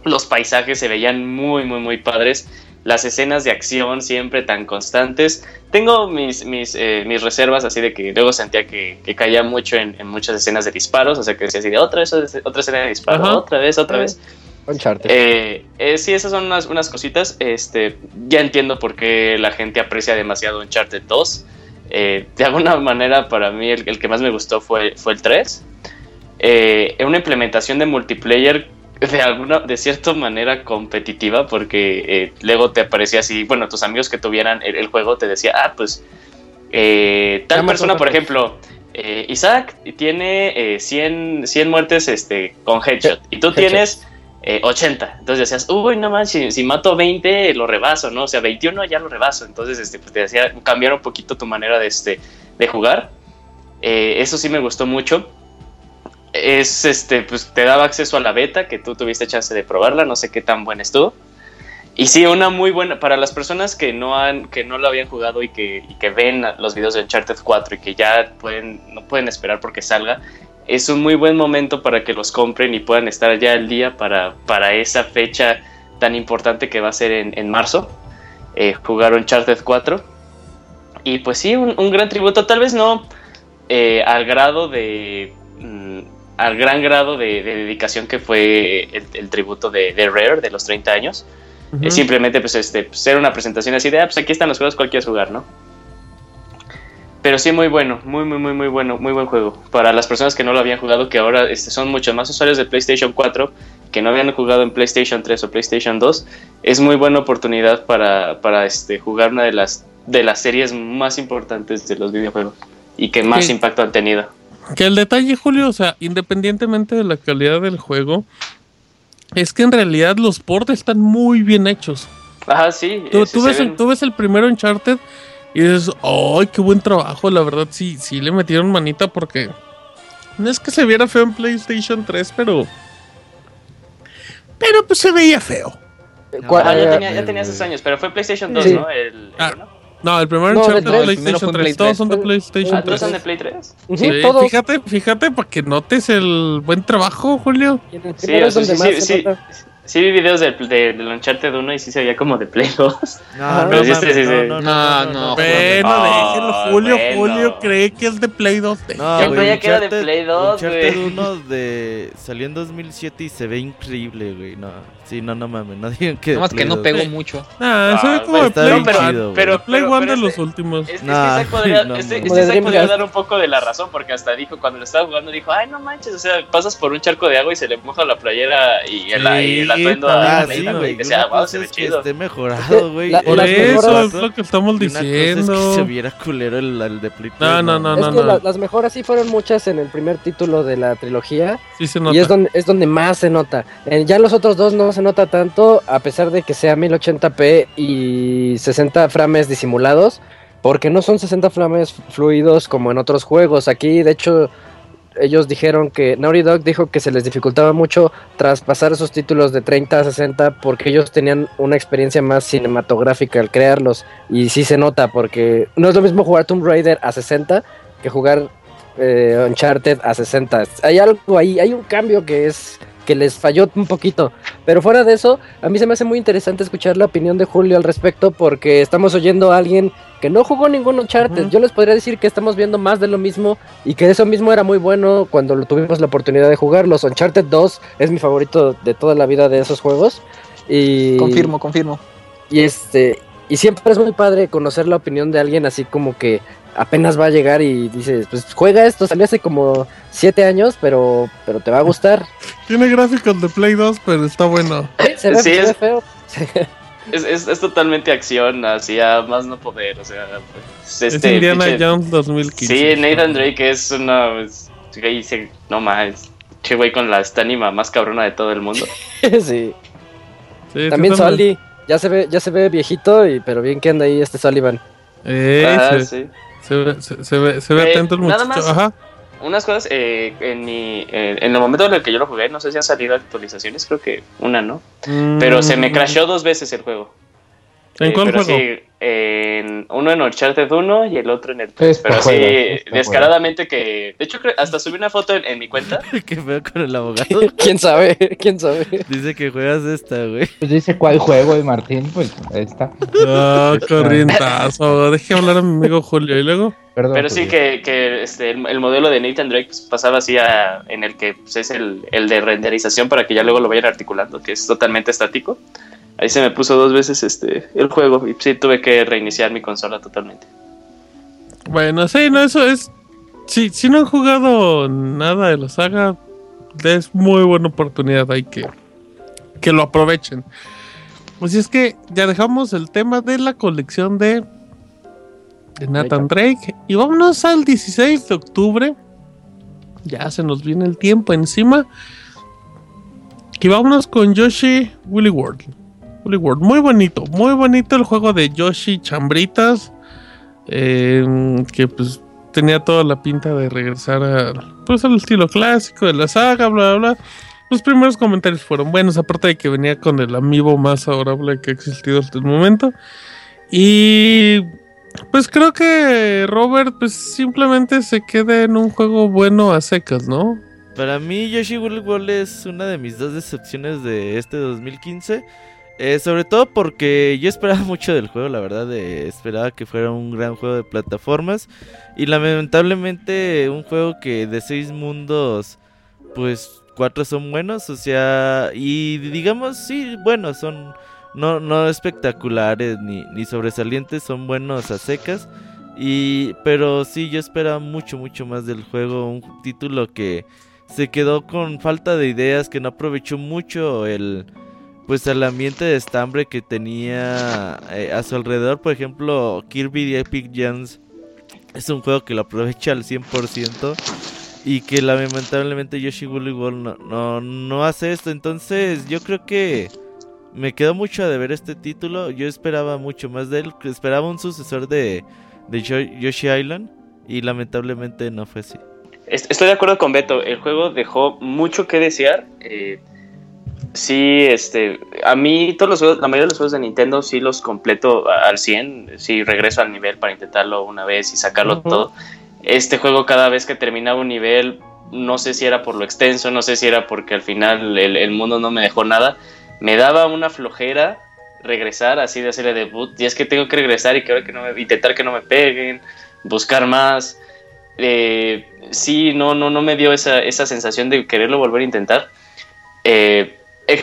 los paisajes se veían muy, muy, muy padres. Las escenas de acción siempre tan constantes. Tengo mis, mis, eh, mis reservas así de que luego sentía que, que caía mucho en, en muchas escenas de disparos. O sea, que decía así de otra vez, otra escena de disparo, Ajá. otra vez, otra vez. Uncharted. Eh, eh, sí, esas son unas, unas cositas. Este, ya entiendo por qué la gente aprecia demasiado Uncharted 2. Eh, de alguna manera, para mí, el, el que más me gustó fue, fue el 3. Eh, una implementación de multiplayer de alguna, de cierta manera competitiva, porque eh, luego te aparecía así, bueno, tus amigos que tuvieran el, el juego te decía, ah, pues eh, tal persona, por ejemplo, eh, Isaac tiene eh, 100, 100 muertes este, con headshot, y tú Headshot. tienes eh, 80. Entonces decías, uy, no manches, si, si mato 20, lo rebaso, ¿no? O sea, 21 ya lo rebaso. Entonces, este, pues te hacía cambiar un poquito tu manera de, este, de jugar. Eso sí me gustó mucho. Es, este, pues te daba acceso a la beta, que tú tuviste chance de probarla, no sé qué tan buena estuvo. Y sí, una muy buena, para las personas que no han, que no lo habían jugado y que, que ven los videos de Uncharted 4 y que ya pueden, no pueden esperar porque salga, es un muy buen momento para que los compren y puedan estar ya al día para, para esa fecha tan importante que va a ser en, en marzo, eh, jugar Uncharted 4. Y pues sí, un, un gran tributo, tal vez no eh, al grado de... mm, al gran grado de, de dedicación que fue el, el tributo de, de Rare de los 30 años. Ujú. Es simplemente pues este pues, ser una presentación así de ah, pues aquí están los juegos cuál quieres jugar, ¿no? Pero sí muy bueno, muy muy muy muy bueno, muy buen juego. Para las personas que no lo habían jugado, que ahora este, son muchos más usuarios de PlayStation 4 que no habían jugado en PlayStation 3 o PlayStation 2, es muy buena oportunidad para, para este, jugar una de las de las series más importantes de los videojuegos y que más Sí. impacto han tenido. Que el detalle, Julio, o sea, independientemente de la calidad del juego, es que en realidad los ports están muy bien hechos. Ajá, sí. Tú, eh, sí tú ves el, tú ves el primero Uncharted y dices, ¡ay, qué buen trabajo! La verdad, sí, sí le metieron manita porque no es que se viera feo en PlayStation 3, pero. Pero pues se veía feo. ¿Cuál- Ah, ya tenía, ya tenía esos años, pero fue PlayStation 2, Sí. ¿no? El, el Ah, uno. No, el primer No, Uncharted de tres. El primero fue PlayStation en 3. Play Todos 3. son de PlayStation Ah, ¿todos 3. son de Play 3? ujú, Sí, todos. fíjate, fíjate para que notes el buen trabajo, Julio. Sí, primero o sea, sí, más sí, sí. Sí vi videos del, de, del Uncharted 1 y sí se veía como de Play 2. No, Ajá. no, Pero sí, sí, sí, no, sí. no, no, No, no, no, Bueno, déjenlo, Julio. bueno. Julio cree que es de Play 2. No, Yo creía que era de Uncharted- Play 2, Uncharted güey. 1 de... salió en 2007 y se ve increíble, güey. No, sí, no, no mames, no digan que. de Nada más que Play no 2. pegó Sí. mucho. Ah, se ve Ah, como de Play pero- 1. chido, pero- de Play pero- 1 de pero los este- últimos. Es, es Nah, Isaac podría, no, este, no. este de Isaac podría dar un poco de la razón, porque hasta dijo, cuando lo estaba jugando, dijo, ay, no manches, o sea, pasas por un charco de agua y se le moja la playera y el, y el atuendo Ah, a sí, Nathan, güey. y decía, wow, se ve chido. esté mejorado, güey. La- Por eso es lo que estamos Y cosa es que diciendo. se viera culero el, el de Play No, 3, no, no, es no, que la- las mejoras sí fueron muchas en el primer título de la trilogía Sí se y nota. es donde, es donde más se nota. Ya los otros dos no se nota tanto, a pesar de que sea 1080p y 60 frames disimulados, porque no son 60 frames fluidos como en otros juegos. Aquí, de hecho, ellos dijeron que Naughty Dog dijo que se les dificultaba mucho traspasar esos títulos de 30 a 60 porque ellos tenían una experiencia más cinematográfica al crearlos y sí se nota porque no es lo mismo jugar Tomb Raider a 60 que jugar eh, Uncharted a 60. Hay algo ahí, hay un cambio que es que les falló un poquito. Pero fuera de eso, a mí se me hace muy interesante escuchar la opinión de Julio al respecto porque estamos oyendo a alguien que no jugó ningún Uncharted. Yo les podría decir que estamos viendo más de lo mismo y que eso mismo era muy bueno cuando lo tuvimos la oportunidad de jugar. Los Uncharted 2 es mi favorito de toda la vida de esos juegos. Y Confirmo, confirmo. y este y siempre es muy padre conocer la opinión de alguien así como que apenas va a llegar y dices, pues juega esto, salió hace como siete años, pero pero te va a gustar. Tiene gráficos de Play 2, pero está bueno. Se ve, Sí, se ve es- feo. Es, es, es totalmente acción, así a más no poder, o sea, pues, es este Indiana pinche- Jones 2015. Sí, Nathan Drake es una. es- güey, se- no más. Che, güey, con la estánima más cabrona de todo el mundo. sí. Sí, También totalmente. Ya se ve, ya se ve viejito, y, pero bien que anda ahí este Sullivan. Eh, Ah, se, sí. se ve, se, se ve, se ve Eh, atento el nada muchacho. más. Ajá. Unas cosas, eh, en, mi, eh, en el momento en el que yo lo jugué, no sé si han salido actualizaciones, creo que una, ¿no? Pero se me Mm, crashó dos veces el juego. ¿En Eh, cuál pero juego? sí, en, uno en Uncharted 1 y el otro en el 3. Este Pero juego, sí, este descaradamente que... De hecho, creo- hasta subí una foto en, en mi cuenta. Qué feo con el abogado. ¿Quién sabe? ¿Quién sabe? Dice que juegas esta, güey. Pues dice cuál juego de Martín, pues ahí está. Ah, corrientazo. Deje hablar a mi amigo Julio. ¿Y luego? Perdón. Pero sí Julio. que, que, este, el, el modelo de Nathan Drake pues, pasaba así a- en el que pues, es el, el de renderización para que ya luego lo vayan articulando, que es totalmente estático. Ahí se me puso dos veces este el juego y sí tuve que reiniciar mi consola totalmente. Bueno, sí, no, eso es. Sí, si no han jugado nada de la saga, es muy buena oportunidad. Hay que que lo aprovechen. Pues si es que ya dejamos el tema de la colección de, de Nathan Drake. Y vámonos al 16 de octubre. Ya se nos viene el tiempo encima. Y vámonos con Yoshi Willy World. World, muy bonito, muy bonito el juego de Yoshi Chambritas. que pues tenía toda la pinta de regresar al, pues, al estilo clásico de la saga, bla, bla, bla. Los primeros comentarios fueron buenos, aparte de que venía con el amiibo más adorable que ha existido hasta el momento. Y pues creo que Robert pues simplemente se queda en un juego bueno a secas, ¿no? Para mí, Yoshi Woolly World es una de mis dos decepciones de este 2015. Eh, sobre todo porque yo esperaba mucho del juego, la verdad. eh, esperaba que fuera un gran juego de plataformas. Y lamentablemente, un juego que de seis mundos, pues cuatro son buenos. O sea, y digamos, sí, bueno, son no, no espectaculares ni, ni sobresalientes, son buenos a secas. Y, pero sí, yo esperaba mucho, mucho más del juego. Un título que se quedó con falta de ideas, que no aprovechó mucho el pues el ambiente de estambre que tenía eh, a su alrededor. Por ejemplo, Kirby The Epic Gems es un juego que lo aprovecha al 100% y que lamentablemente Yoshi Woolly World no, no, no hace esto. Entonces yo creo que me quedó mucho de ver este título. Yo esperaba mucho más de él. Esperaba un sucesor de, de Yo- Yoshi Island y lamentablemente no fue así. Est- Estoy de acuerdo con Beto, el juego dejó mucho que desear. eh, sí, este, a mí todos los juegos, la mayoría de los juegos de Nintendo sí los completo al 100, sí regreso al nivel para intentarlo una vez y sacarlo todo. Este juego cada vez que terminaba un nivel, no sé si era por lo extenso, no sé si era porque al final el, el mundo no me dejó nada, me daba una flojera regresar así de hacerle debut y es que tengo que regresar y que, que no me, intentar que no me peguen, buscar más. Eh, sí, no, no, no me dio esa, esa sensación de quererlo volver a intentar. Eh,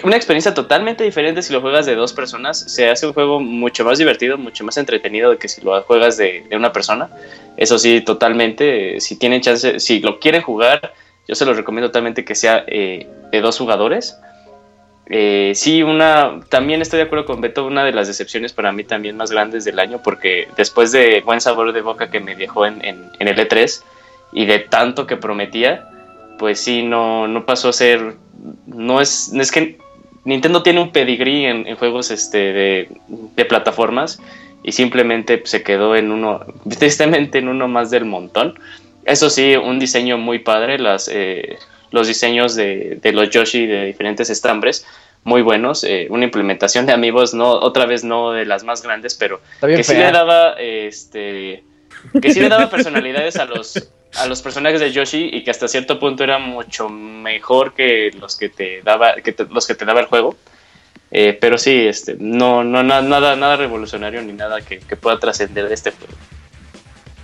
una experiencia totalmente diferente si lo juegas de dos personas. Se hace un juego mucho más divertido, mucho más entretenido que si lo juegas de, de una persona. Eso sí, totalmente. Si tienen chance, si lo quieren jugar, yo se los recomiendo totalmente que sea eh, de dos jugadores. Eh, sí, una, también estoy de acuerdo con Beto, una de las decepciones para mí también más grandes del año, porque después de buen sabor de boca que me dejó en, en, en el E3 y de tanto que prometía, pues sí, no, no pasó a ser, no es, es que Nintendo tiene un pedigrí en, en juegos este, de, de plataformas y simplemente se quedó en uno, tristemente en uno más del montón. Eso sí, un diseño muy padre, las, eh, los diseños de, de los Yoshi de diferentes estambres, muy buenos. eh, una implementación de amigos, no, otra vez no de las más grandes, pero que sí le daba este que sí le daba personalidades a los a los personajes de Yoshi y que hasta cierto punto era mucho mejor que los que te daba que te- los que te daba el juego Eh, pero sí este no no na- nada nada revolucionario ni nada que, que pueda trascender de este juego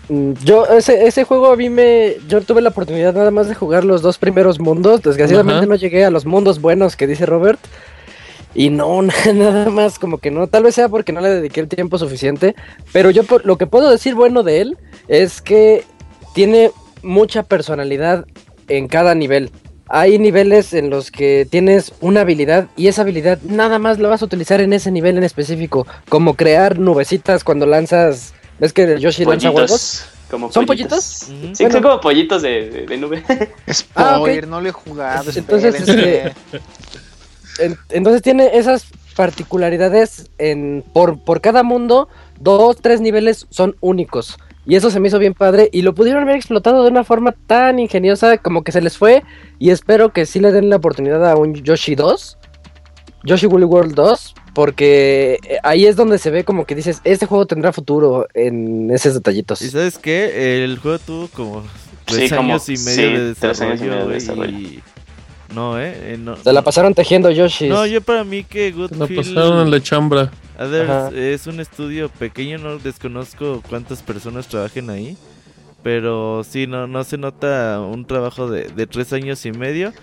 Mm, Yo, ese, ese juego a mí me. Yo tuve la oportunidad nada más de jugar los dos primeros mundos. Desgraciadamente Ajá. no llegué a los mundos buenos que dice Robert. Y no, nada más, como que no. Tal vez sea porque no le dediqué el tiempo suficiente. Pero yo por- lo que puedo decir bueno de él es que tiene mucha personalidad en cada nivel. Hay niveles en los que tienes una habilidad y esa habilidad nada más la vas a utilizar en ese nivel en específico. Como crear nubecitas cuando lanzas. ¿Ves que el Yoshi lanza huevos? pollitos como ¿Son pollitos. Sí Bueno. son como pollitos de, de- de nube Spoiler, Ah, no lo he jugado. Entonces. En- entonces tiene esas particularidades en por, por cada mundo, dos, tres niveles son únicos. Y eso se me hizo bien padre y lo pudieron haber explotado de una forma tan ingeniosa como que se les fue y espero que sí le den la oportunidad a un Yoshi 2, Yoshi Woolly World 2, porque eh, ahí es donde se ve como que dices, este juego tendrá futuro en esos detallitos. ¿Y sabes qué? El juego tuvo como tres Sí, como- años y medio sí, de tres años y desarrollo, medio de güey, desarrollo. y... No, eh, eh, no. Se la pasaron tejiendo Yoshi. No, yo para mí que La Goodfield pasaron en la chambra. Others Ajá. es un estudio pequeño, no desconozco cuántas personas trabajen ahí. Pero sí, no, no se nota un trabajo de, de tres años y medio.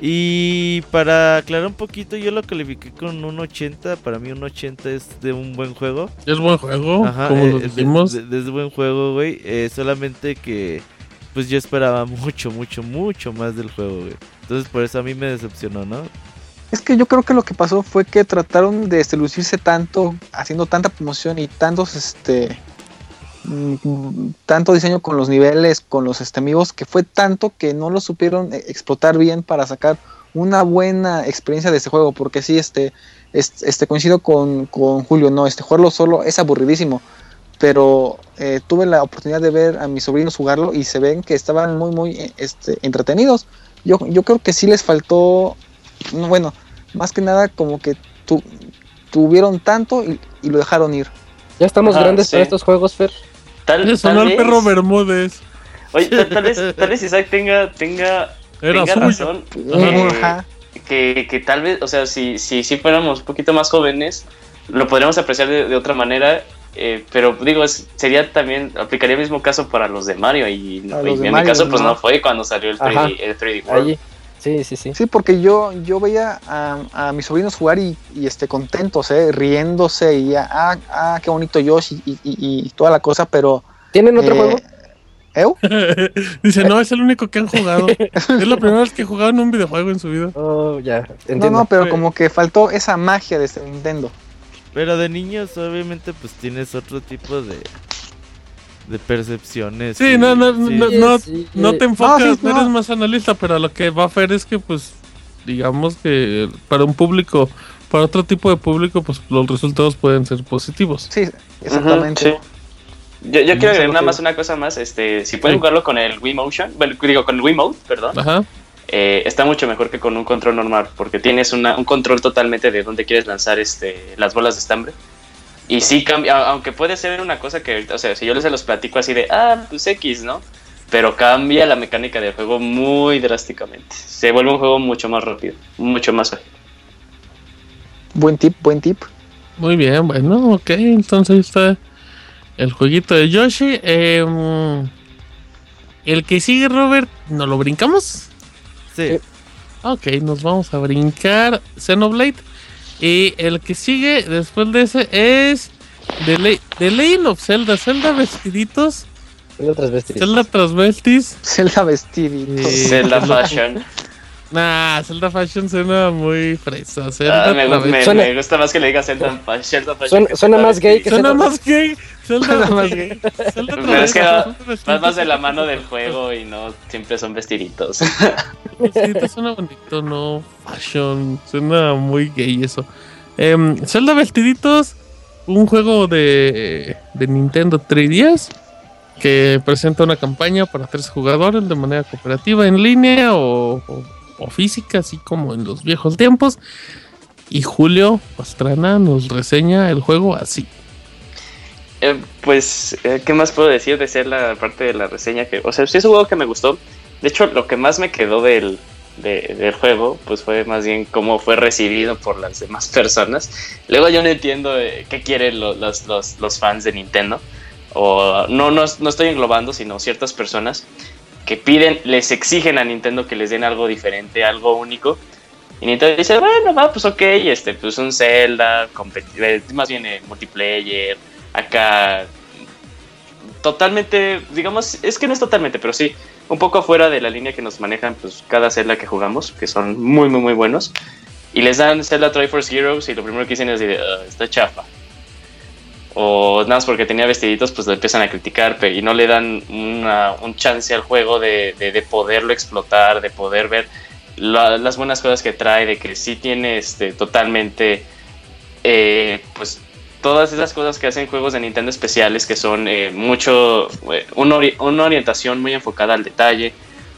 Y para aclarar un poquito, yo lo califiqué con un 80. Para mí un 80 es de un buen juego. Es buen juego, Ajá, como eh, lo de- dijimos. de- de- es buen juego, güey. Eh, solamente que pues yo esperaba mucho, mucho, mucho más del juego, güey. Entonces por eso a mí me decepcionó, ¿no? Es que yo creo que lo que pasó fue que trataron de este, lucirse tanto, haciendo tanta promoción y tantos, este, mm, tanto diseño con los niveles, con los este, amigos, que fue tanto que no lo supieron eh, explotar bien para sacar una buena experiencia de este juego, porque sí, este, es- este coincido con, con Julio, no, este jugarlo solo es aburridísimo, pero eh, tuve la oportunidad de ver a mis sobrinos jugarlo y se ven que estaban muy, muy eh, este, entretenidos. Yo, yo creo que sí les faltó, no, bueno, más que nada como que tu- tuvieron tanto y, y lo dejaron ir. Ya estamos Ajá, grandes sí. para estos juegos, Fer. tal, Le sonó tal al vez perro Bermúdez. oye tal, tal vez tal vez Isaac tenga tenga Era tenga razón Ajá. que, que tal vez, o sea, si, si, si fuéramos un poquito más jóvenes, lo podríamos apreciar de, de otra manera, eh, pero digo, es- sería también, aplicaría el mismo caso para los de Mario, y, en Mario, mi caso, pues no. no fue cuando salió el Ajá. 3D, el 3D World. Allí. Sí, sí, sí. Sí, porque yo, yo veía a, a mis sobrinos jugar y, y, este, contentos, eh, riéndose y ya, ah, ah, qué bonito Yoshi y, y, y toda la cosa, pero... ¿Tienen otro eh, juego? ¿Eu? Dice, no, es el único que han jugado. es la primera vez que jugaron un videojuego en su vida. Oh, ya, No, entiendo. no, pero Fue- como que faltó esa magia de este Nintendo. Pero de niños, obviamente, pues tienes otro tipo de, de percepciones. Sí, y- no, no, sí. no, no, Sí, no te enfocas, no, sí, no no. eres más analista, pero lo que va a hacer es que, pues, digamos que para un público, para otro tipo de público, pues los resultados pueden ser positivos. Sí, exactamente. Sí. Yo, yo quiero agregar nada más una cosa más, este, si pueden Sí. jugarlo con el Wii Motion, bueno, digo, con el Wii Mode, perdón, Ajá. Eh, está mucho mejor que con un control normal, porque tienes una- un control totalmente de dónde quieres lanzar este, las bolas de estambre. Y sí cambia, a- aunque puede ser una cosa que, ahorita- o sea, si yo les se los platico así de, ah, pues X, ¿no? Pero cambia la mecánica del juego muy drásticamente. Se vuelve un juego mucho más rápido, mucho más ágil. Buen tip, buen tip. Muy bien, bueno, ok, entonces ahí está el jueguito de Yoshi. Em, el que sigue, Robert, ¿nos lo brincamos? Sí. Ok, nos vamos a brincar Xenoblade. Y el que sigue después de ese es The, Le- The Legend of Zelda. Zelda vestiditos. Tengo otras bestias. Zelda transvestis. Zelda vestidito. Sí. Zelda Fashion. Nah, Zelda Fashion suena muy fresa. Zelda Ah, me, travesti. me- Suena- me gusta más que le diga Zelda, Fa- Zelda Fashion. Suena- más gay que. Suena Zelda- más gay. Zelda, Suena más gay. Zelda Pero es que va, vestiditos. más de la mano del juego y no siempre son vestiditos. Sí, te suena bonito, no fashion. Suena muy gay eso. Em, Zelda Vestiditos, un juego de, de Nintendo 3DS. que presenta una campaña para tres jugadores de manera cooperativa en línea o, o- o física, así como en los viejos tiempos. Y Julio Pastrana nos reseña el juego así. Eh, pues, eh, ¿qué más puedo decir de ser la parte de la reseña? que O sea, sí es un juego que me gustó. De hecho, lo que más me quedó del, de- del juego, pues fue más bien cómo fue recibido por las demás personas. Luego yo no entiendo eh, qué quieren lo- los, los, los fans de Nintendo. O no, no, no estoy englobando, sino ciertas personas que piden, les exigen a Nintendo que les den algo diferente, algo único. Y Nintendo dice, bueno, va, pues ok, este, pues un Zelda, eh, más bien eh, multiplayer, acá totalmente, digamos, es que no es totalmente, pero sí, un poco fuera de la línea que nos manejan pues cada Zelda que jugamos, que son muy, muy, muy buenos. Y les dan Zelda Triforce Heroes y lo primero que dicen es de, "Ah, está chafa. O nada más porque tenía vestiditos, pues lo empiezan a criticar pe- y no le dan una- un chance al juego de, de- de poderlo explotar, de poder ver la- las buenas cosas que trae, de que sí tiene este, totalmente, eh, pues todas esas cosas que hacen juegos de Nintendo especiales, que son eh, mucho, eh, una, una orientación muy enfocada al detalle,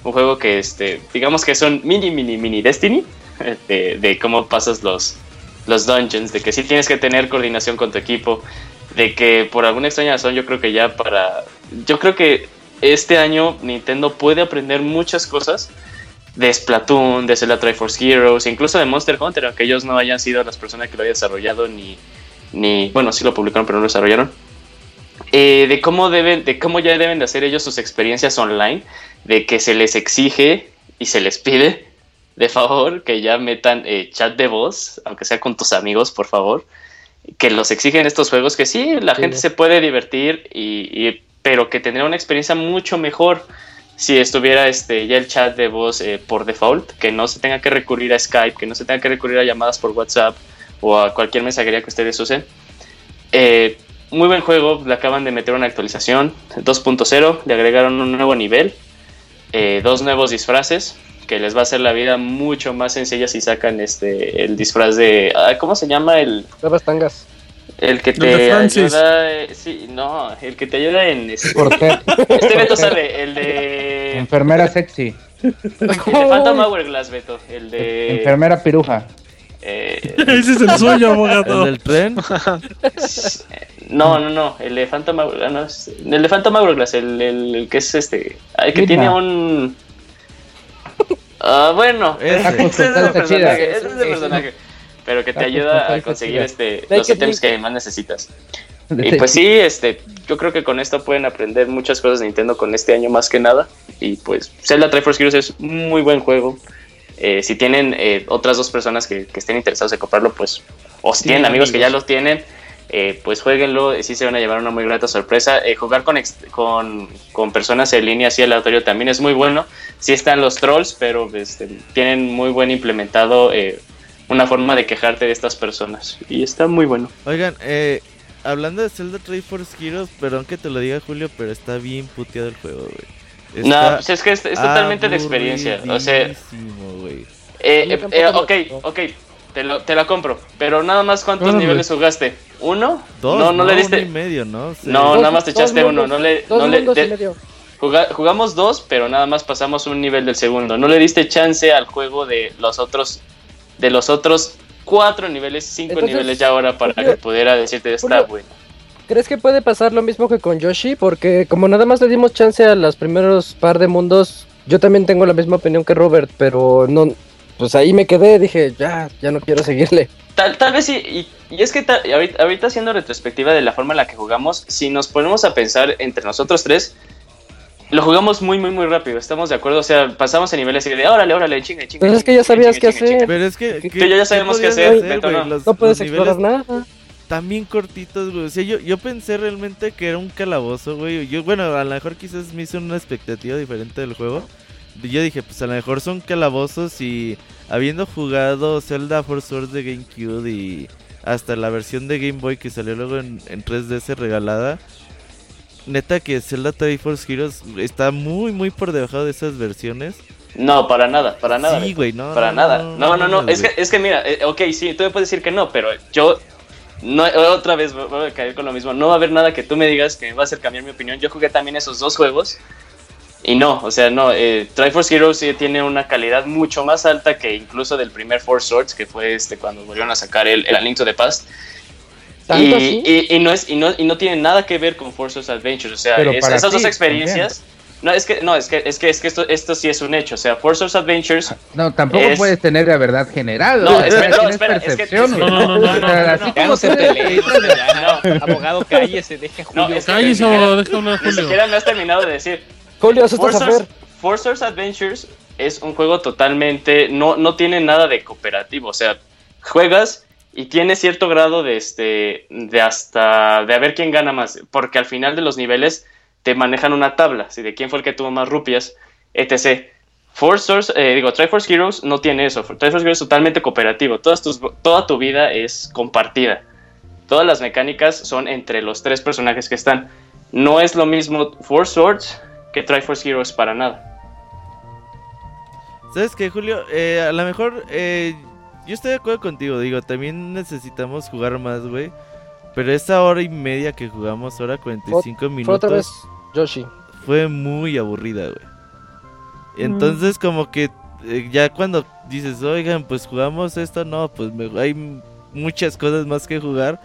un juego que, este, digamos que son mini, mini, mini Destiny, de, de cómo pasas los, los dungeons, de que sí tienes que tener coordinación con tu equipo, de que por alguna extraña razón yo creo que ya para, yo creo que este año Nintendo puede aprender muchas cosas de Splatoon, de Zelda Triforce Heroes, incluso de Monster Hunter, aunque ellos no hayan sido las personas que lo hayan desarrollado ni, ni bueno, sí lo publicaron, pero no lo desarrollaron. Eh, de cómo deben, de cómo ya deben de hacer ellos sus experiencias online, de que se les exige y se les pide de favor que ya metan eh, chat de voz, aunque sea con tus amigos, por favor, que los exigen estos juegos, que sí, la Sí. gente se puede divertir, y, y- pero que tendría una experiencia mucho mejor si estuviera este ya el chat de voz eh, por default, que no se tenga que recurrir a Skype, que no se tenga que recurrir a llamadas por WhatsApp o a cualquier mensajería que ustedes usen. Eh, muy buen juego, le acaban de meter una actualización 2.0, le agregaron un nuevo nivel, eh, dos nuevos disfraces, que les va a hacer la vida mucho más sencilla si sacan este el disfraz de... ah, ¿Cómo se llama? El, Nuevas tangas. el que El de te Francis. ayuda... eh, sí, no, el que te ayuda en... Este, Porter, este Beto sabe, el de... enfermera sexy, El de Phantom Hourglass, Beto. El de... enfermera piruja. Eh, Ese es el ¿El abogado. del tren? no, no, no. El de Phantom Hourglass. no, es- el de Phantom Hourglass. El, el, el que es este... El que tiene un... Ah, bueno. Ese. ese es el personaje. Ese es el personaje. Pero que te Ah, ayuda a conseguir este, los ítems que más necesitas. Y pues sí, este, yo creo que con esto pueden aprender muchas cosas de Nintendo con este año más que nada. Y pues Zelda Triforce Heroes es un muy buen juego. Eh, si tienen eh, otras dos personas que, que estén interesados en comprarlo, pues, o si tienen amigos, que ya los tienen, eh, pues jueguenlo, eh, sí se van a llevar una muy grata sorpresa. Eh, jugar con, con, con personas en línea así aleatorio también es muy bueno. Sí están los trolls, pero este, tienen muy buen implementado eh, una forma de quejarte de estas personas. Y está muy bueno. Oigan, eh, hablando de Zelda Triforce Heroes, perdón que te lo diga Julio, pero está bien puteado el juego, güey. No, Está pues es que es, es totalmente de experiencia. O sea, eh, eh, eh, ok, ok, te, lo, te la compro. Pero nada más, ¿cuántos Órale. niveles jugaste? ¿Uno? Dos, no, no, le uno y diste. medio, ¿no? Sí. No, Dos- nada más te dos echaste uno. mundos- No le, Dos no le, mundos y medio. juga- jugamos dos, pero nada más pasamos un nivel del segundo. No le diste chance al juego de los otros, de los otros cuatro niveles, cinco Entonces, niveles ya ahora para Julio- que pudiera decirte está bueno. ¿Crees que puede pasar lo mismo que con Yoshi? Porque como nada más le dimos chance a los primeros par de mundos, yo también tengo la misma opinión que Robert, pero no, pues ahí me quedé, dije, ya, ya no quiero seguirle. Tal, tal vez sí, y, y es que ta- y ahorita, ahorita haciendo retrospectiva de la forma en la que jugamos, si nos ponemos a pensar entre nosotros tres, lo jugamos muy, muy, muy rápido, estamos de acuerdo, o sea, pasamos a niveles así de órale, órale, chinga, chinga. Pues es chinga, que ya sabías qué hacer. Pero es que... Tú ¿qué- y ya sabemos qué hacer, hacer, Beto, no. Los- No puedes explorar niveles nada. También cortitos, güey. O sea, yo, yo pensé realmente que era un calabozo, güey. Yo, bueno, a lo mejor quizás me hizo una expectativa diferente del juego. Yo dije, pues a lo mejor son calabozos y habiendo jugado Zelda Force Wars de GameCube y hasta la versión de Game Boy que salió luego en, en 3DS regalada. Neta que Zelda Triforce Heroes está muy, muy por debajo de esas versiones. No, para nada, para nada. Sí, güey, no. para no, nada. No, no, no. Es que, es que mira, eh, ok, sí, tú me puedes decir que no, pero yo no, otra vez voy a caer con lo mismo. No va a haber nada que tú me digas que me va a hacer cambiar mi opinión. Yo jugué también esos dos juegos. Y no, o sea, no. Eh, Triforce Heroes sí tiene una calidad mucho más alta que incluso del primer Four Swords, que fue este cuando volvieron a sacar el, el A Link to the Past. ¿Tanto Y, y- y no es, y, no, y no tiene nada que ver con Force Adventures. O sea, es- esas dos ti, experiencias. No, es que, no, es que, es que, es que esto, esto sí es un hecho. O sea, Force Adventures No, tampoco Es- puedes tener la verdad general. No, espera, no, espera, es que- percepción, No, no, no, no, no. Abogado, cállese, deje Julio. No, es que- Cállese, abogado, deja hablar a ni Julio. siquiera me has terminado de decir. Julio, asustas a Force. Force Adventures es un juego totalmente. No, no tiene nada de cooperativo. O sea, juegas y tiene cierto grado de este. de hasta. de a ver quién gana más. Porque al final de los niveles te manejan una tabla. Si de quién fue el que tuvo más rupias, etc. Force Source, eh, digo, Triforce Heroes no tiene eso. Triforce Heroes es totalmente cooperativo. Toda tu vida es compartida. Todas las mecánicas son entre los tres personajes que están. No es lo mismo Force Swords que Triforce Heroes para nada. ¿Sabes qué, Julio? Eh, a lo mejor eh, yo estoy de acuerdo contigo. Digo, también necesitamos jugar más, güey. Pero esa hora y media que jugamos, hora 45 Fue minutos, otra vez Yoshi. fue muy aburrida, güey. Entonces, como que eh, ya cuando dices, oigan, pues jugamos esto, no, pues me- hay muchas cosas más que jugar.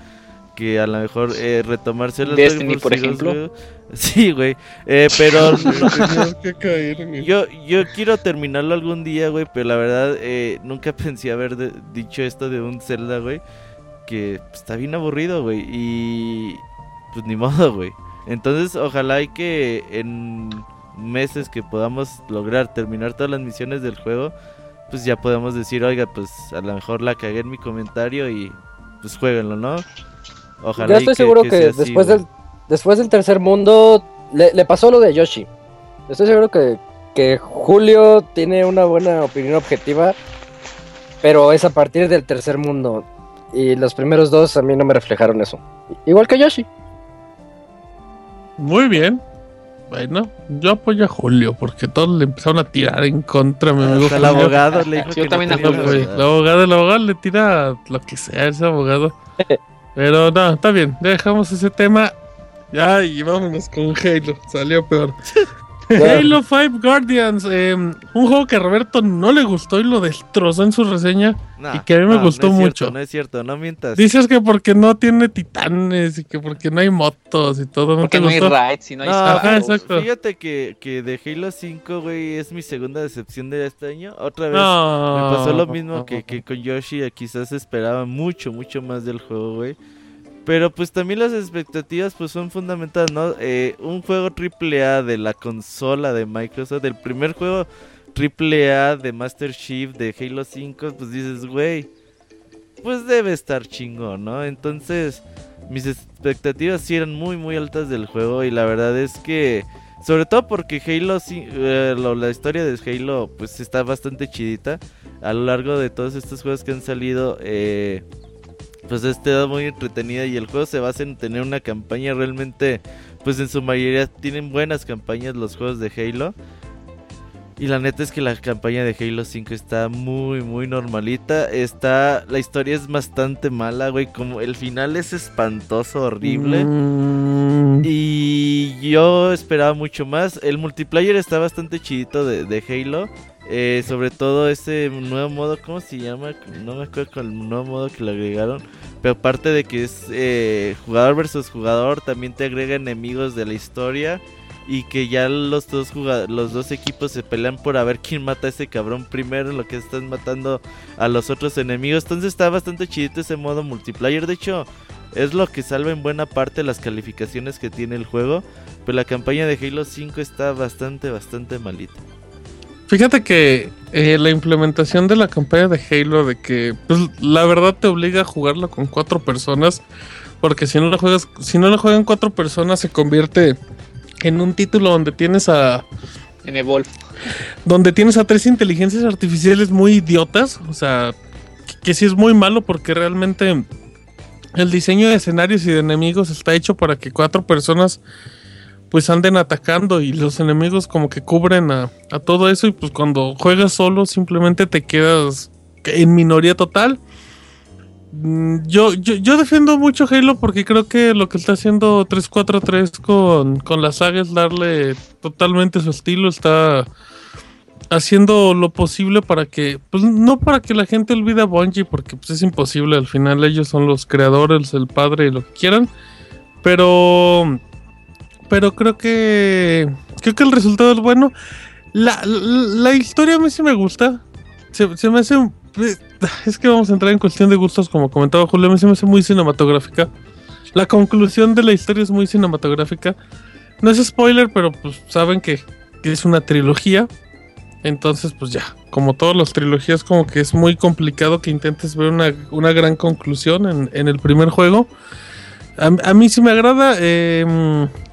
Que a lo mejor eh, retomarse los Destiny, por ejemplo. güey. Sí, güey. Eh, pero Tenía que caer, güey. yo, yo quiero terminarlo algún día, güey, pero la verdad eh, nunca pensé haber de- dicho esto de un Zelda, güey, que pues, está bien aburrido, güey, y pues ni modo, güey. Entonces, ojalá y que en meses que podamos lograr terminar todas las misiones del juego, pues ya podamos decir, oiga, pues a lo mejor la cagué en mi comentario y pues jueguenlo, ¿no? Ojalá Ya y estoy seguro que, sea así, después, del, después del tercer mundo le, le pasó lo de Yoshi. Estoy seguro que, que Julio tiene una buena opinión objetiva, pero es a partir del tercer mundo. Y los primeros dos a mí no me reflejaron eso. Igual que Yoshi. Muy bien. Bueno, yo apoyo a Julio porque todos le empezaron a tirar en contra. Mi amigo Hasta el abogado le dijo Yo que también no verdad. El abogado, el abogado le tira lo que sea a ese abogado. Pero no, está bien, dejamos ese tema. Ya, y vámonos con Halo. Salió peor. Halo 5 Guardians, eh, un juego que a Roberto no le gustó y lo destrozó en su reseña. Nah, y que a mí me no, gustó no es mucho. Cierto, no es cierto, no mientas. Dices que porque no tiene titanes y que porque no hay motos y todo, ¿no Porque te no hay raids y no hay Ajá, exacto. Fíjate que, que de Halo 5, güey, es mi segunda decepción de este año. Otra vez No. me pasó lo mismo que, que con Yoshi. Quizás esperaba mucho, mucho más del juego, güey. Pero pues también las expectativas pues son fundamentales, ¿no? Eh, un juego AAA de la consola de Microsoft, del primer juego AAA de Master Chief de Halo 5, pues dices, güey, pues debe estar chingón, ¿no? Entonces, mis expectativas sí eran muy, muy altas del juego y la verdad es que... Sobre todo porque Halo, eh, la historia de Halo pues está bastante chidita. A lo largo de todos estos juegos que han salido, eh, pues ha estado muy entretenida y el juego se basa en tener una campaña realmente, pues en su mayoría tienen buenas campañas los juegos de Halo. Y la neta es que la campaña de Halo 5 está muy, muy normalita. Está, la historia es bastante mala, güey. Como el final es espantoso, horrible. Mm, Y yo esperaba mucho más. El multiplayer está bastante chidito de, de Halo. Eh, sobre todo ese nuevo modo, ¿cómo se llama? No me acuerdo con el nuevo modo que le agregaron. Pero aparte de que es eh, jugador versus jugador, también te agrega enemigos de la historia. Y que ya los dos, los dos equipos se pelean por a ver quién mata a ese cabrón primero. Lo que están matando a los otros enemigos. Entonces está bastante chidito ese modo multiplayer. De hecho, es lo que salva en buena parte las calificaciones que tiene el juego. Pero la campaña de Halo 5 está bastante, bastante malita. Fíjate que eh, la implementación de la campaña de Halo, de que pues, la verdad te obliga a jugarla con cuatro personas, porque si no la juegas, si no la juegan cuatro personas se convierte en un título donde tienes a En Evolve. donde tienes a tres inteligencias artificiales muy idiotas, o sea, que, que sí es muy malo porque realmente el diseño de escenarios y de enemigos está hecho para que cuatro personas pues anden atacando y los enemigos como que cubren a, a todo eso y pues cuando juegas solo simplemente te quedas en minoría total. mm, yo, yo, yo defiendo mucho Halo porque creo que lo que está haciendo 343 con, con la saga es darle totalmente su estilo. Está haciendo lo posible para que, pues no para que la gente olvide a Bungie, porque pues es imposible. Al final ellos son los creadores, el padre, lo que quieran. Pero, pero creo que, creo que el resultado es bueno. La, la, historia a mí sí me gusta. Se, me hace es que vamos a entrar en cuestión de gustos, como comentaba Julio, a mí se me hace muy cinematográfica. La conclusión de la historia es muy cinematográfica. No es spoiler, pero pues saben que, que es una trilogía. Entonces, pues ya, como todas las trilogías, como que es muy complicado que intentes ver una, una gran conclusión en, en el primer juego. A, mí sí me agrada, eh,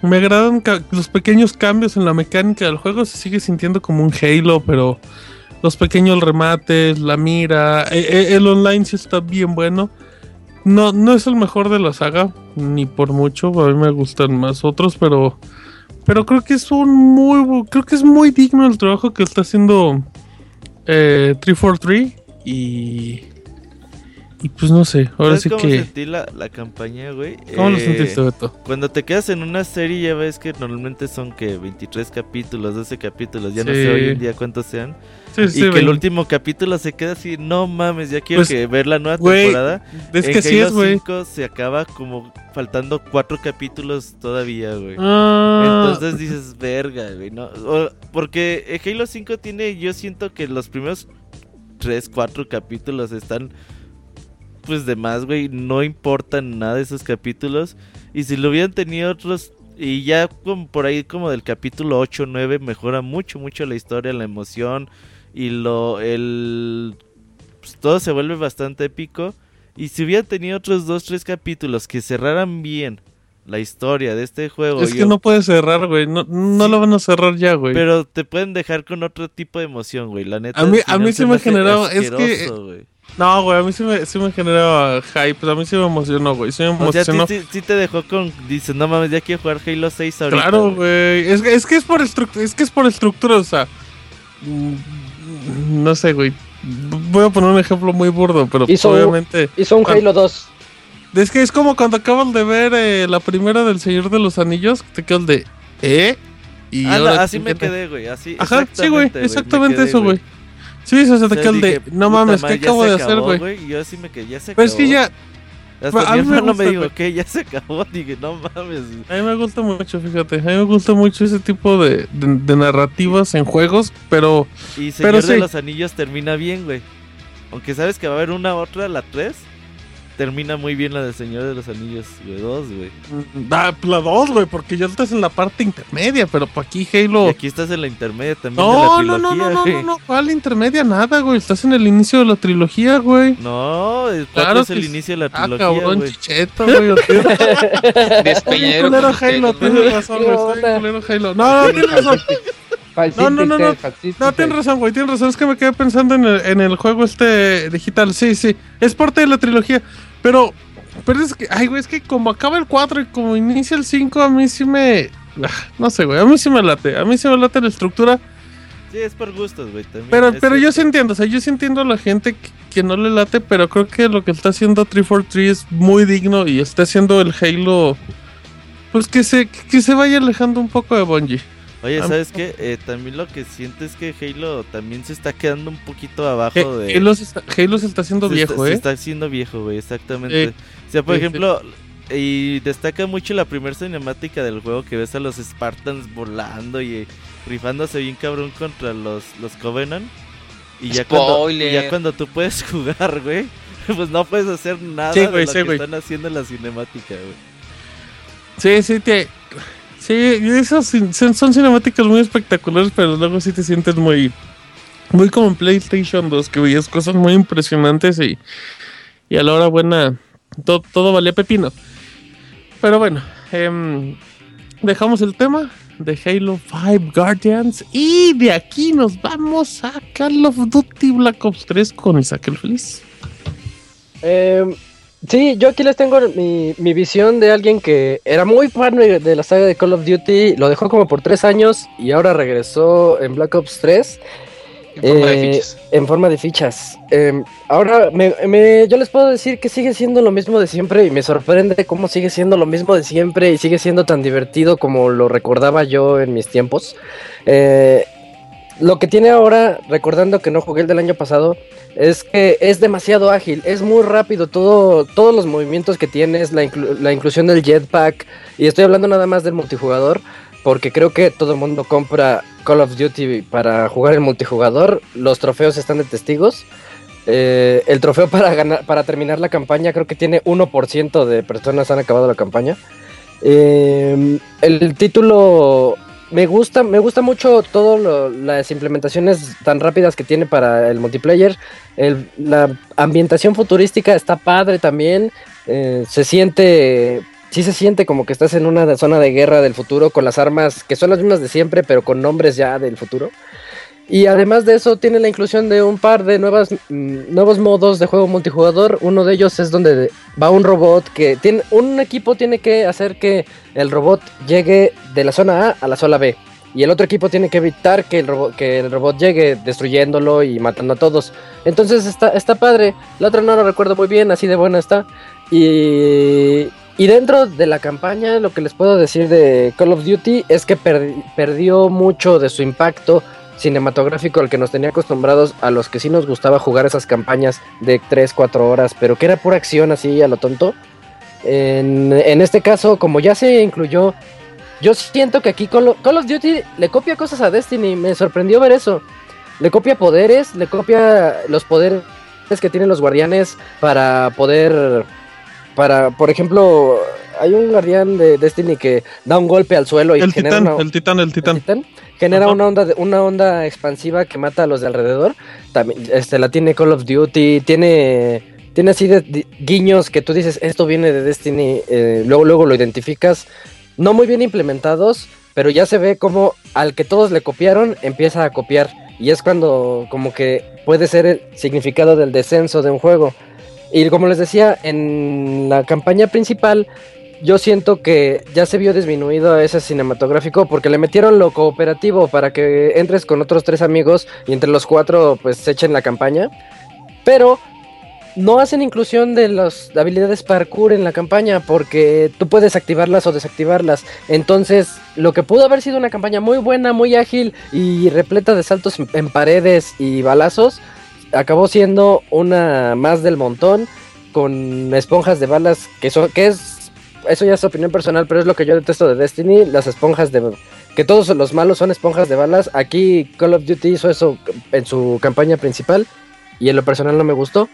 me agradan los pequeños cambios en la mecánica del juego. Se sigue sintiendo como un Halo, pero los pequeños remates, la mira, eh, eh, el online sí está bien bueno. No, no es el mejor de la saga, ni por mucho. A mí me gustan más otros, pero, pero creo que es un muy, creo que es muy digno el trabajo que está haciendo eh, 343 y y pues no sé. Ahora ¿Sabes sí cómo que. sentí la, la campaña, güey? ¿Cómo lo Eh, sentiste, Beto? Cuando te quedas en una serie, ya ves que normalmente son que 23 capítulos, 12 capítulos, ya no sé hoy en día cuántos sean. Sí, y sí, que el último capítulo se queda así, no mames, ya quiero Pues, que ver la nueva temporada. es En que sí Halo es, güey. 5 se acaba como faltando cuatro capítulos todavía, güey. Ah. Entonces dices, verga, güey, ¿no? O- porque Halo 5 tiene, yo siento que los primeros 3, 4 capítulos están pues de más, güey, no importan nada de esos capítulos. Y si lo hubieran tenido otros, y ya como por ahí como del capítulo 8, 9, mejora mucho, mucho la historia, la emoción y lo, el... pues, todo se vuelve bastante épico. Y si hubieran tenido otros 2, 3 capítulos que cerraran bien la historia de este juego. Es que no puede cerrar, güey. No, no lo van a cerrar ya, güey. pero te pueden dejar con otro tipo de emoción, güey. La neta. A mí- a mí se me hace generaba- es que- güey. No, güey, a mí sí me, sí me generaba hype. A mí sí me emocionó, güey. Sí me O sea, emocionó. sí, sí- sí te dejó con. Dices, no mames, ya quiero jugar Halo 6 ahorita. Claro, güey. Es, que- es que es por estructura, es que es por estructura, o sea. No sé, güey. Voy a poner un ejemplo muy burdo, pero Hizo- obviamente. Hizo un cuando- Halo 2. Es que es como cuando acabas de ver eh, la primera del Señor de los Anillos, te quedas de. ¿Eh? Y Ah, ahora así me quedé, güey. Así. Ajá, sí, güey. me Exactamente quedé, eso, güey. Sí, se O te sea, queda el de. No mames, ¿qué madre, acabo de hacer, acabó, güey? Y yo así me quedé, ya se Pero es que acabó. ya. Hasta a mi me hermano gusta, me dijo, que ya se acabó. Dije, no mames. A mí me gusta mucho, fíjate. A mí me gusta mucho ese tipo de, de- de narrativas en juegos, pero. Y Señor Pero de sí. los Anillos termina bien, güey. Aunque sabes que va a haber una otra, la 3. Termina muy bien la de Señor de los Anillos, güey. 2, güey. Ah, la 2, güey, porque ya estás en la parte intermedia, pero para aquí Halo. Y aquí estás en la intermedia también No, de no, la no, trilogía, no, no, güey. no, no, ¿cuál intermedia? Nada, güey. Estás en el inicio de la trilogía, güey. No, el 4 Claro es el inicio de la Ah, trilogía, cabrón, güey. chicheto, güey. Culero usted, Halo, ¿no? tienes razón, güey. Halo. No, no, tienes razón. No, no, no, no. No, tienes razón, güey. Tienes razón. Es que me quedé pensando en el, en el juego este digital. Sí, sí. Es parte de la trilogía. Pero, pero es que, ay, güey, es que como acaba el 4 y como inicia el 5, a mí sí me. ah, No sé, güey. A mí sí me late. A mí sí me late la estructura. Sí, es por gustos, güey. también, Pero, pero yo sí entiendo, o sea, yo sí entiendo a la gente que, que no le late, pero creo que lo que está haciendo 343 es muy digno y está haciendo el Halo, pues que se, que se vaya alejando un poco de Bungie. Oye, Ah, ¿sabes qué? Eh, también lo que siento es que Halo también se está quedando un poquito abajo de... Halo, se está, Halo se está haciendo se viejo, está, ¿eh? Se está haciendo viejo, güey, exactamente. O sea, por ejemplo, y destaca mucho la primera cinemática del juego que ves a los Spartans volando y rifándose bien cabrón contra los, los Covenant. Y ya cuando, y ya cuando tú puedes jugar, güey, pues no puedes hacer nada Sí, de güey, lo sí, que güey. están haciendo en la cinemática, güey. Sí, sí, te... Sí, esas son, cinemáticas muy espectaculares, pero luego sí te sientes muy... Muy como en PlayStation 2, que veías cosas muy impresionantes y... Y a la hora buena, to- todo valía pepino. Pero bueno, em, dejamos el tema de Halo 5 Guardians y de aquí nos vamos a Call of Duty Black Ops 3 con Isaac el Feliz. Eh, sí, yo aquí les tengo mi, mi visión de alguien que era muy fan de la saga de Call of Duty, lo dejó como por tres años y ahora regresó en Black Ops 3. En forma de Eh, fichas. En forma de fichas. Eh, ahora, me, me- yo les puedo decir que sigue siendo lo mismo de siempre y me sorprende cómo sigue siendo lo mismo de siempre y sigue siendo tan divertido como lo recordaba yo en mis tiempos. Eh, lo que tiene ahora, recordando que no jugué el del año pasado, es que es demasiado ágil, es muy rápido, todo, todos los movimientos que tienes, la, la inclusión del jetpack, y estoy hablando nada más del multijugador, porque creo que todo el mundo compra Call of Duty para jugar el multijugador, los trofeos están de testigos. Eh, el trofeo para ganar, para terminar la campaña, creo que tiene 1% de personas han acabado la campaña. Eh, el título me gusta, me gusta mucho todas las implementaciones tan rápidas que tiene para el multiplayer. El- la ambientación futurística está padre también. eh, se siente, sí se siente como que estás en una zona de guerra del futuro con las armas que son las mismas de siempre, pero con nombres ya del futuro. Y además de eso, tiene la inclusión de un par de nuevas, mm, nuevos modos de juego multijugador. Uno de ellos es donde va un robot que tiene. Un equipo tiene que hacer que el robot llegue de la zona A a la zona B. Y el otro equipo tiene que evitar que el robot, que el robot llegue destruyéndolo y matando a todos. Entonces está, está padre. La otra no lo recuerdo muy bien, así de buena está. Y, y dentro de la campaña, lo que les puedo decir de Call of Duty es que perdi- perdió mucho de su impacto cinematográfico al que nos tenía acostumbrados a los que sí nos gustaba jugar esas campañas de 3, 4 horas, pero que era pura acción así a lo tonto. En, en este caso, como ya se incluyó, yo siento que aquí Call of, Call of Duty le copia cosas a Destiny, me sorprendió ver eso. Le copia poderes, le copia los poderes que tienen los guardianes para poder, para, por ejemplo, hay un guardián de Destiny que da un golpe al suelo y El genera titán, una- el titán, el titán. Titán, genera Ajá. una onda de- una onda expansiva que mata a los de alrededor. También este la tiene Call of Duty, tiene tiene así de, de guiños que tú dices, esto viene de Destiny, eh, luego luego lo identificas, no muy bien implementados, pero ya se ve como al que todos le copiaron empieza a copiar y es cuando como que puede ser el significado del descenso de un juego. Y como les decía, en la campaña principal yo siento que ya se vio disminuido ese cinematográfico porque le metieron lo cooperativo para que entres con otros tres amigos y entre los cuatro pues se echen la campaña. Pero no hacen inclusión de las habilidades parkour en la campaña porque tú puedes activarlas o desactivarlas. Entonces, lo que pudo haber sido una campaña muy buena, muy ágil y repleta de saltos en paredes y balazos, acabó siendo una más del montón con esponjas de balas que son que es eso ya es opinión personal, pero es lo que yo detesto de Destiny, las esponjas de que todos los malos son esponjas de balas. Aquí Call of Duty hizo eso en su campaña principal y en lo personal no me gustó.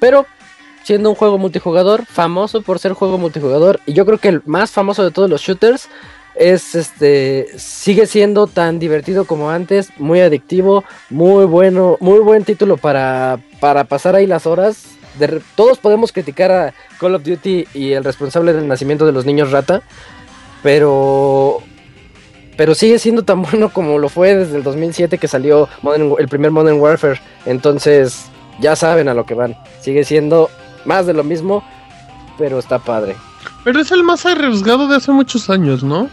Pero siendo un juego multijugador, famoso por ser juego multijugador, y yo creo que el más famoso de todos los shooters es este sigue siendo tan divertido como antes, muy adictivo, muy bueno, muy buen título para para pasar ahí las horas. Todos podemos criticar a Call of Duty y el responsable del nacimiento de los niños rata, pero pero sigue siendo tan bueno como lo fue desde el 2007 que salió el primer Modern Warfare. Entonces, ya saben a lo que van. Sigue siendo más de lo mismo, pero está padre. Pero es el más arriesgado de hace muchos años, ¿no?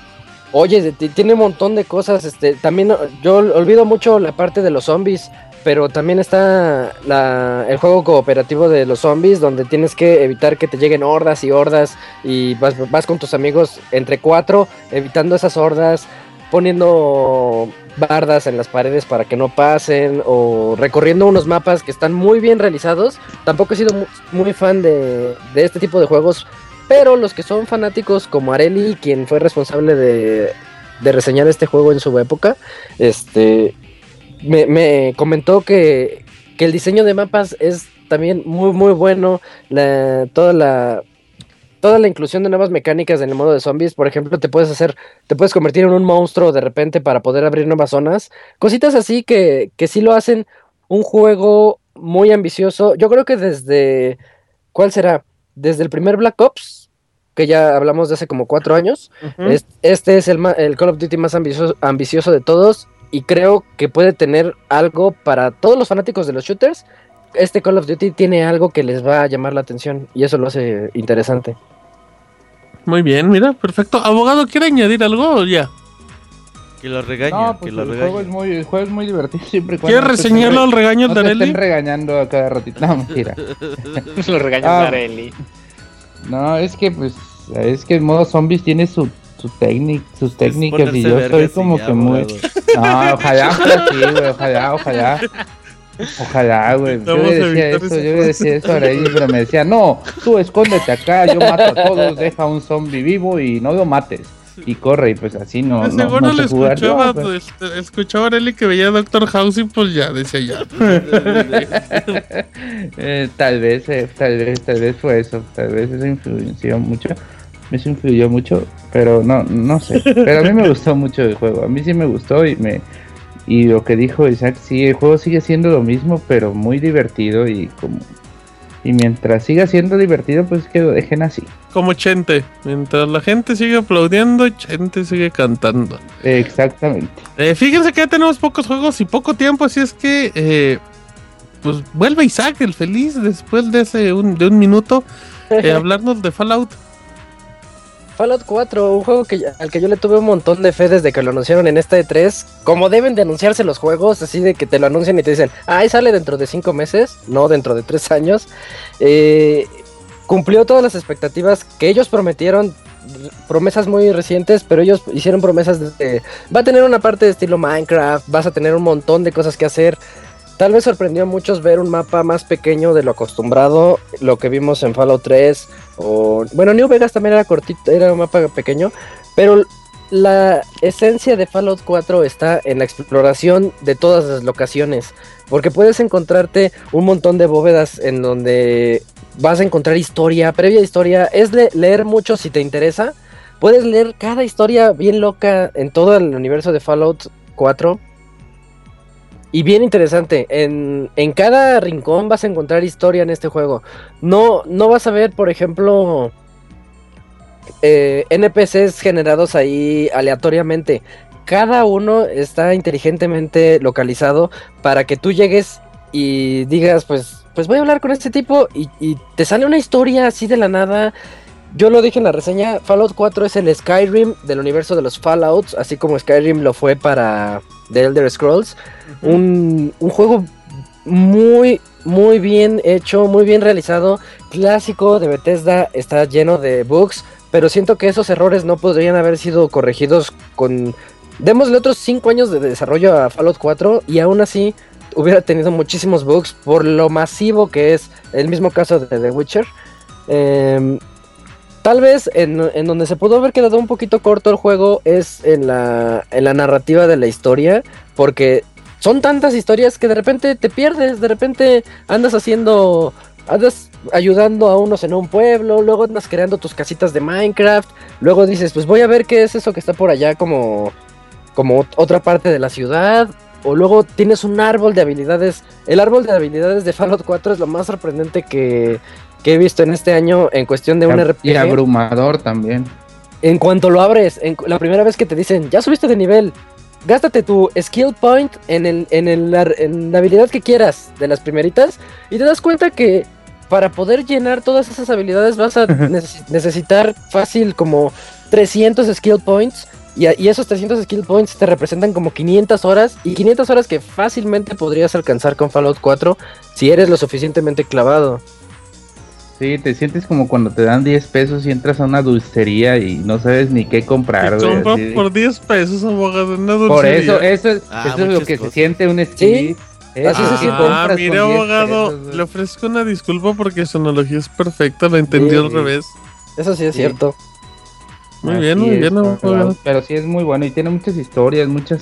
Oye, tiene un montón de cosas. Este, también yo olvido mucho la parte de los zombies, pero también está la, el juego cooperativo de los zombies, donde tienes que evitar que te lleguen hordas y hordas y vas, vas con tus amigos entre cuatro, evitando esas hordas, poniendo bardas en las paredes para que no pasen o recorriendo unos mapas que están muy bien realizados. Tampoco he sido mu- muy fan de, de este tipo de juegos, pero los que son fanáticos como Areli, quien fue responsable de, de reseñar este juego en su época, este me, me comentó que, que el diseño de mapas es también muy muy bueno. Toda la toda la inclusión de nuevas mecánicas en el modo de zombies, por ejemplo, te puedes hacer, te puedes convertir en un monstruo de repente para poder abrir nuevas zonas. Cositas así que, que sí lo hacen un juego muy ambicioso. Yo creo que desde, ¿cuál será? Desde el primer Black Ops, que ya hablamos de hace como cuatro años. Es- Este es el, Call of Duty más ambicioso, ambicioso de todos y creo que puede tener algo para todos los fanáticos de los shooters. Este Call of Duty tiene algo que les va a llamar la atención y eso lo hace interesante. Muy bien, mira, perfecto. Abogado, ¿quiere añadir algo ya? Que lo regañen, No, que pues lo el juego, es muy, el juego es muy divertido siempre cuando ¿Quieres reseñarlo re- al regaño no te estén regañando a cada ratito. No, mentira. Lo regañan Ah. No, es que pues es que el modo zombies tiene su, su técnica, sus técnicas y yo soy como ya, que muy... No, ojalá fuera así, güey, ojalá, ojalá. Ojalá, güey. Yo le a decía eso, yo le decía eso a Arely, pero me decía, no, tú escóndete acá, yo mato a todos, deja un zombie vivo y no lo mates. Y corre, y pues así no, no, seguro jugar escuchaba, pero- este, escuchaba a que veía Doctor House y pues ya decía ya. Eh, tal vez, eh, tal vez, tal vez fue eso, tal vez eso influenció mucho, eso influyó mucho, pero no, no sé, pero a mí me gustó mucho el juego, a mí sí me gustó y me, y lo que dijo Isaac, sí, el juego sigue siendo lo mismo, pero muy divertido y como, y mientras siga siendo divertido, pues que lo dejen así, Como Chente. Mientras la gente sigue aplaudiendo, Chente sigue cantando. exactamente. Eh, fíjense que ya tenemos pocos juegos y poco tiempo, así es que eh, pues vuelve Isaac el feliz después de ese un, de un minuto eh, hablarnos de Fallout. Fallout 4, un juego que, al que yo le tuve un montón de fe desde que lo anunciaron en esta E3. Como deben de anunciarse los juegos, así de que te lo anuncian y te dicen, ah, sale dentro de 5 meses, no dentro de 3 años. Eh, cumplió todas las expectativas que ellos prometieron, promesas muy recientes, pero ellos hicieron promesas de, va a tener una parte de estilo Minecraft, vas a tener un montón de cosas que hacer. Tal vez sorprendió a muchos ver un mapa más pequeño de lo acostumbrado, lo que vimos en Fallout 3 o bueno, New Vegas también era cortito, era un mapa pequeño, pero la esencia de Fallout 4 está en la exploración de todas las locaciones, porque puedes encontrarte un montón de bóvedas en donde vas a encontrar historia, previa historia, es le- leer mucho si te interesa. Puedes leer cada historia bien loca en todo el universo de Fallout 4. Y bien interesante, en, en cada rincón vas a encontrar historia en este juego. No, no vas a ver, por ejemplo, eh, NPCs generados ahí aleatoriamente. Cada uno está inteligentemente localizado para que tú llegues y digas, pues, pues voy a hablar con este tipo y, y te sale una historia así de la nada. Yo lo dije en la reseña, Fallout 4 es el Skyrim del universo de los Fallouts, así como Skyrim lo fue para The Elder Scrolls. un, un juego muy, muy bien hecho, muy bien realizado, clásico de Bethesda, está lleno de bugs, pero siento que esos errores no podrían haber sido corregidos con... Démosle otros 5 años de desarrollo a Fallout 4 y aún así hubiera tenido muchísimos bugs por lo masivo que es el mismo caso de The Witcher. Em, Tal vez en, en donde se pudo haber quedado un poquito corto el juego es en la, en la narrativa de la historia, porque son tantas historias que de repente te pierdes, de repente andas haciendo, andas ayudando a unos en un pueblo, luego andas creando tus casitas de Minecraft, luego dices, pues voy a ver qué es eso que está por allá como, como otra parte de la ciudad, o luego tienes un árbol de habilidades, el árbol de habilidades de Fallout 4 es lo más sorprendente que, que he visto en este año en cuestión de un RPG. Y abrumador también. En cuanto lo abres, en la primera vez que te dicen, ya subiste de nivel, gástate tu skill point en, el, en, el, ar- en la habilidad que quieras de las primeritas y te das cuenta que para poder llenar todas esas habilidades vas a neces- necesitar fácil como 300 skill points y, y esos 300 skill points te representan como 500 horas y 500 horas que fácilmente podrías alcanzar con Fallout 4 si eres lo suficientemente clavado. Sí, te sientes como cuando te dan 10 pesos y entras a una dulcería y no sabes ni qué comprar, güey. de- por 10 pesos, abogado, en una Por dulcería. eso, eso es, Ah, eso es lo que cosas. se siente un skill. Así se siente. Ah, mire, abogado, le ofrezco una disculpa porque su analogía es perfecta, la entendí Sí. al revés. Eso sí es Sí. cierto. Muy bien, muy bien, abogado. Pero sí es muy bueno y tiene muchas historias, muchas...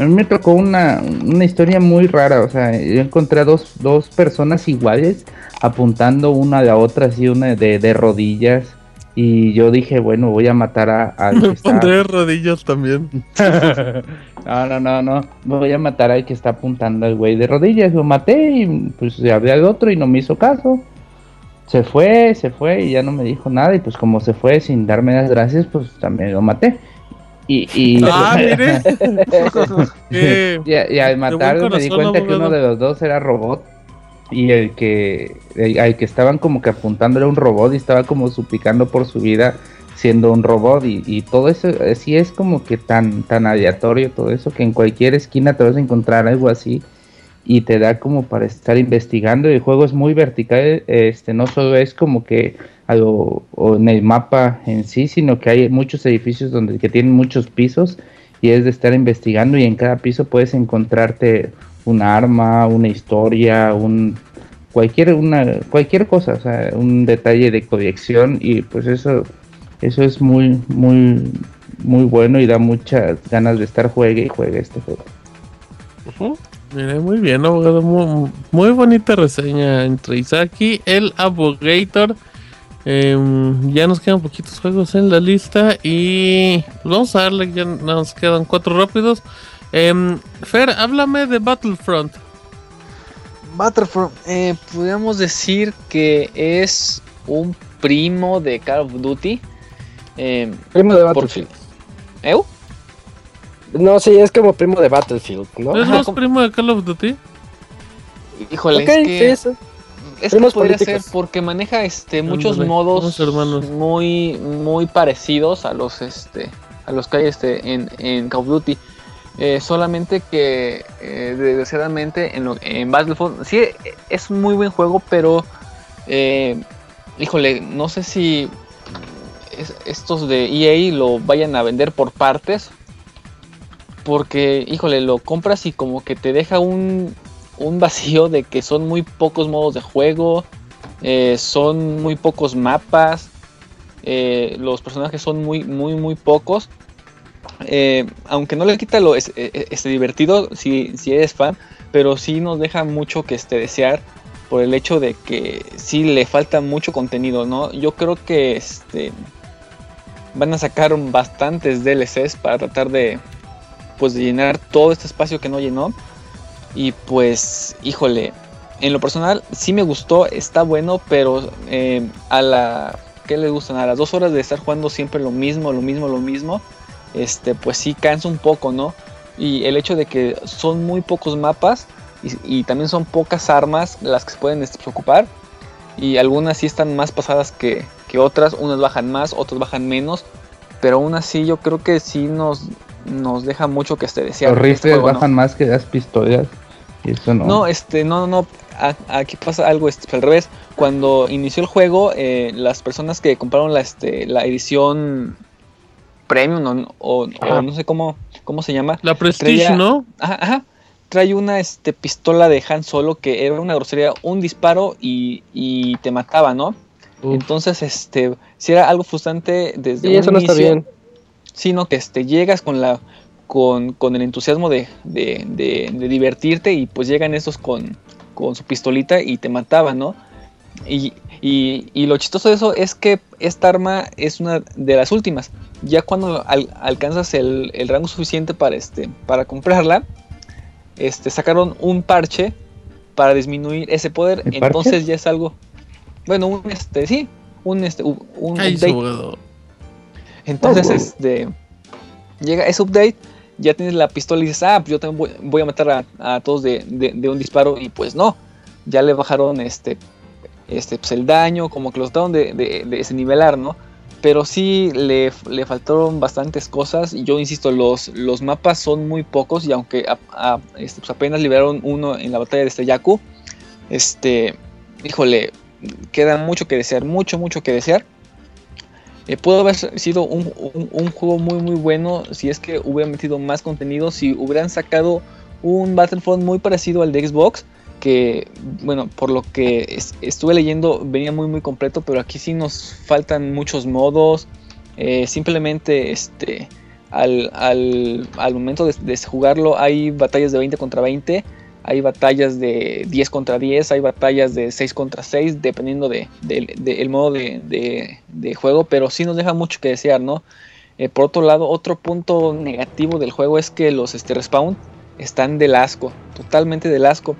A mí me tocó una, una historia muy rara, o sea, yo encontré a dos, dos personas iguales apuntando una a la otra, así una de, de rodillas. Y yo dije, bueno, voy a matar a, al que Me está- pondré de rodillas también. no, no, no, no. Voy a matar al que está apuntando al güey de rodillas. Lo maté y pues le hablé al otro y no me hizo caso. Se fue, se fue y ya no me dijo nada. Y pues como se fue sin darme las gracias, pues también lo maté. Y, y, Ah, mire. Y, y al buen matarlo me di cuenta que uno de los dos era robot. Y el que, el- al que estaban como que apuntando era un robot y estaba como suplicando por su vida siendo un robot y, y todo eso así es como que tan tan aleatorio todo eso que en cualquier esquina te vas a encontrar algo así y te da como para estar investigando el juego es muy vertical este no solo es como que o en el mapa en sí sino que hay muchos edificios donde que tienen muchos pisos y es de estar investigando y en cada piso puedes encontrarte un arma una historia un cualquier una cualquier cosa o sea un detalle de colección y pues eso eso es muy muy muy bueno y da muchas ganas de estar juegue y juegue este juego Mire, muy bien, abogado. Muy, muy bonita reseña entre Isaki, el Abogator. Em, ya nos quedan poquitos juegos en la lista y pues vamos a darle, ya nos quedan cuatro rápidos. Em, Fer, háblame de Battlefront. Battlefront, eh, podríamos decir que es un primo de Call of Duty. Eh, Primo de Battlefield. ¿Eu? No, sí, es como primo de Battlefield, ¿no? ¿Es como- primo de Call of Duty? Híjole, Ok, es que, sí, sí. Es que podría políticos. ser porque maneja este muchos modos hermanos. muy muy parecidos a los este a los que hay este en, en Call of Duty. Eh, solamente que eh, desgraciadamente en, lo- en Battlefront sí es un muy buen juego, pero eh, híjole, no sé si es- estos de EA lo vayan a vender por partes. Porque, híjole, lo compras y como que te deja un, un vacío de que son muy pocos modos de juego, eh, son muy pocos mapas, eh, los personajes son muy, muy, muy pocos. Eh, aunque no le quita lo es, este divertido si, si eres fan, pero sí nos deja mucho que este desear por el hecho de que sí le falta mucho contenido, ¿no? Yo creo que este van a sacar bastantes DLCs para tratar de pues de llenar todo este espacio que no llenó y pues híjole en lo personal sí me gustó está bueno pero eh, a la ¿qué le gustan? a las dos horas de estar jugando siempre lo mismo lo mismo lo mismo este pues sí cansa un poco no y el hecho de que son muy pocos mapas y, también son pocas armas las que se pueden este, ocupar y algunas sí están más pasadas que, que otras, unas bajan más, otras bajan menos, pero aún así yo creo que sí nos, nos deja mucho que este desear. Los este rifles ¿no? bajan más que las pistolas. Y eso no. No, este, no, no, a- aquí pasa algo este, al revés. Cuando inició el juego, eh, las personas que compraron la, este, la edición premium o, o- no sé cómo, cómo se llama, La Prestige, Traía- ¿no? Ajá, ajá. Trae una este, pistola de Han Solo que era una grosería, un disparo y, y te mataba, ¿no? Uf. Entonces, este, si era algo frustrante desde Sí, un eso no está inicio, bien. Sino que este, llegas con la con, con el entusiasmo de, de, de- de divertirte y pues llegan estos con, con su pistolita y te mataban, ¿no? Y, y- y lo chistoso de eso es que esta arma es una de las últimas. Ya cuando al- alcanzas el, el rango suficiente para, este, para comprarla, este, sacaron un parche para disminuir ese poder. ¿El Entonces parche? ya es algo. Bueno, un este, sí, un este, un un Entonces, Oh, wow. este. Llega ese update, ya tienes la pistola y dices, ah, pues yo también voy, voy a matar a, a todos de, de- de un disparo. Y pues no. Ya le bajaron este. Este, pues el daño, como que los trataron de, de, de ese nivelar, ¿no? Pero sí le, le faltaron bastantes cosas. Y yo insisto, los, los mapas son muy pocos. Y aunque a- a- este, pues apenas liberaron uno en la batalla de este Yaku, este. Híjole, queda mucho que desear, mucho, mucho que desear. Eh, pudo haber sido un, un- juego muy muy bueno si es que hubieran metido más contenido, si hubieran sacado un Battlefront muy parecido al de Xbox, que bueno, por lo que es- estuve leyendo venía muy muy completo, pero aquí sí nos faltan muchos modos, eh, simplemente este, al, al- al momento de jugarlo hay batallas de 20 contra 20, hay batallas de 10 contra 10, hay batallas de 6 contra 6, dependiendo del de, de- el modo de juego, pero sí nos deja mucho que desear, ¿no? Eh, por otro lado, otro punto negativo del juego es que los este, respawn están del asco, totalmente del asco.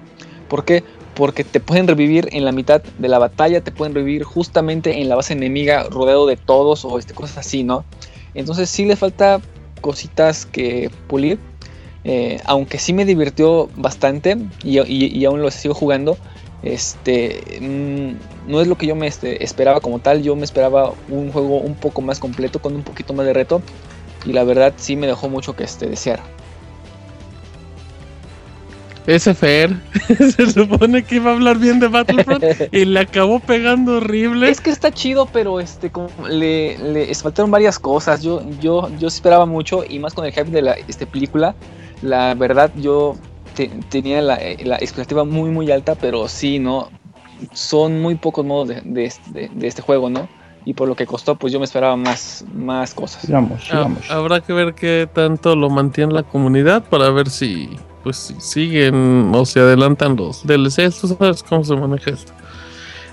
¿Por qué? Porque te pueden revivir en la mitad de la batalla, te pueden revivir justamente en la base enemiga, rodeado de todos o este, cosas así, ¿no? Entonces sí le falta cositas que pulir. Eh, aunque sí me divirtió bastante y, y- y aún lo sigo jugando, este, mm, no es lo que yo me este, esperaba como tal. Yo me esperaba un juego un poco más completo, con un poquito más de reto. Y la verdad sí me dejó mucho que este, desear. Ese Fer se supone que iba a hablar bien de Battlefront y le acabó pegando horrible. Es que está chido, pero este como le, le faltaron varias cosas. Yo, yo, yo esperaba mucho y más con el hype de la este, película. La verdad, yo tenía la, la, expectativa muy muy alta, pero sí, no. Son muy pocos modos de, de, de, este juego, ¿no? Y por lo que costó, pues yo me esperaba más, más cosas. Sigamos, sigamos. Habrá que ver qué tanto lo mantiene la comunidad para ver si pues siguen o se adelantan los DLCs, tú sabes cómo se maneja esto.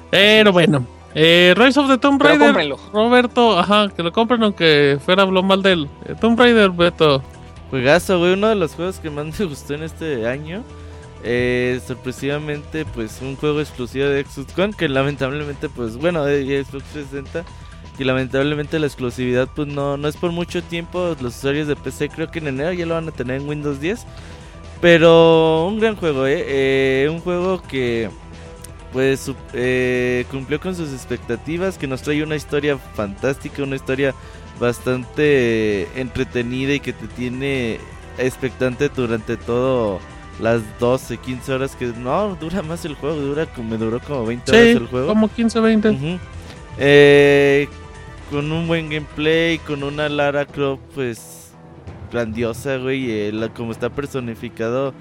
Pero bueno, eh, Rise of the Tomb Raider. Roberto, ajá, que lo compren aunque fuera habló mal de él. Eh, Tomb Raider, Beto. Juegazo, güey, uno de los juegos que más me gustó en este año. Eh, sorpresivamente, pues un juego exclusivo de Xbox One que lamentablemente, pues bueno, de Xbox 360 y lamentablemente la exclusividad pues no, no es por mucho tiempo. Los usuarios de PC creo que en enero ya lo van a tener en Windows 10. Pero un gran juego, ¿eh? ¿eh? un juego que pues eh, cumplió con sus expectativas, que nos trae una historia fantástica, una historia bastante entretenida y que te tiene expectante durante todo las 12, 15 horas que no, dura más el juego, dura como me duró como 20 horas el juego. Como 15, 20. eh, con un buen gameplay, con una Lara Croft pues grandiosa, güey. Eh, como está personificado,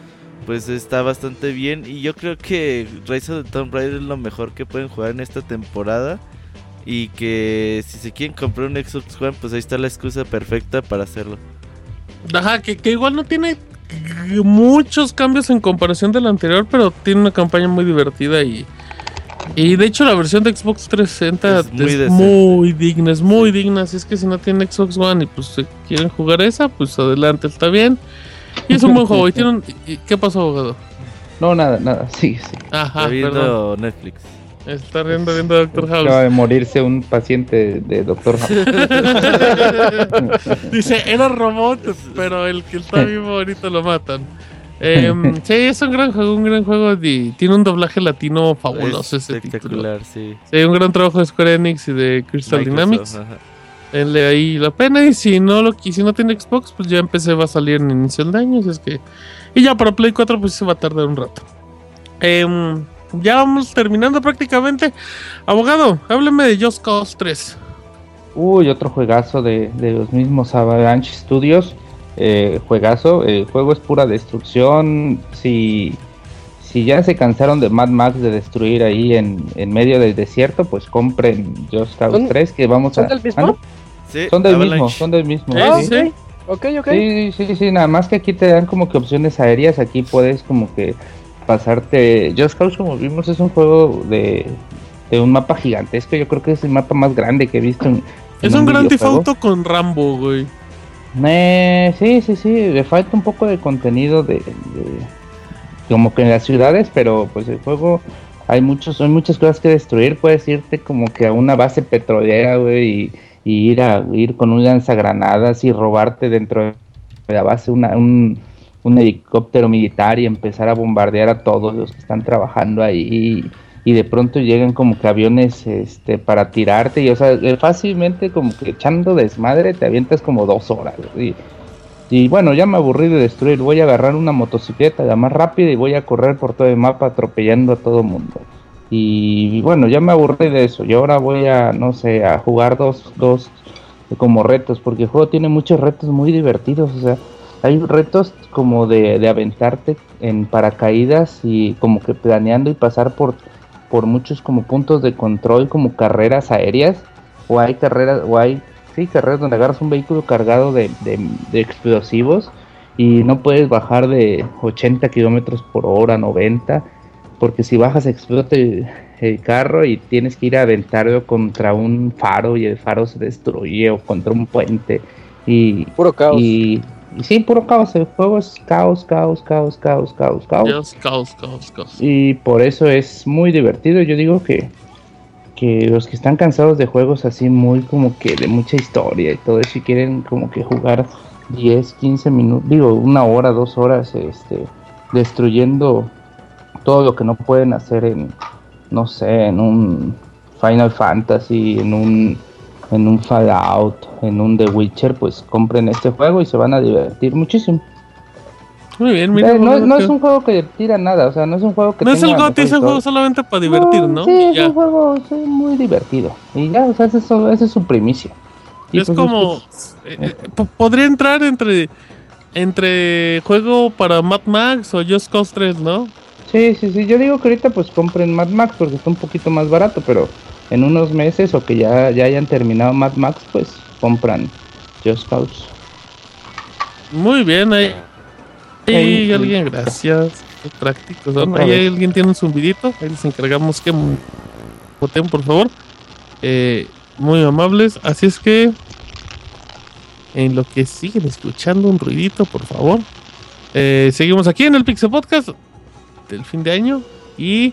pues está bastante bien. Y yo creo que Rise of the Tomb Raider es lo mejor que pueden jugar en esta temporada. Y que si se quieren comprar un Xbox One, pues ahí está la excusa perfecta para hacerlo. Ajá, que, que igual no tiene muchos cambios en comparación del anterior, pero tiene una campaña muy divertida y y de hecho la versión de Xbox 360 es muy, digna, es muy digna. Así es que si no tienen Xbox One y pues quieren jugar esa, pues adelante, está bien. Y es un buen juego. ¿Y tienen, ¿Qué pasó, abogado? No, nada, nada, sí, sí. Ajá, viendo Netflix. Está riendo viendo Doctor House. Acaba de morirse un paciente de Doctor House. Dice, era robot, pero el que está vivo ahorita lo matan. Eh, sí, es un gran juego, un gran juego. tiene un doblaje latino fabuloso ese espectacular, sí. Sí, un gran trabajo de Square Enix y de Crystal Dynamics. Denle ahí la pena. Y si no lo si no tiene Xbox, pues ya empecé, va a salir en inicio de año. es que. Y ya para Play 4, pues se va a tardar un rato. Em, ya vamos terminando prácticamente. Abogado, hábleme de Just Cause 3. Uy, otro juegazo de, de los mismos Avalanche Studios eh, juegazo. El juego es pura destrucción. Si, si ya se cansaron de Mad Max de destruir ahí en, en medio del desierto, pues compren Just Cause 3 que vamos ¿son Del mismo? Sí, son del mismo? Son del mismo, sí. Ok, ok. Sí, sí, sí, nada más que aquí te dan como que opciones aéreas. Aquí puedes como que pasarte. Just Cause, como vimos, es un juego de, de un mapa gigantesco. Yo creo que es el mapa más grande que he visto en. Es un, gran Grand con Rambo, güey. Eh, sí, sí, sí, le falta un poco de contenido de, como que en las ciudades, pero pues el juego hay muchos, hay muchas cosas que destruir. Puedes irte como que a una base petrolera, güey, y, ir a ir con un lanzagranadas y robarte dentro de la base una, un, un helicóptero militar y empezar a bombardear a todos los que están trabajando ahí y de pronto llegan como que aviones este para tirarte y o sea fácilmente como que echando desmadre te avientas como dos horas y, bueno ya me aburrí de destruir voy a agarrar una motocicleta la más rápida y voy a correr por todo el mapa atropellando a todo mundo. Y, bueno ya me aburrí de eso y ahora voy a no sé a jugar dos dos como retos porque el juego tiene muchos retos muy divertidos o sea hay retos como de, de aventarte en paracaídas y como que planeando y pasar por por muchos como puntos de control, como carreras aéreas, o hay carreras, o hay, sí, carreras donde agarras un vehículo cargado de, explosivos y no puedes bajar de 80 kilómetros por hora, 90, porque si bajas explota el, carro y tienes que ir a aventarlo contra un faro y el faro se destruye o contra un puente y puro caos. Y sí, puro caos. El juego es caos, caos, caos, caos, caos, caos. caos, caos, caos. Y por eso es muy divertido. Yo digo que, que los que están cansados de juegos así muy como que de mucha historia y todo eso y quieren como que jugar 10, 15 minutos, digo, una hora, dos horas, este, destruyendo todo lo que no pueden hacer en, no sé, en un Final Fantasy, en un, en un Fallout, en un The Witcher, pues compren este juego y se van a divertir muchísimo. Muy bien, mira. Eh, no, es un juego que tira nada, o sea, no es un juego que no es el GOTY, es un juego solamente para divertir, ¿no? Sí, es ya. un juego sí, muy divertido. Y ya, o sea, esa es, es su primicia. Y Es pues, como. eh, eh, po- podría entrar entre. Entre juego para Mad Max o Just Cause 3, ¿no? Sí, sí, sí. Yo digo que ahorita pues compren Mad Max porque está un poquito más barato, pero en unos meses o que ya, ya hayan terminado Mad Max, pues compran Just Cause. Muy bien, ahí. Sí. alguien, gracias. Qué prácticos. Ahí vez. alguien tiene un zumbidito. Ahí les encargamos que voten, por favor. Eh, muy amables. Así es que. En lo que siguen escuchando un ruidito, por favor. Eh, seguimos aquí en el Pixel Podcast del fin de año. Y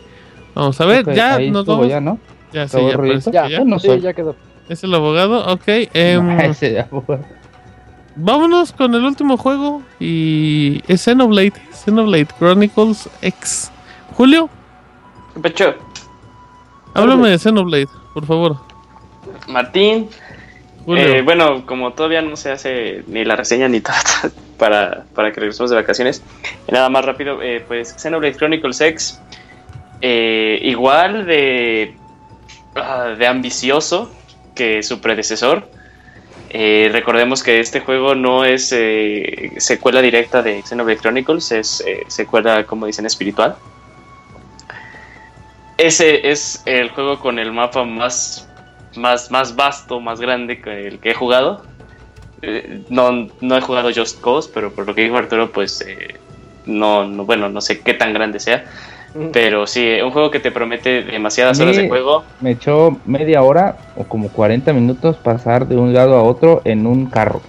vamos a ver, ya ahí nos vamos. ya, ¿no? Ya, sí, ¿Acabó ya que Ya, ya. no sí, soy. ya quedó. Es el abogado, ok. em, Ese ya fue. Vámonos con el último juego y es Xenoblade, Xenoblade Chronicles X. Julio, Pecho, háblame de Xenoblade, por favor. Martín, Julio. Eh, bueno, como todavía no se hace ni la reseña ni todo para, para que regresemos de vacaciones, eh, nada más rápido, eh, pues Xenoblade Chronicles X, eh, igual de, ah, de ambicioso que su predecesor. Eh, recordemos que este juego no es eh, secuela directa de Xenoblade Chronicles, es eh, secuela, como dicen, espiritual. Ese es el juego con el mapa más más, más vasto, más grande que el que he jugado. No, no he jugado Just Cause, pero por lo que dijo Arturo, pues no, bueno, no sé qué tan grande sea. Pero sí, un juego que te promete demasiadas horas de juego. Me echó media hora o como 40 minutos pasar de un lado a otro en un carro.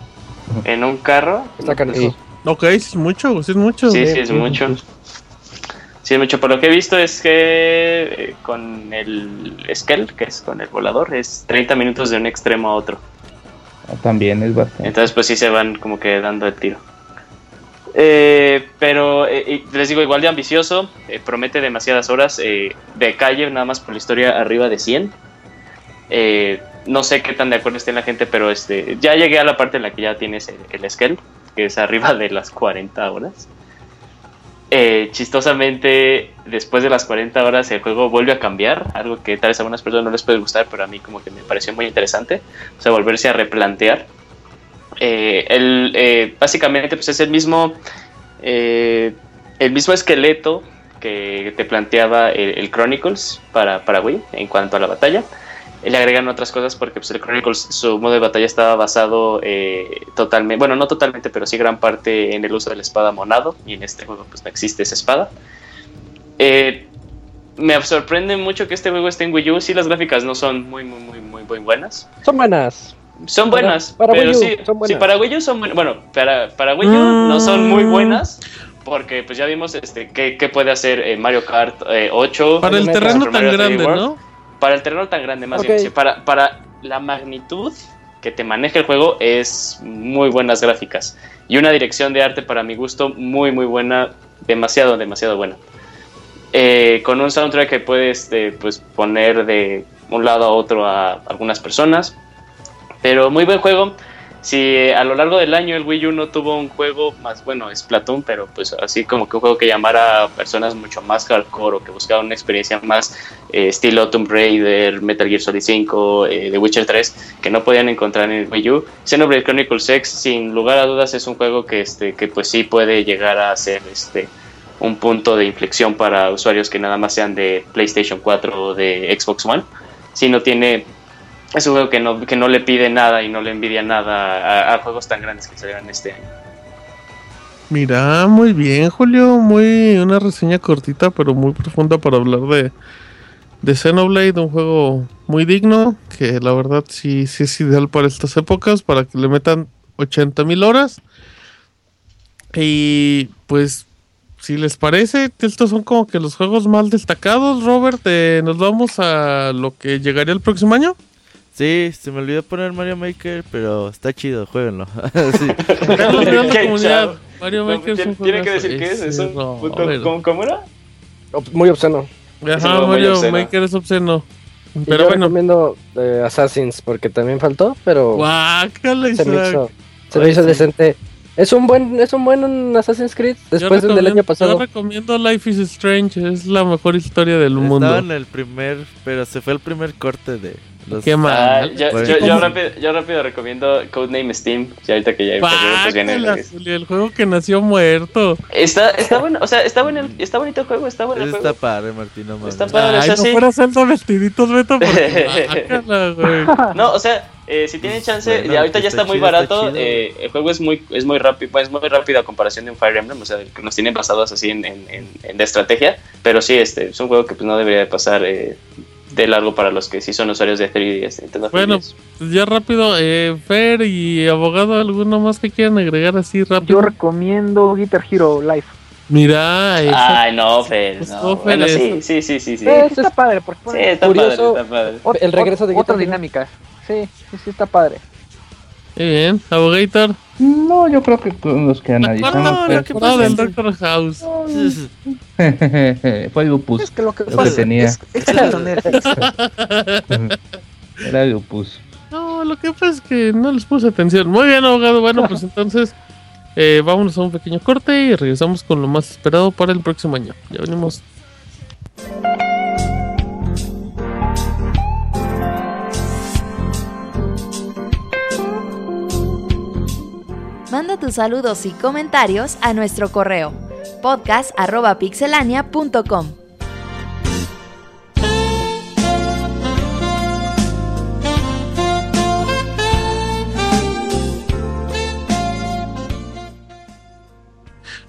En un carro. Está. Sí. Ok, sí es mucho, sí es mucho. Sí, sí, es mucho. Sí, es mucho. Por lo que he visto es que eh, con el Skell, que es con el volador, es 30 minutos de un extremo a otro. También es bastante. Entonces, pues sí se van como que dando el tiro. Eh, pero eh, les digo, igual de ambicioso, eh, promete demasiadas horas eh, de calle, nada más por la historia, arriba de 100. Eh, no sé qué tan de acuerdo esté la gente, pero este ya llegué a la parte en la que ya tienes el, el Skell, que es arriba de las 40 horas. Eh, chistosamente, después de las 40 horas, el juego vuelve a cambiar, algo que tal vez a algunas personas no les puede gustar, pero a mí como que me pareció muy interesante. O sea, volverse a replantear. Eh, eh, básicamente, pues es el mismo, eh, el mismo esqueleto que te planteaba el, Chronicles para, para Wii en cuanto a la batalla. Le agregan otras cosas porque pues, el Chronicles, su modo de batalla estaba basado eh, totalmente, bueno, no totalmente, pero sí gran parte en el uso de la espada monado. Y en este juego, pues no existe esa espada. Me sorprende mucho que este juego esté en Wii U. Sí, las gráficas no son muy, muy, muy, muy buenas. Son buenas. Son Para- buenas, para pero Wii U, sí, son buenas. sí, para Wii U son buenas. Bueno, para, para Wii U no son muy buenas, porque pues ya vimos este qué, qué puede hacer eh, Mario Kart eh, 8. Para el terreno tan Mario 3D grande, World. ¿no? Para el terreno tan grande, más Ok. bien. sí, para, para la magnitud que te maneja el juego, es muy buenas gráficas. Y una dirección de arte, para mi gusto, muy, muy buena. Demasiado, demasiado buena. Eh, con un soundtrack que puedes este, pues, poner de un lado a otro a algunas personas. Pero muy buen juego. Si eh, a lo largo del año el Wii U no tuvo un juego más, bueno, Splatoon, pero pues así como que un juego que llamara a personas mucho más hardcore o que buscaban una experiencia más eh, estilo Tomb Raider, Metal Gear Solid 5, eh, The Witcher 3, que no podían encontrar en el Wii U. Xenoblade Chronicles X, sin lugar a dudas, es un juego que, este, que pues sí puede llegar a ser este, un punto de inflexión para usuarios que nada más sean de PlayStation 4 o de Xbox One. Si no tiene es un juego que no, que no le pide nada y no le envidia nada a, juegos tan grandes que salieron este año. Mira, muy bien, Julio. Muy una reseña cortita, pero muy profunda para hablar de, de Xenoblade, un juego muy digno, que la verdad sí, sí es ideal para estas épocas, para que le metan 80 mil horas. Y pues, si les parece, estos son como que los juegos más destacados, Robert. eh, nos vamos a lo que llegaría el próximo año. Sí, se me olvidó poner Mario Maker, pero está chido, jueguenlo. Sí. Qué comunidad. Mario No, Maker es tiene, un tiene que decir que es, es Ese un- Robert. ¿cómo, cómo era? Muy obsceno. Ajá, Mario. Maker es obsceno. Y Pero yo bueno, recomiendo eh, Assassins porque también faltó, pero guácala, se me hizo, se me hizo decente. Es un buen, es un buen Assassin's Creed después del del año pasado. Yo recomiendo Life is Strange, es la mejor historia del Estaba mundo. en el primer, pero se fue el primer corte de los... Qué Ah, mal. yo, Pues, yo, yo rápido, yo rápido recomiendo Codename Steam. Ya ahorita que ya pues viene el- el juego que nació muerto. Está, está bueno, o sea, está bueno, el- está bonito el juego, está bueno el Está juego. padre, Martín, no mames. Está padre, o Ay, sea, no sí. fuera Zelda vestiditos, Beto, porque güey. No, o sea, eh, si tienen chance, Bueno, y ahorita que ya está está muy chido, está barato. chido. eh, el juego es muy, es muy rápido, pues, es muy rápido a comparación de un Fire Emblem, o sea, que nos tienen basados así en, en, en- en de estrategia. Pero sí, este es un juego que pues no debería de pasar eh, de largo para los que sí son usuarios de 3DS, Nintendo Bueno, 3DS. Pues ya rápido, eh, Fer y abogado, ¿alguno más que quieran agregar así rápido? Yo recomiendo Guitar Hero Live. Mira, esa- Ay, no, Fer, Pues no. Bueno, sí, eso. sí, sí, sí, sí. Sí está padre, porque Sí, está Curioso. padre, está padre. el regreso de ot- otras Guitar Hero. Sí, sí, sí está padre. muy bien, abogator. No, yo creo que con los que analizamos No, lo que pasa del Doctor House. fue Lupus. Es que lo que Lo que pasa tenía. es, es que. Era Lupus. No, lo que pasa es que no les puse atención. Muy bien, abogado. Bueno, pues entonces eh, vámonos a un pequeño corte y regresamos con lo más esperado para el próximo año. Ya venimos. Manda tus saludos y comentarios a nuestro correo podcast@pixelania.com.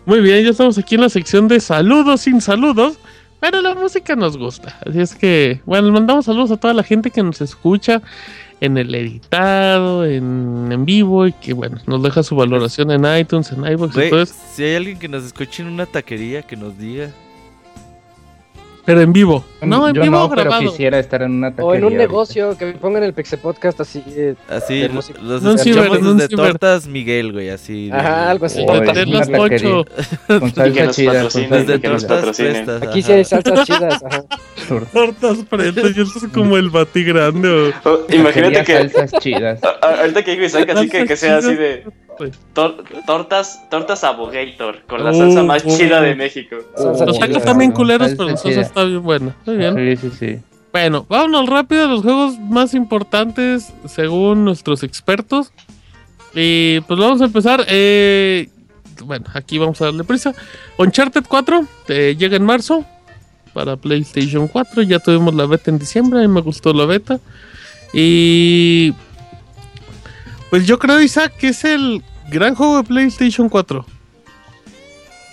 Muy bien, ya estamos aquí en la sección de saludos sin saludos. Pero la música nos gusta. Así es que, bueno, mandamos saludos a toda la gente que nos escucha en el editado, en, en vivo y que, bueno, nos deja su valoración en iTunes, en iVoox eso. si hay alguien que nos escuche en una taquería, que nos diga. Pero en vivo. No, en Yo vivo no, pero grabado. quisiera estar en una taquería. O en un negocio que pongan el Pixel Podcast así. eh, Así, De los ciber, desde ciber. Tortas Miguel, güey, así. de- Ajá, algo así. O Para en tenerlas una taquería. ocho. Con salsa chida. Tortas. Prestas. Aquí sí hay salsas chidas. Ajá. Tortas pretas y esto es como el bati grande. o- Oh, imagínate que salsas chidas. ahorita que digo Isaac, así que, que sea así de tor- tortas, tortas abogator con la salsa Uh, más uh. chida de México. Salsa Los tacos bien culeros, Salsa pero la salsa está bien buena. Muy bien. Sí, sí, sí. Bueno, vámonos rápido a los juegos más importantes según nuestros expertos. Y pues vamos a empezar. eh, bueno, aquí vamos a darle prisa. Uncharted 4 eh, llega en marzo para PlayStation 4. Ya tuvimos la beta en diciembre. A mí me gustó la beta. Y pues yo creo, Isaac, que es el gran juego de PlayStation 4.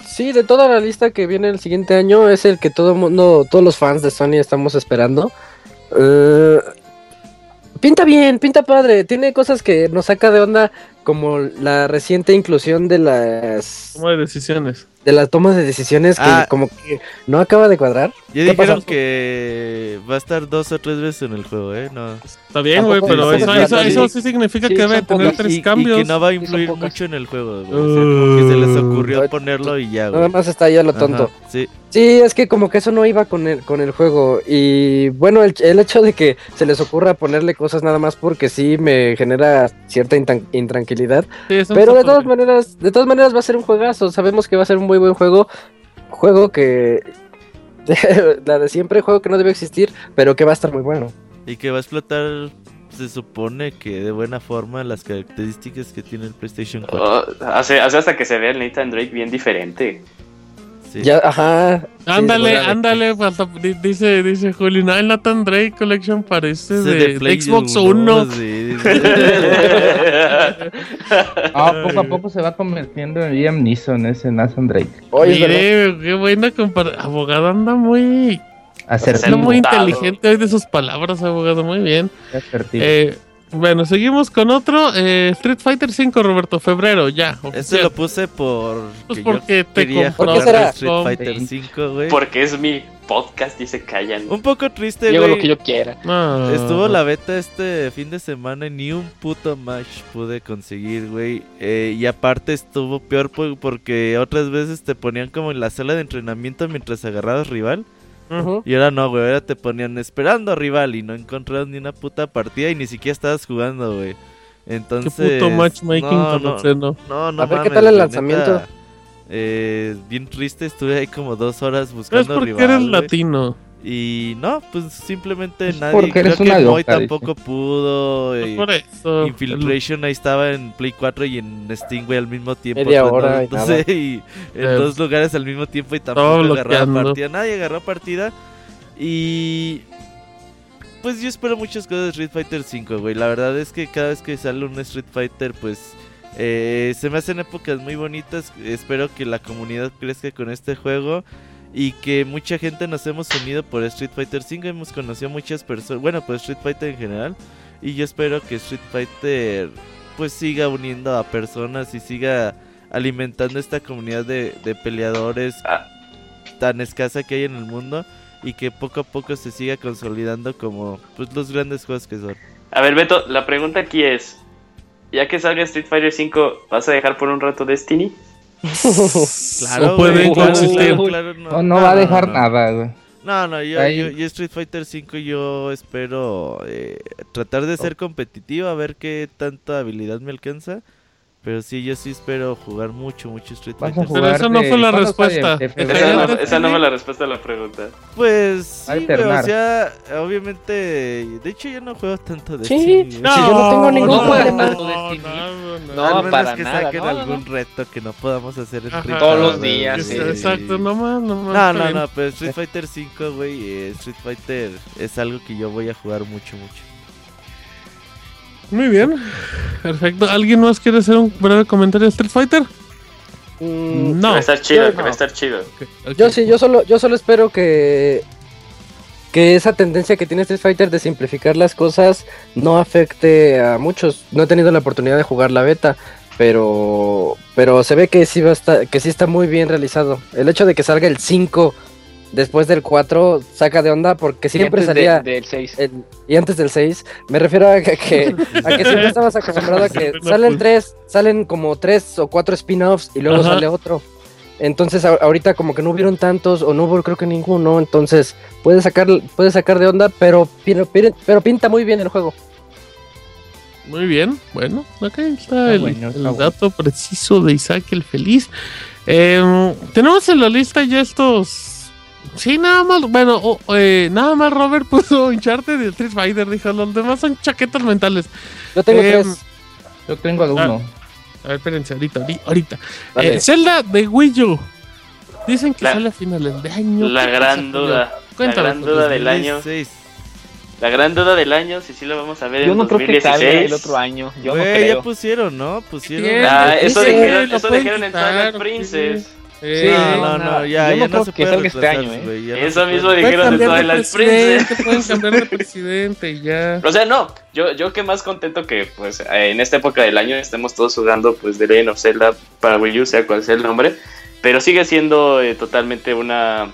Sí, de toda la lista que viene el siguiente año es el que todo mundo, todos los fans de Sony estamos esperando. Eh, pinta bien, pinta padre. Tiene cosas que nos saca de onda, como la reciente inclusión de las Toma de decisiones. De la toma de decisiones que Ah. como que no acaba de cuadrar. Ya ¿Qué dijeron pasó? que va a estar dos o tres veces en el juego, ¿eh? No. Está bien, güey, pero eso, es eso, sí. significa Sí, que debe son tener pocas. tres y, y cambios. que no va a influir mucho en el juego, güey. O sea, como que se les ocurrió ponerlo y ya, güey. Nada más está ahí a lo tonto. Ajá, sí. Sí, es que como que eso no iba con el, con el juego. Y bueno, el, el hecho de que se les ocurra ponerle cosas nada más porque sí me genera cierta intan- intranquilidad. Sí, eso Pero de todas maneras, de todas maneras va a ser un juegazo. Sabemos que va a ser un muy buen juego. Juego que. la de siempre, juego que no debe existir, pero que va a estar muy bueno. Y que va a explotar, se supone que de buena forma, las características que tiene el PlayStation 4. Oh, hace, hace hasta que se vea el Nathan Drake bien diferente. Sí. Ya, ajá. Ándale, Sí, ándale, falta- dice, dice Julio, no, el Nathan Drake Collection parece Ese de, Xbox uno, One. sí, Ah, poco a poco se va convirtiendo en Liam Neeson ese Nathan Drake. Oye. Mire, qué buena comparación. Abogado anda muy, muy inteligente hoy de sus palabras, abogado, muy bien. asertivo. Eh, bueno, seguimos con otro. eh, Street Fighter 5, Roberto, febrero, ya. Este lo puse por Pues que porque yo te quería compró. ¿Por qué jugar será? Street Fighter 5, güey. Porque es mi podcast y se callan. Un poco triste, Yo hago lo que güey. yo quiera. No. Estuvo la beta este fin de semana y ni un puto match pude conseguir, güey. Eh, y aparte estuvo peor po- porque otras veces te ponían como en la sala de entrenamiento mientras agarrabas rival. Y ahora no, güey, ahora te ponían esperando rival y no encontrabas ni una puta partida y ni siquiera estabas jugando, güey. Qué Entonces... puto matchmaking no, no, no, no A ver, ¿qué tal el lanzamiento? neta, eh, bien triste, estuve ahí como dos horas ¿Sabes buscando por qué rival, eres latino? Y no, pues simplemente Pues nadie. porque Creo eres que una Moy loca, tampoco pudo. Pues y por eso. Infiltration ahí estaba en Play 4 y en Steam, güey, al mismo tiempo. Media hora y no nada. sé, y en Eh, dos lugares al mismo tiempo y tampoco agarraba partida. Nadie agarró partida. Y. Pues yo espero muchas cosas de Street Fighter 5, güey. La verdad es que cada vez que sale un Street Fighter, pues. eh, se me hacen épocas muy bonitas. Espero que la comunidad crezca con este juego. Y que mucha gente nos hemos unido por Street Fighter 5. Hemos conocido muchas personas. Bueno, por Street Fighter en general. Y yo espero que Street Fighter pues siga uniendo a personas y siga alimentando esta comunidad de, de peleadores Ah. tan escasa que hay en el mundo y que poco a poco se siga consolidando como pues los grandes juegos que son. A ver, Beto, la pregunta aquí es: ya que salga Street Fighter 5, ¿vas a dejar por un rato Destiny? Güey, claro, coexistir. claro, claro, No, no va a dejar no. nada, güey. No, no, yo, yo, yo Street Fighter 5 yo espero eh, tratar de ser competitivo, a ver qué tanta habilidad me alcanza. Pero sí, yo sí espero jugar mucho, mucho Street Fighter. Pero esa no de- fue la respuesta. De Esa no, esa no fue la respuesta a la pregunta. Pues sí, güey, o sea, obviamente, de hecho yo no juego tanto de Sí. Güey. No, yo no tengo ningún no, problema. no, no, no, no. No, Al menos para que nada, saquen no, no, algún reto que no podamos hacer en Ajá. Street Todos los días, sí. Exacto, no más, no más. No, no, no, pero Street Fighter 5, güey, eh, Street Fighter es algo que yo voy a jugar mucho, mucho. Muy bien. Perfecto. ¿Alguien más quiere hacer un breve comentario de Street Fighter? Mm, No. Que va a estar chido, yo que va no. a estar chido. Yo sí, yo solo, yo solo espero que que esa tendencia que tiene Street Fighter de simplificar las cosas no afecte a muchos. No he tenido la oportunidad de jugar la beta, pero pero se ve que sí va a estar, que sí está muy bien realizado. El hecho de que salga el 5 después del 4 saca de onda porque siempre Antes de- salía del 6. el- y antes del 6, me refiero a que, que- a que siempre estabas acostumbrado a que sale el pues. 3, salen como 3 o 4 spin-offs y luego Ajá. sale otro. Entonces a- ahorita como que no hubieron tantos o no hubo creo que ninguno, entonces puede sacar puede sacar de onda, pero pero, pero pinta muy bien el juego. Muy bien. Bueno, acá está Está el, bueno, el está bueno. dato preciso de Isaac el Feliz. Em, tenemos en la lista ya estos. Sí, nada más. Bueno, eh, nada más Robert puso Uncharted de Street Fighter. Dijo, los demás son chaquetas mentales. Yo tengo Em, tres. Yo tengo de uno. A ver, espérense, ahorita, ahori- ahorita. Eh, Zelda de Wii U. Dicen que La- sale a finales de año. La ¿Qué gran duda. La Cuéntanos, gran duda del año. 2016. La gran duda del año, si sí lo vamos a ver Yo en no creo que 2016. salga el otro año. Yo no Güey, creo. ya pusieron, ¿no? Pusieron. Ah, eso dijeron, eso dijeron en Twilight. Princess. Eh, no, no, no, no. ya, Yo ya no creo se que puede salga este año, ¿eh? ya Eso mismo puede. Dijeron de Twilight Princess. pueden cambiar de presidente y ya. O sea, no, yo, yo que más contento que pues en esta época del año estemos todos jugando pues The Legend of Zelda para Wii U, sea cual sea el nombre, pero sigue siendo eh, totalmente una,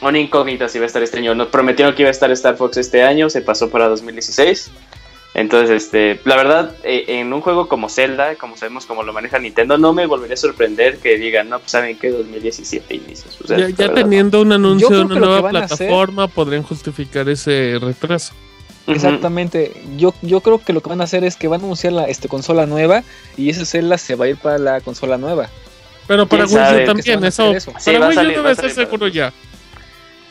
una incógnita si va a estar este año. Nos prometieron que iba a estar Star Fox este año, se pasó para 2016. Entonces, este, la verdad, eh, en un juego como Zelda, como sabemos cómo lo maneja Nintendo, no me volvería a sorprender que digan, no, pues saben que 2017 inicios. O sea, Ya, ya verdad, teniendo un anuncio de una nueva hacer- plataforma, podrían justificar ese retraso. Exactamente. Yo, yo creo que lo que van a hacer es que van a anunciar la este, consola nueva y esa Zelda se va a ir para la consola nueva. Pero para ¿Quién Wii? U también, eso. eso. Sí, para Wii U debe ser seguro ya.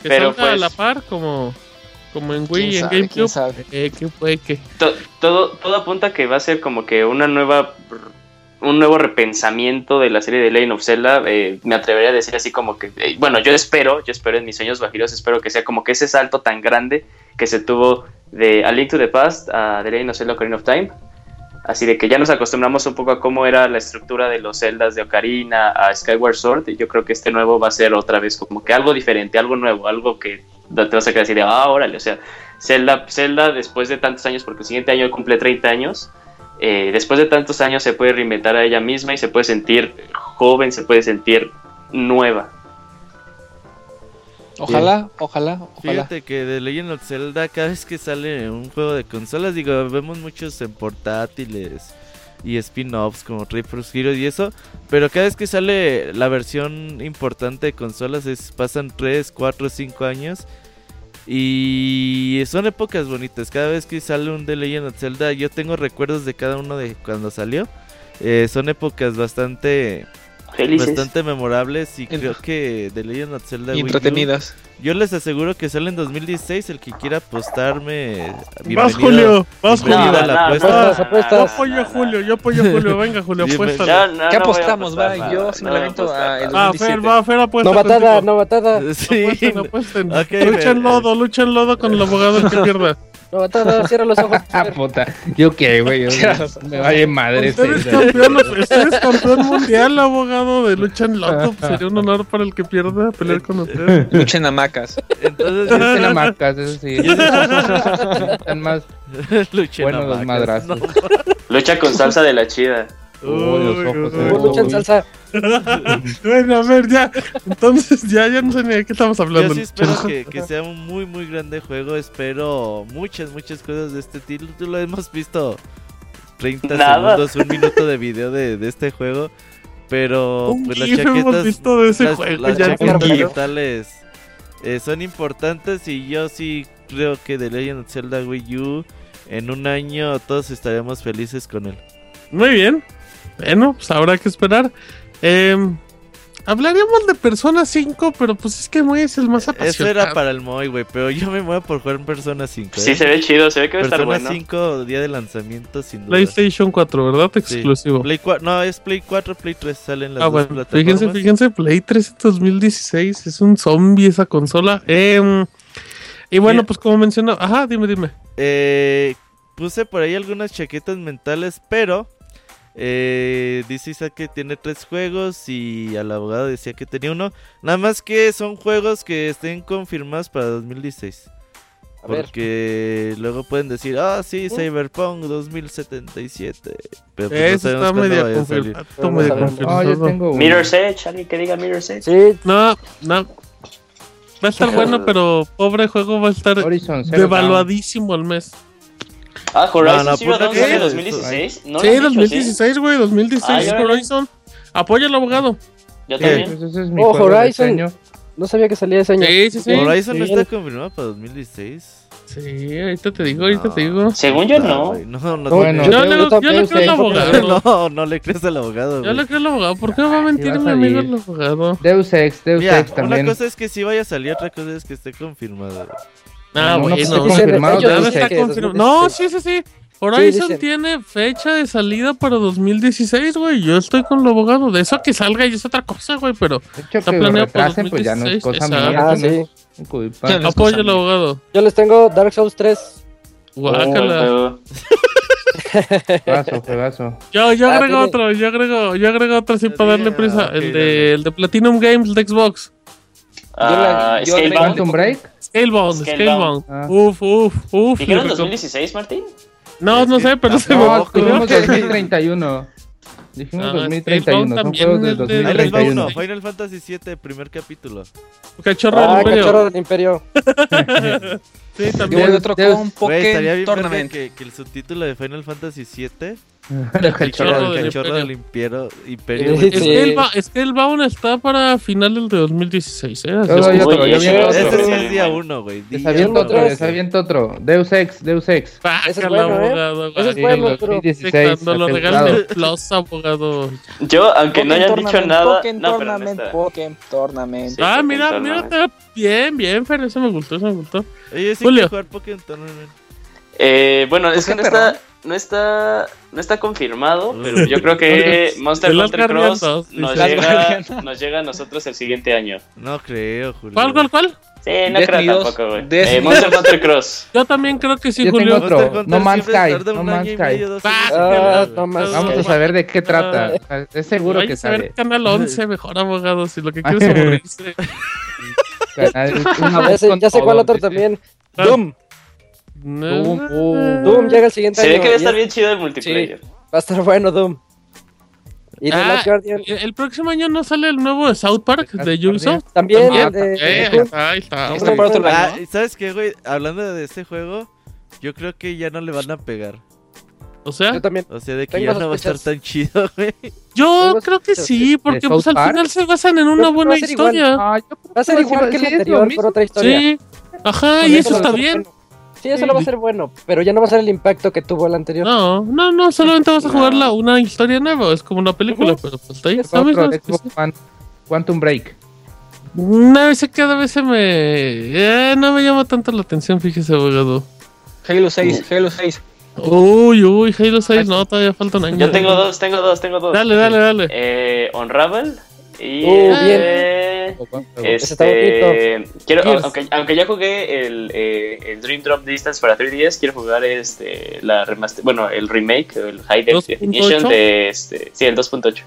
Que Pero, salga a pues- la par como, como en ¿Quién Wii y en GameCube. sabe? Eh, que fue que. To- todo, todo apunta que va a ser como que una nueva un nuevo repensamiento de la serie de Legend of Zelda eh, me atrevería a decir así como que eh, bueno yo espero yo espero en mis sueños bajiros espero que sea como que ese salto tan grande que se tuvo de A Link to the Past a The Legend of Zelda Ocarina of Time así de que ya nos acostumbramos un poco a cómo era la estructura de los Zeldas de Ocarina a Skyward Sword y yo creo que este nuevo va a ser otra vez como que algo diferente algo nuevo algo que te vas a quedar así de ah órale o sea Zelda, Zelda después de tantos años, porque el siguiente año cumple 30 años, eh, después de tantos años se puede reinventar a ella misma y se puede sentir joven, se puede sentir nueva. Ojalá, ojalá, ojalá. Fíjate que de Legend of Zelda, cada vez que sale un juego de consolas, digo, vemos muchos en portátiles y spin-offs como Reaper Heroes y eso. Pero cada vez que sale la versión importante de consolas es, pasan 3, 4, 5 años. Y son épocas bonitas. Cada vez que sale un The Legend of Zelda, yo tengo recuerdos de cada uno de cuando salió. Eh, son épocas bastante Felices. bastante memorables y creo que The Legend of Zelda Wii U, entretenidas. yo les aseguro que sale en 2016. El que quiera apostarme, Vas. Julio. Vas, Julio. la No, no, apuesta. Apuestas, Yo apoyo a Julio, yo apoyo a Julio. Venga, Julio. No, no, ¿Qué no apostamos, va? no, Yo no sí me la apostar, a el no. Ah, Fer, va, Fer, apuesta. Novatada, novatada. Sí. Apuesten, apuesten. Ok, lucha en lodo, lucha en lodo con el abogado que pierda. Novatada, cierra los ojos. Ah, puta. Yo qué, güey. Me vaya madre. Usted es este- campeón, usted es campeón mundial, abogado de lucha en lodo. Pues sería un honor para el que pierda pelear con usted. Luchen hamacas. Entonces, yo en hamacas, eso sí. Están más luché en buenos los madrazos. no. Lucha con salsa de la chida. Uy. salsa. Bueno, a ver, ya. Entonces, ya, ya no sé ni de qué estamos Yo hablando. sí espero que, que sea un muy muy grande juego. Espero muchas muchas cosas de este título. Hemos visto 30 Nada. segundos, un minuto de video de, de este juego. Pero pues las hemos chaquetas, visto de ese las, juego. las ya chaquetas digitales eh, son importantes y yo sí creo que The Legend of Zelda Wii U en un año todos estaremos felices con él. Muy bien. Bueno, pues habrá que esperar. Eh, hablaríamos de Persona 5, pero pues es que Moy es el más Eso apasionado. era para el Moy, güey, pero yo me muevo por jugar en Persona 5. Sí, ¿eh? se ve chido, se ve que va a estar Persona bueno. 5 día de lanzamiento sin duda. PlayStation 4, ¿verdad? Sí. Exclusivo. Play 4, no, es Play 4, Play 3 salen las Ah, dos bueno, plataformas. fíjense, fíjense, Play 3 en 2016, es un zombie esa consola. Em, y bueno, Mira. pues como mencionaba, ajá, dime, dime. Eh, puse por ahí algunas chaquetas mentales, pero eh, dice Isaac que tiene tres juegos y al abogado decía que tenía uno. Nada más que son juegos que estén confirmados para 2016. A ver. Porque luego pueden decir, ah, sí, Cyberpunk 2077. Pero pues Eso sabemos está medio vaya a salir. confirmado. Yo tengo. Mirror's Edge, alguien que diga Mirror's Edge. Sí, No, no. Va a estar bueno, pero pobre juego va a estar Horizon devaluadísimo al mes. Ah, Horizon No, no, Zero ponle Dawn que- sale eso, 2016. ¿No lo sí, han dicho, 2016, güey, 2016 Ah. Horizon. Apoya al abogado. Yo también. Pues ese es mi Oh, Horizon. no sabía que salía ese año. Sí, sí, sí. Horizon no Sí. está confirmado para 2016. Sí, ahorita te digo, ahorita te digo. Según yo, no. güey, No, no, No, Bueno, Yo yo- le, yo yo le también creo al abogado. no, no le crees al abogado. Yo le creo al abogado. ¿Por qué va a mentir mi amigo el abogado? Deus Ex, Deus Mira, Ex una también. cosa es que sí vaya a salir, otra cosa es que esté confirmado. Ah, No, no, bueno. pues, Dicen- confirmado, ellos Ya Deus dicen está que Ex. confirmado. 2016. No, sí, sí, sí. Horizon tiene fecha de salida para 2016, güey. Yo estoy con el abogado. De eso que salga y es otra cosa, güey. Pero hecho, Está lo planeado para retrasen, pues ya no es 2016, cosa exacto. mía. Ah, sí. no cosa al abogado. Yo les tengo Dark Souls 3. Guácala. Juego. Juegazo, juegazo. Yo, yo Ah, agrego otro, yo agrego, yo agrego otro Ya para darle prisa. el, de, el de Platinum Games de Xbox. Ah, yo le- Scalebound. Quantum Break. Scalebound, Scalebound. Ah. Uf, uf, uf. ¿Dijeron le recom- 2016, Martín? No, no sé, pero se me No, ocurrió dijimos que- 2031. Dijimos Ah, 2031. Son también juegos de es de- Ahí les va 2031. uno, Final Fantasy VII, primer capítulo. Cachorro Ah, del Imperio. cachorro del imperio. Sí, Yo también. voy otro Deus- con Pokémon Tournament. que, que el subtítulo de Final Fantasy VII El cachorro cachorro, del el Imperio. está para finales de 2016, ¿eh? Así es que- otro, otro. Ese sí es día uno, güey. Uno. otro, aviento otro. Deus Ex, Deus Ex. Pácala, Ese es bueno, ¿eh? abogado, Ese es güey. Sí, bueno, del pero- 2016. Cuando lo atemplado. regalen el Plus, abogado. Yo, aunque no hayan dicho nada. Pokémon No, Tournament, está. Pokémon Tournament. Sí, ah, mira, mira, está bien, bien, Fer, eso me gustó, eso me gustó. Oye, sí Julio. quiero jugar Pokémon Tournament. Eh, bueno, es que no Pokémon está, no está, no está confirmado, pero yo creo que Monster Hunter Cross 2, nos llega, nos llega a nosotros el siguiente año. No creo, Julio. ¿Cuál, cuál, cuál? Sí, no Destiny creo 2, tampoco, güey. Eh, Monster Hunter Cross. Yo también creo que sí, Yo Julio. tengo otro. No Man's Sky, No Man's Sky. Ah, Ah, no güey. más. Vamos a saber de qué trata. O sea, Es seguro que Váyase a ver sale. Canal 11, mejor abogado, si lo que quieres es aburrirse. Ya sé, cuál otro también. Ah. Doom. Doom, No. uh. Doom llega el siguiente Se ve año. que va a estar es- bien chido el multiplayer. Va a estar bueno, Doom. Y The Ah, Last Guardian. el próximo año no sale el nuevo de South Park The Last de Ubisoft. También, también. el de- Eh, Doom. está, ahí está. Está para otro Ah, lado. ¿y ¿sabes qué, güey? Hablando de este juego, yo creo que ya no le van a pegar. O sea, Yo también. O sea, de que Tengo ya no va a estar tan chido, güey. yo Tengo creo que sí, porque pues al final se basan en una buena va a ser igual. historia. Ah, a ser que igual que el anterior, por otra historia. Sí. Ajá, y eso está bien. bueno. Sí, eso lo va a ser bueno, pero ya no va a ser el impacto que tuvo el anterior. No, no, no, solamente vas a jugar la, una historia nueva, es como una película, pero pues está ahí. Otro ¿no? Quantum Break. Vez que cada vez se me... eh, no me llama tanto la atención, fíjese, abogado. Halo 6, Halo 6. Uy, uy, Halo 6, no, todavía falta un año. Yo tengo dos, tengo dos, tengo dos. Dale, dale, dale. Eh, Unravel y Uh, eh, Ese está este quiero aunque, aunque ya jugué el, eh, el Dream Drop Distance para 3DS quiero jugar este la remaster bueno el remake el High Def 2.8. Definition de este sí el 2.8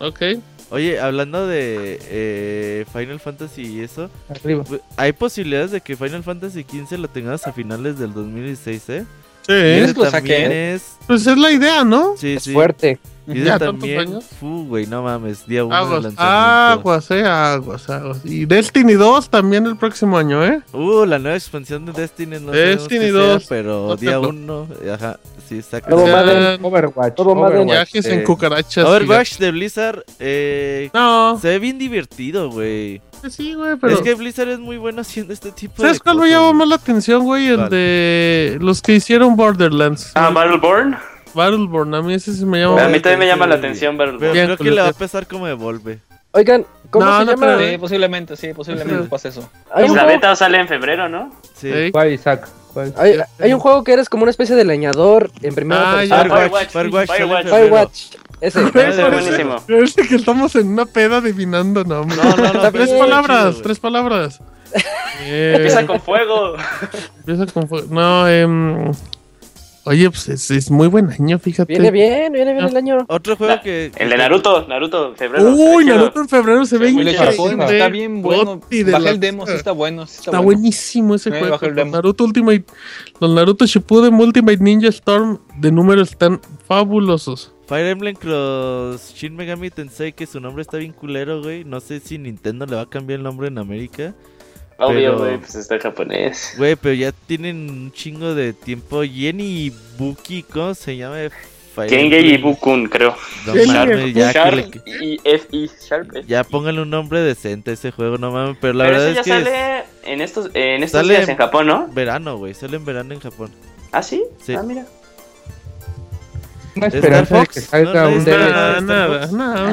Ok. Oye, hablando de eh, Final Fantasy y eso, Arriba. hay posibilidades de que Final Fantasy XV lo tengamos a finales del 2016, ¿eh? Sí, ¿Quieres que lo también saquen? es... pues es la idea, ¿no? Sí, Es sí. fuerte. Y ese Ya, también... Fu, güey, no mames, día uno de Aguas, lanzamiento. aguas, eh, aguas, aguas. Y Destiny 2 también el próximo año, ¿eh? Uh, la nueva expansión de Destiny, no Destiny sé 2, pero no día te lo- uno, ajá, sí. Nuevo Ya, Madden. Overwatch. Todo Madden. Overwatch. Viajes eh, en cucarachas. Overwatch de Blizzard, eh, No, se ve bien divertido, güey. Sí, güey, pero... Es que Blizzard es muy bueno haciendo este tipo ¿Sabes de cuál me güey. más la atención, güey? El de los que hicieron Borderlands. ah Battleborn Battleborn, a mí ese sí me llama. A mí también me llama la atención Pero Battleborn Bien, creo que pues, le va a es- pesar como Evolve. Oigan, ¿cómo No, se no llama? Sí, posiblemente, sí, posiblemente pase eso. Un, la beta sale en febrero ¿no? Sí. ¿Cuál, Isaac? ¿Cuál? hay, hay un juego que eres como una especie de leñador en primera Ah, persona. Firewatch, Firewatch, Firewatch, Firewatch. Febrero. Ese. Güey, Parece parece- buenísimo. parece que estamos en una peda adivinando, no, hombre. No, no, no. Tres palabras, chido, güey. tres palabras. Eh, empieza con fuego empieza con fu- No, em, Oye, pues es, es muy buen año, fíjate. Viene bien, viene bien el año. Otro juego que... el de Naruto Naruto febrero se ve Uy. Naruto en febrero se ve Increíble. Está bien bueno. Baja la- el demo, sí está bueno. Sí está, Está bueno. buenísimo ese Sí, juego. Los demo. Naruto Ultimate, los Naruto Shippuden Ultimate Ninja Storm de números están fabulosos. Fire Emblem Cross Shin Megami Tensei, que su nombre está bien culero, güey. No sé si Nintendo le va a cambiar el nombre en América. obvio pero- güey pues está en japonés Güey, pero ya tienen un chingo de tiempo. Jenny Buki, ¿cómo se llama? Kengei Emblem. Ibukun creo No mames, ya, que Sharp le- y. Sharp F. ya pónganle un nombre decente a ese juego, no mames. Pero la Pero verdad ese es ya que sale en estos, en estos Sale días en- Japón, ¿no? verano, güey. Sale en verano en Japón. ¿Ah, sí? Sí. Ah, mira. Una ¿Star esperanza de Fox? que salga No, un no, DLC. Nada, nada.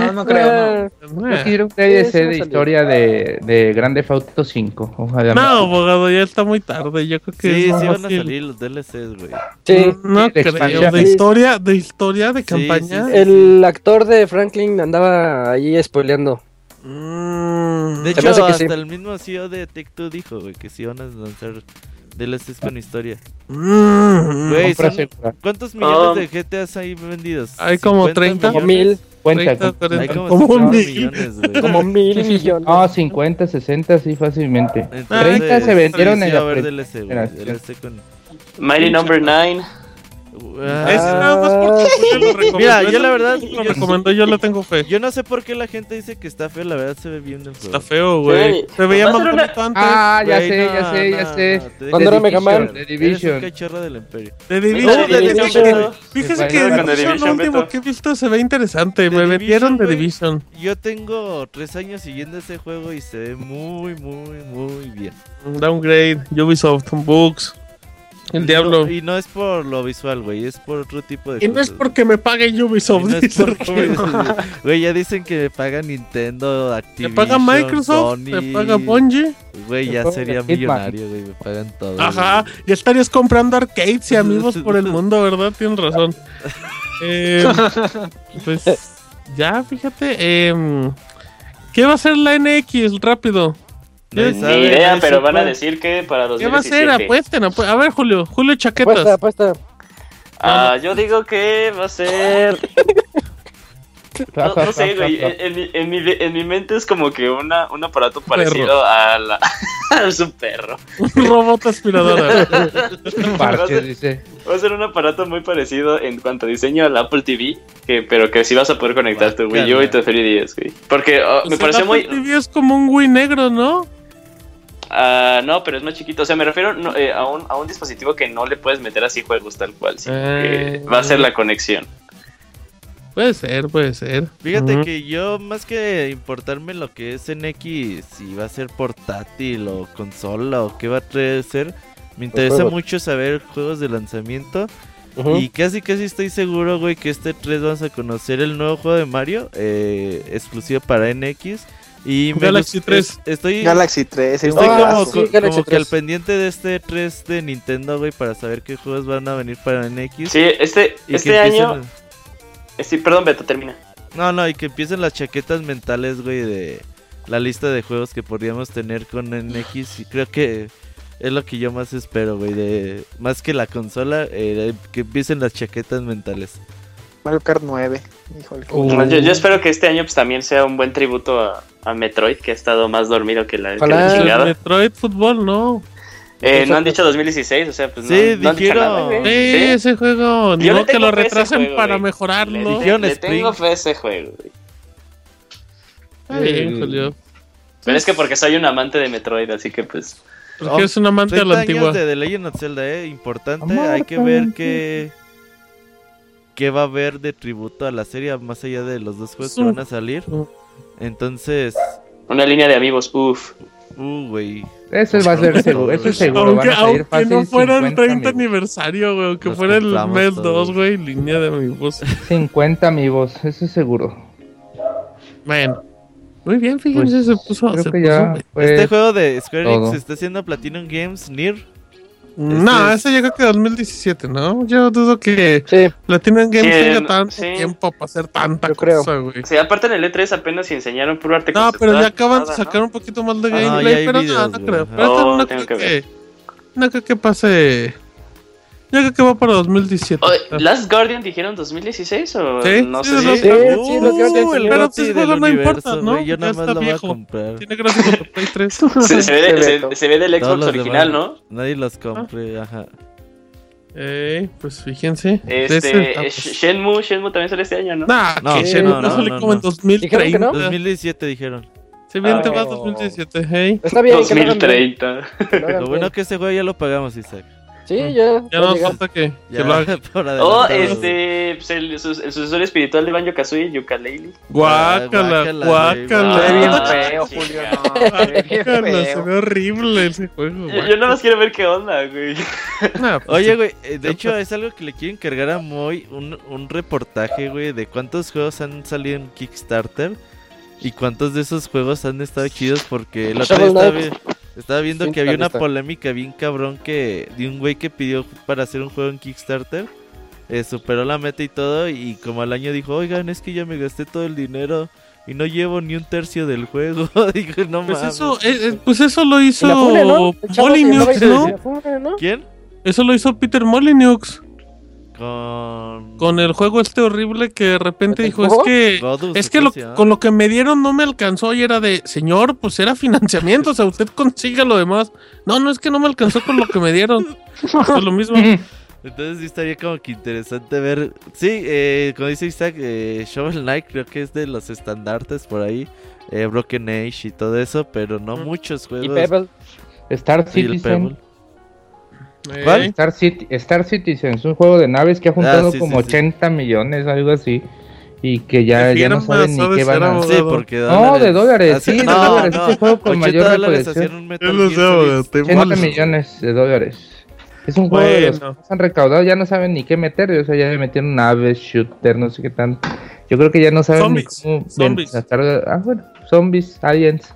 No, no creo, no. Yo un DLC de historia de, de Grande Auto 5. Ojalá. No, abogado, ya está muy tarde. Yo creo que Sí, sí van a salir los DLCs, güey. Sí. No creo. expansión. De historia, de historia, de Sí, campaña. sí, sí. El actor de Franklin andaba ahí spoileando. Mm. De hecho, hasta sí. el mismo CEO de Take Two dijo, güey, que sí van a lanzar DLCs con historia. Mm. Güey, son-. ¿cuántos millones de GTAs hay vendidos? Hay como 50 30. Como mil, Cuenta. 30, con- 40, Hay como, como 50 mil. millones, güey. como mil millones. No, 50, 60, sí, fácilmente. Entonces, 30 se vendieron sí, en sí va a la haber pre- DLC, güey. generación. DLC con... Mighty Number 9. Ah, Ese nada más porque Julio lo recomendó. Mira, yo la verdad- lo yo- recomendó, yo le tengo fe. Yo no sé por qué la gente dice que está feo, la verdad se ve bien el juego. Está feo, güey. Sí. Se veía más una- bonito antes. Ah, ya sé, no, ya sé, ya no, sé. no, Cuando era The Mega Man. Division, The Eres un Division. cachorro del imperio. De No, Division. de Division, Fíjese- que The The Division, lo último que he visto se ve interesante. The Me Division, metieron de güey. Division. Yo tengo tres años siguiendo ese juego y se ve muy, muy, muy bien. Downgrade, Ubisoft, Books. El diablo. Y no es por lo visual, güey, es por otro tipo de Y no es porque me pague Y Ubisoft. no es dice porque- el Güey, ya dicen que me paga Nintendo, Te Activision, paga Microsoft, Sony. paga Bungie. Güey, ya sería millonario, güey, me pagan todo. Ajá, ya estarías comprando arcades y amigos por el mundo, ¿verdad? Tienes razón. Eh, pues ya, fíjate. em, ¿Qué va a ser la NX? Rápido. Ni sabe, Ni idea, pero van a decir que para ¿Qué va a ser? 2017. Apuesten, apu- A ver, Julio. Julio Apuesta, Chaquetas. apuesta. Ah, yo digo que va a ser. No, no sé, güey. En, en mi, en, mi, en mi mente es como que una, un aparato parecido a la. es un perro. Un robot aspiradora. Parches, dice. Va a ser un aparato muy parecido en cuanto a diseño al Apple TV, que, pero que sí vas a poder conectar tu Wii U y tu 3DS, güey. Porque oh, O me pareció el muy. Apple TV es como un Wii negro, ¿no? Ah, no, pero es más chiquito. O sea, me refiero no, eh, a, un, a un dispositivo que no le puedes meter así juegos tal cual. que Eh. va a ser la conexión. Puede ser, puede ser. Fíjate que yo, más que importarme lo que es NX, si va a ser portátil o consola o qué va a ser, me interesa mucho saber juegos de lanzamiento. Y casi casi estoy seguro, güey, que este 3 vamos a conocer el nuevo juego de Mario, eh, exclusivo para NX. Y me Galaxy gust- 3. es- Estoy, Galaxy 3. estoy Ah, como, sí, co- Galaxy como que al 3. pendiente de este 3 de Nintendo, güey, para saber qué juegos van a venir para NX. Sí, este, este empiecen- año. eh, Sí, perdón, Beto, termina. No, no, y que empiecen las chaquetas mentales, güey, de la lista de juegos que podríamos tener con NX. Y creo que es lo que yo más espero, güey. De, más que la consola, eh, que empiecen las chaquetas mentales. Mario Kart 9. Híjole. Uh. Yo, yo espero que este año pues, también sea un buen tributo a, a Metroid, que ha estado más dormido que la, que la chingada. Metroid Fútbol, no. Eh, no han dicho 2016, o sea, pues no, Sí, no han dicho dijeron. nada. Sí, Sí. ese juego, Yo modo que tengo lo fe a ese retrasen juego, para güey. mejorarlo. Le, Dijeron le tengo fe a ese juego, güey. Julio. Pero es que porque soy un amante de Metroid, así que pues. Porque es un amante de 30 la antigua. de The Legend of Zelda, eh. Importante, Amor, hay que ver qué. ¿Qué va a haber de tributo a la serie más allá de los dos juegos Sí. que van a salir? Entonces, Una línea de amigos, uff. uh, güey. Eso va a ser seguro. Eso es seguro. Aunque, van a salir aunque fácil no fuera el 50 30 amigos. aniversario, güey, aunque fuera el mes todos. 2, güey, línea de amigos. 50 amigos, eso es seguro. Bueno, muy bien, fíjense, Pues, se puso. Creo se que puso ya este juego de Square Enix está haciendo Platinum Games, Nier. No, este ese llegó que 2017, ¿no? Yo dudo que Sí, Platinum Games Sí, tenga tanto sí. tiempo para hacer tanta Yo cosa, güey. Sí, aparte en el E3 apenas enseñaron puro arte No, pero ya acaban de sacar ¿no? un poquito más de Ah, gameplay, hay pero videos, no, no creo. Pero Oh, no creo que que, no creo que pase. Yo creo que va para 2017. Oye, ¿Last Guardian dijeron 2016 o Sí, no sí, sé si Sí, Uh, sí, lo creo que el sí. Pero, pues, del juego no universo, importa, ¿no? güey, Yo nada más lo voy a comprar. Tiene gráficos de Play 3. se, se ve de- Sí, se- Beto. se ve del Xbox original, demás, ¿no? Nadie los compre, ajá. Ey, pues fíjense. Este, ah, eh, pues- Shenmue, Shenmue también sale este año, ¿no? Nah, No, que sí, Shenmue no, no, no, sale no, como en no. 2030. ¿Dijeron que no? 2017 dijeron. Se viene Ah. va 2017, hey. está bien. que lo hagan bien, 2030. que lo bueno que ese juego ya lo pagamos, Isaac. Sí, ya. Ya llegar. falta que, que lo haga. por Oh, este, pues, el, el sucesor espiritual de Banjo Kazooie, Yooka-Laylee. Guácala, guácala, guácala. Se ve bien feo. Julio. No, se ve bien Guácala, se feo. ve horrible ese juego. Yo, yo nada más quiero ver qué onda, güey. Nah, pues, Oye, güey, eh, de hecho es algo que le quiero encargar a Moy, un, un reportaje, güey, de cuántos juegos han salido en Kickstarter y cuántos de esos juegos han estado chidos porque el otro día Shovel estaba, estaba viendo Sí, que había una polémica bien cabrón que de un güey que pidió para hacer un juego en Kickstarter, eh, superó la meta y todo y como al año dijo, oigan, es que ya me gasté todo el dinero y no llevo ni un tercio del juego. Digo, no Pues mames. eso, eh, eh, pues eso lo hizo Molyneux, ¿no? ¿Quién? Eso lo hizo Peter Molyneux Con... con el juego este horrible que de repente ¿El dijo, es que Godus, es ¿o que lo, llama? con lo que me dieron no me alcanzó y era de, señor, pues era financiamiento, o sea, usted consiga lo demás. No, no es que no me alcanzó con lo que me dieron. Fue lo mismo. Entonces sí estaría como que interesante ver. Sí, eh, como dice Isaac, eh, Shovel Knight creo que es de los estandartes por ahí. eh, Broken Age y todo eso, pero no muchos Y juegos. Pebble. Star Citizen. Pebble. ¿Cuál? Star, Citi- Star Citizen es un juego de naves que ha juntado Ah, sí, como sí, sí. 80 millones, algo así. Y que ya, ya no saben ni qué van a. Sí, porque No, de dólares, hacían- sí, de no, dólares. no, Ese juego con 80 mayor recolección. hacían un Metal Yo lo Gear sé, Solid. güey, te 80 molest- millones de dólares. Es un juego de los que han recaudado, ya no saben ni qué meter. O sea, ya le metieron naves, shooter, no sé qué tan. Yo creo que ya no saben Zombies, ni cómo ven- zombies. sacar- Ah, bueno, zombies, aliens,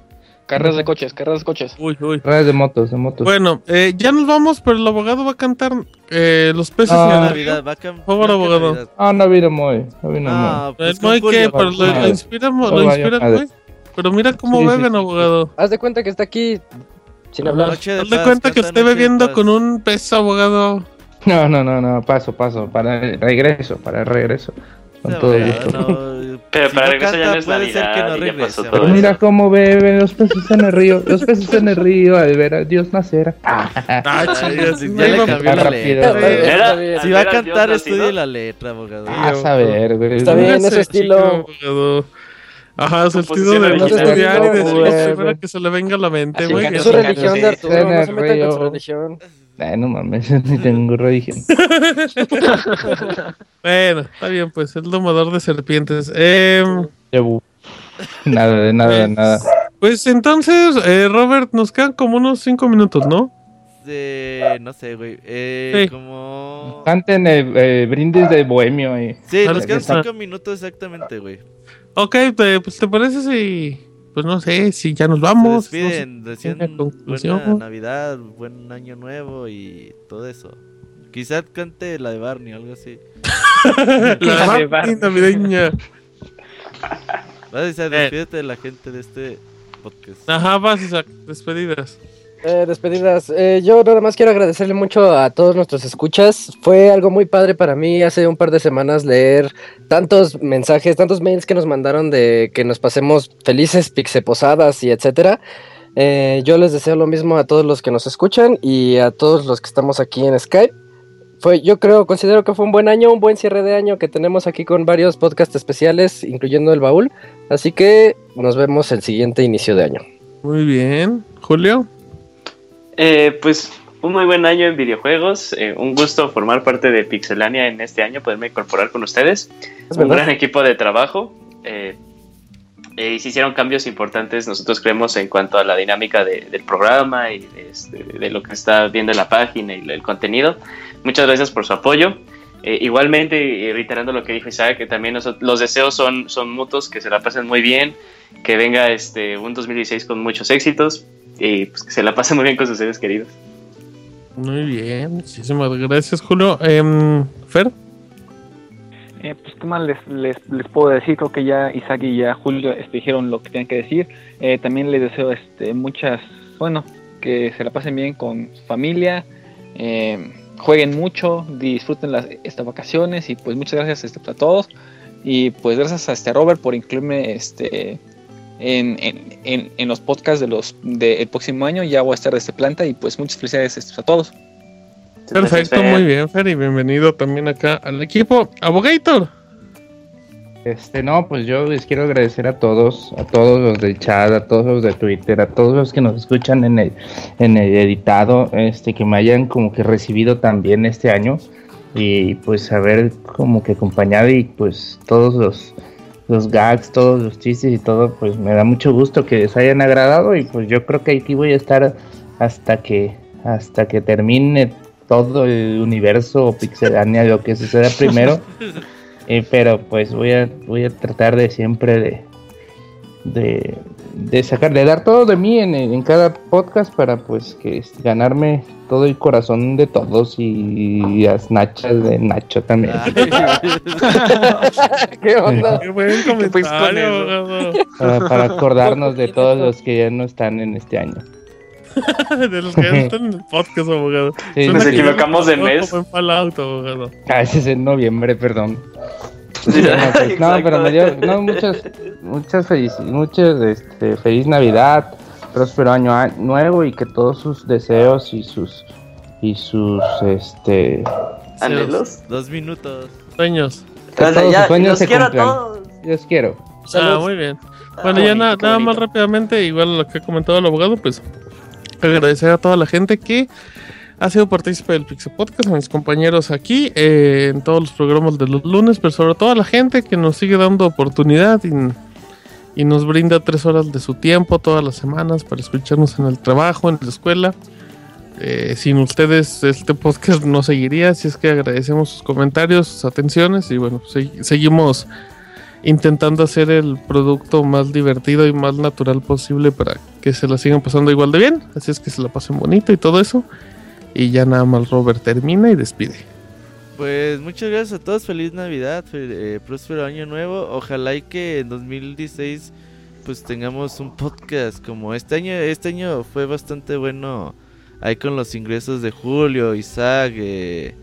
Carreras de coches, carreras de coches. Uy, uy. ruedas de motos, de motos. Bueno, eh, ya nos vamos, pero el abogado va a cantar eh, los peces Ah. Navidad, va a cam- favor, abogado. Navidad. Ah, no vino muy. No vino muy. No, pues con Moy, Julio, ¿qué? Pero lo, vale. lo inspiramos, No lo inspira. Moy. Pero mira cómo Sí, beben, sí. abogado. Haz de cuenta que está aquí sin hablar. Noche de Haz de paz, cuenta que esté bebiendo con un pez, abogado. No, no, no, no, paso, paso. Para el regreso, para el regreso. Con No, todo no, gusto. no, Pero si para no regreso ya no es puede ser que Navidad no regrese, Pero güey. mira cómo beben los peces en el río. Los peces en el río al ver a Dios nacer. Ah, Ah, sí, no ya le cambió la rápido. letra. güey. Era-. Si va a ver cantar, Dios estudie nacido. la letra, abogado. Ah, a saber, güey. Está bien, ese estilo. chico. Ajá, sentido Composición de original. estudiar y decir lo güey. primero que se le venga a la mente, bien. Es su religión de Arturo, no se metan con su religión. Ay, no mames, ni tengo religión. Bueno, está bien, pues el domador de serpientes. Em. Nada, de nada, de nada. pues entonces, eh, Robert, nos quedan como unos cinco minutos, ¿no? De, no sé, güey. Eh, Sí. Como. Canten el eh, brindis de bohemio y Sí, Dale, nos quedan que- cinco minutos exactamente, güey. Ok, pues te parece si, pues no sé, si ya nos Se vamos. despiden, no una conclusión. buena Navidad, buen año nuevo y todo eso. Quizás cante la de Barney o algo así. sé, la de Martín navideña. Vas a decir, Eh. despídete de la gente de este podcast. Ajá, vas, Isaac, despedidas. Eh, despedidas. Eh, yo nada más quiero agradecerle mucho a todos nuestros escuchas. Fue algo muy padre para mí hace un par de semanas leer tantos mensajes, tantos mails que nos mandaron de que nos pasemos felices, pixeposadas y etcétera. Eh, yo les deseo lo mismo a todos los que nos escuchan y a todos los que estamos aquí en Skype. Fue, yo creo, considero que fue un buen año, un buen cierre de año que tenemos aquí con varios podcasts especiales, incluyendo el baúl. Así que nos vemos el siguiente inicio de año. Muy bien. Julio. Eh, pues un muy buen año en videojuegos. eh, un gusto formar parte de Pixelania en este año, poderme incorporar con ustedes. Es un verdad. gran equipo de trabajo. eh, eh, y se hicieron cambios importantes, nosotros creemos, en cuanto a la dinámica de- del programa y de, este, de lo que está viendo en la página y el contenido. Muchas gracias por su apoyo. Eh, igualmente, reiterando lo que dijo Isaac, que también los deseos son, son mutuos, que se la pasen muy bien, que venga este, un 2016 con muchos éxitos y pues, que se la pasen muy bien con sus seres queridos. Muy bien, muchísimas gracias, Julio. Em, Fer. Eh, pues qué más les, les, les puedo decir, creo que ya Isaac y ya Julio este, dijeron lo que tenían que decir. Eh, también les deseo este, muchas, bueno, que se la pasen bien con su familia, eh, jueguen mucho, disfruten las estas vacaciones y pues muchas gracias este, a todos. Y pues gracias a este Robert por incluirme este en, en, en, en los podcasts de los del próximo año. Ya voy a estar de este planta y pues muchas felicidades a todos. Perfecto, muy bien, Fer, y bienvenido también acá al equipo. Abogator. Este, no, pues yo les quiero agradecer a todos, a todos los del chat, a todos los de Twitter, a todos los que nos escuchan en el, en el editado, este, que me hayan como que recibido también este año y pues haber como que acompañado y pues todos los, los gags, todos los chistes y todo, pues me da mucho gusto que les hayan agradado y pues yo creo que aquí voy a estar hasta que, hasta que termine todo el universo pixelania, lo que suceda primero. Eh, pero pues voy a voy a tratar de siempre de de, de sacar de dar todo de mí en, en cada podcast para pues que este, ganarme todo el corazón de todos y las nachas de Nacho también ¿Qué onda? Qué buen comentario, abogado. para, para acordarnos de todos los que ya no están en este año de los que ya están en el podcast, abogado. Sí, Nos equivocamos de mes. en Fallout, abogado. Ah, ese es en noviembre perdón No, pues, no, pero me dio no, muchas, muchas feliz, muchas, este, feliz Navidad, próspero año a- nuevo y que todos sus deseos y sus y sus este ¿Anhelos? Dos minutos. Sueños. que todos ya, sus sueños los se quiero a cumplan. todos. Los quiero. Ah, Salud. muy bien. Ah, Bueno, ya bonito, na- qué nada más rápidamente, igual lo que ha comentado el abogado, pues agradecer a toda la gente que ha sido partícipe del Pixel Podcast, a mis compañeros aquí, eh, en todos los programas de los lunes, pero sobre todo a la gente que nos sigue dando oportunidad y, nos brinda tres horas de su tiempo todas las semanas para escucharnos en el trabajo, en la escuela. Eh, sin ustedes este podcast no seguiría, así es que agradecemos sus comentarios, sus atenciones y bueno, se- seguimos intentando hacer el producto más divertido y más natural posible para que se la sigan pasando igual de bien. Así es que se la pasen bonito y todo eso. Y ya nada más Robert termina y despide. Pues muchas gracias a todos, feliz Navidad, eh, próspero año nuevo. Ojalá y que en 2016 pues tengamos un podcast como este año. Este año fue bastante bueno ahí con los ingresos de Julio, Isaac, eh,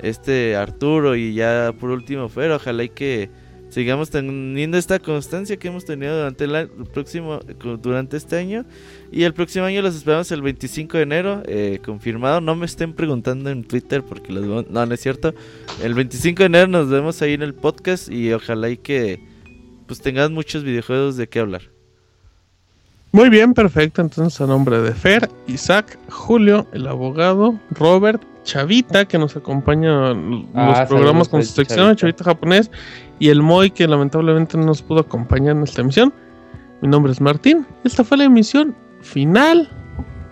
este Arturo y ya por último Fer. Ojalá y que sigamos teniendo esta constancia que hemos tenido durante el, próximo durante este año y el próximo año los esperamos el 25 de enero, eh, confirmado. No me estén preguntando en Twitter porque los no, no es cierto. El 25 de enero nos vemos ahí en el podcast y ojalá y que pues tengas muchos videojuegos de qué hablar. Muy bien, perfecto. Entonces, a nombre de Fer, Isaac, Julio, el abogado, Robert, Chavita, que nos acompaña en los Ah, programas con su sección, Chavita. Chavita japonés, y el Moy, que lamentablemente no nos pudo acompañar en esta emisión. Mi nombre es Martín. Esta fue la emisión final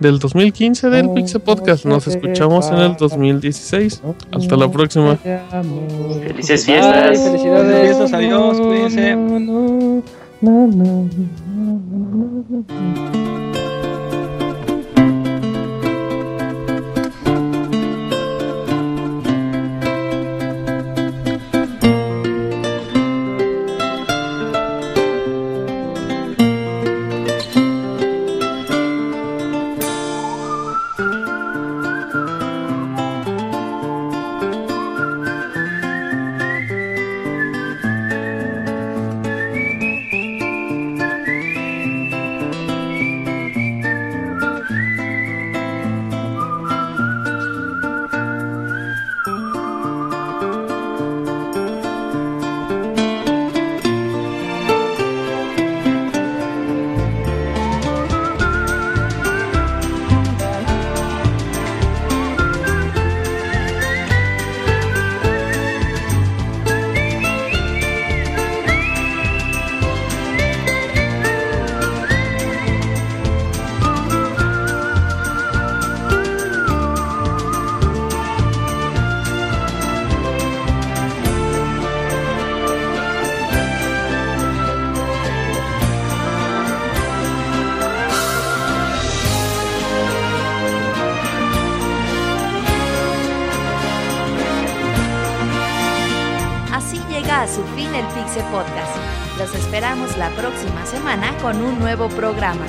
del 2015 del Pixel Podcast. Nos escuchamos en el 2016. Hasta la próxima. Felices fiestas. felicidades. Fiestas, adiós, cuídense. Con un nuevo programa.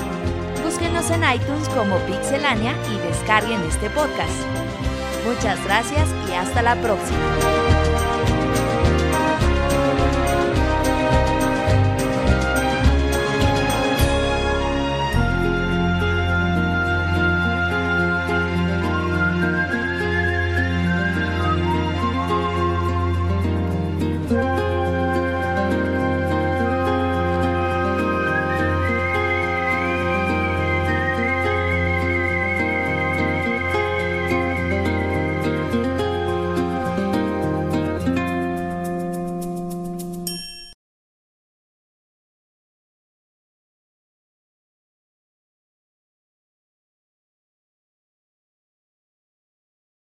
Búsquenos en iTunes como Pixelania y descarguen este podcast. Muchas gracias y hasta la próxima.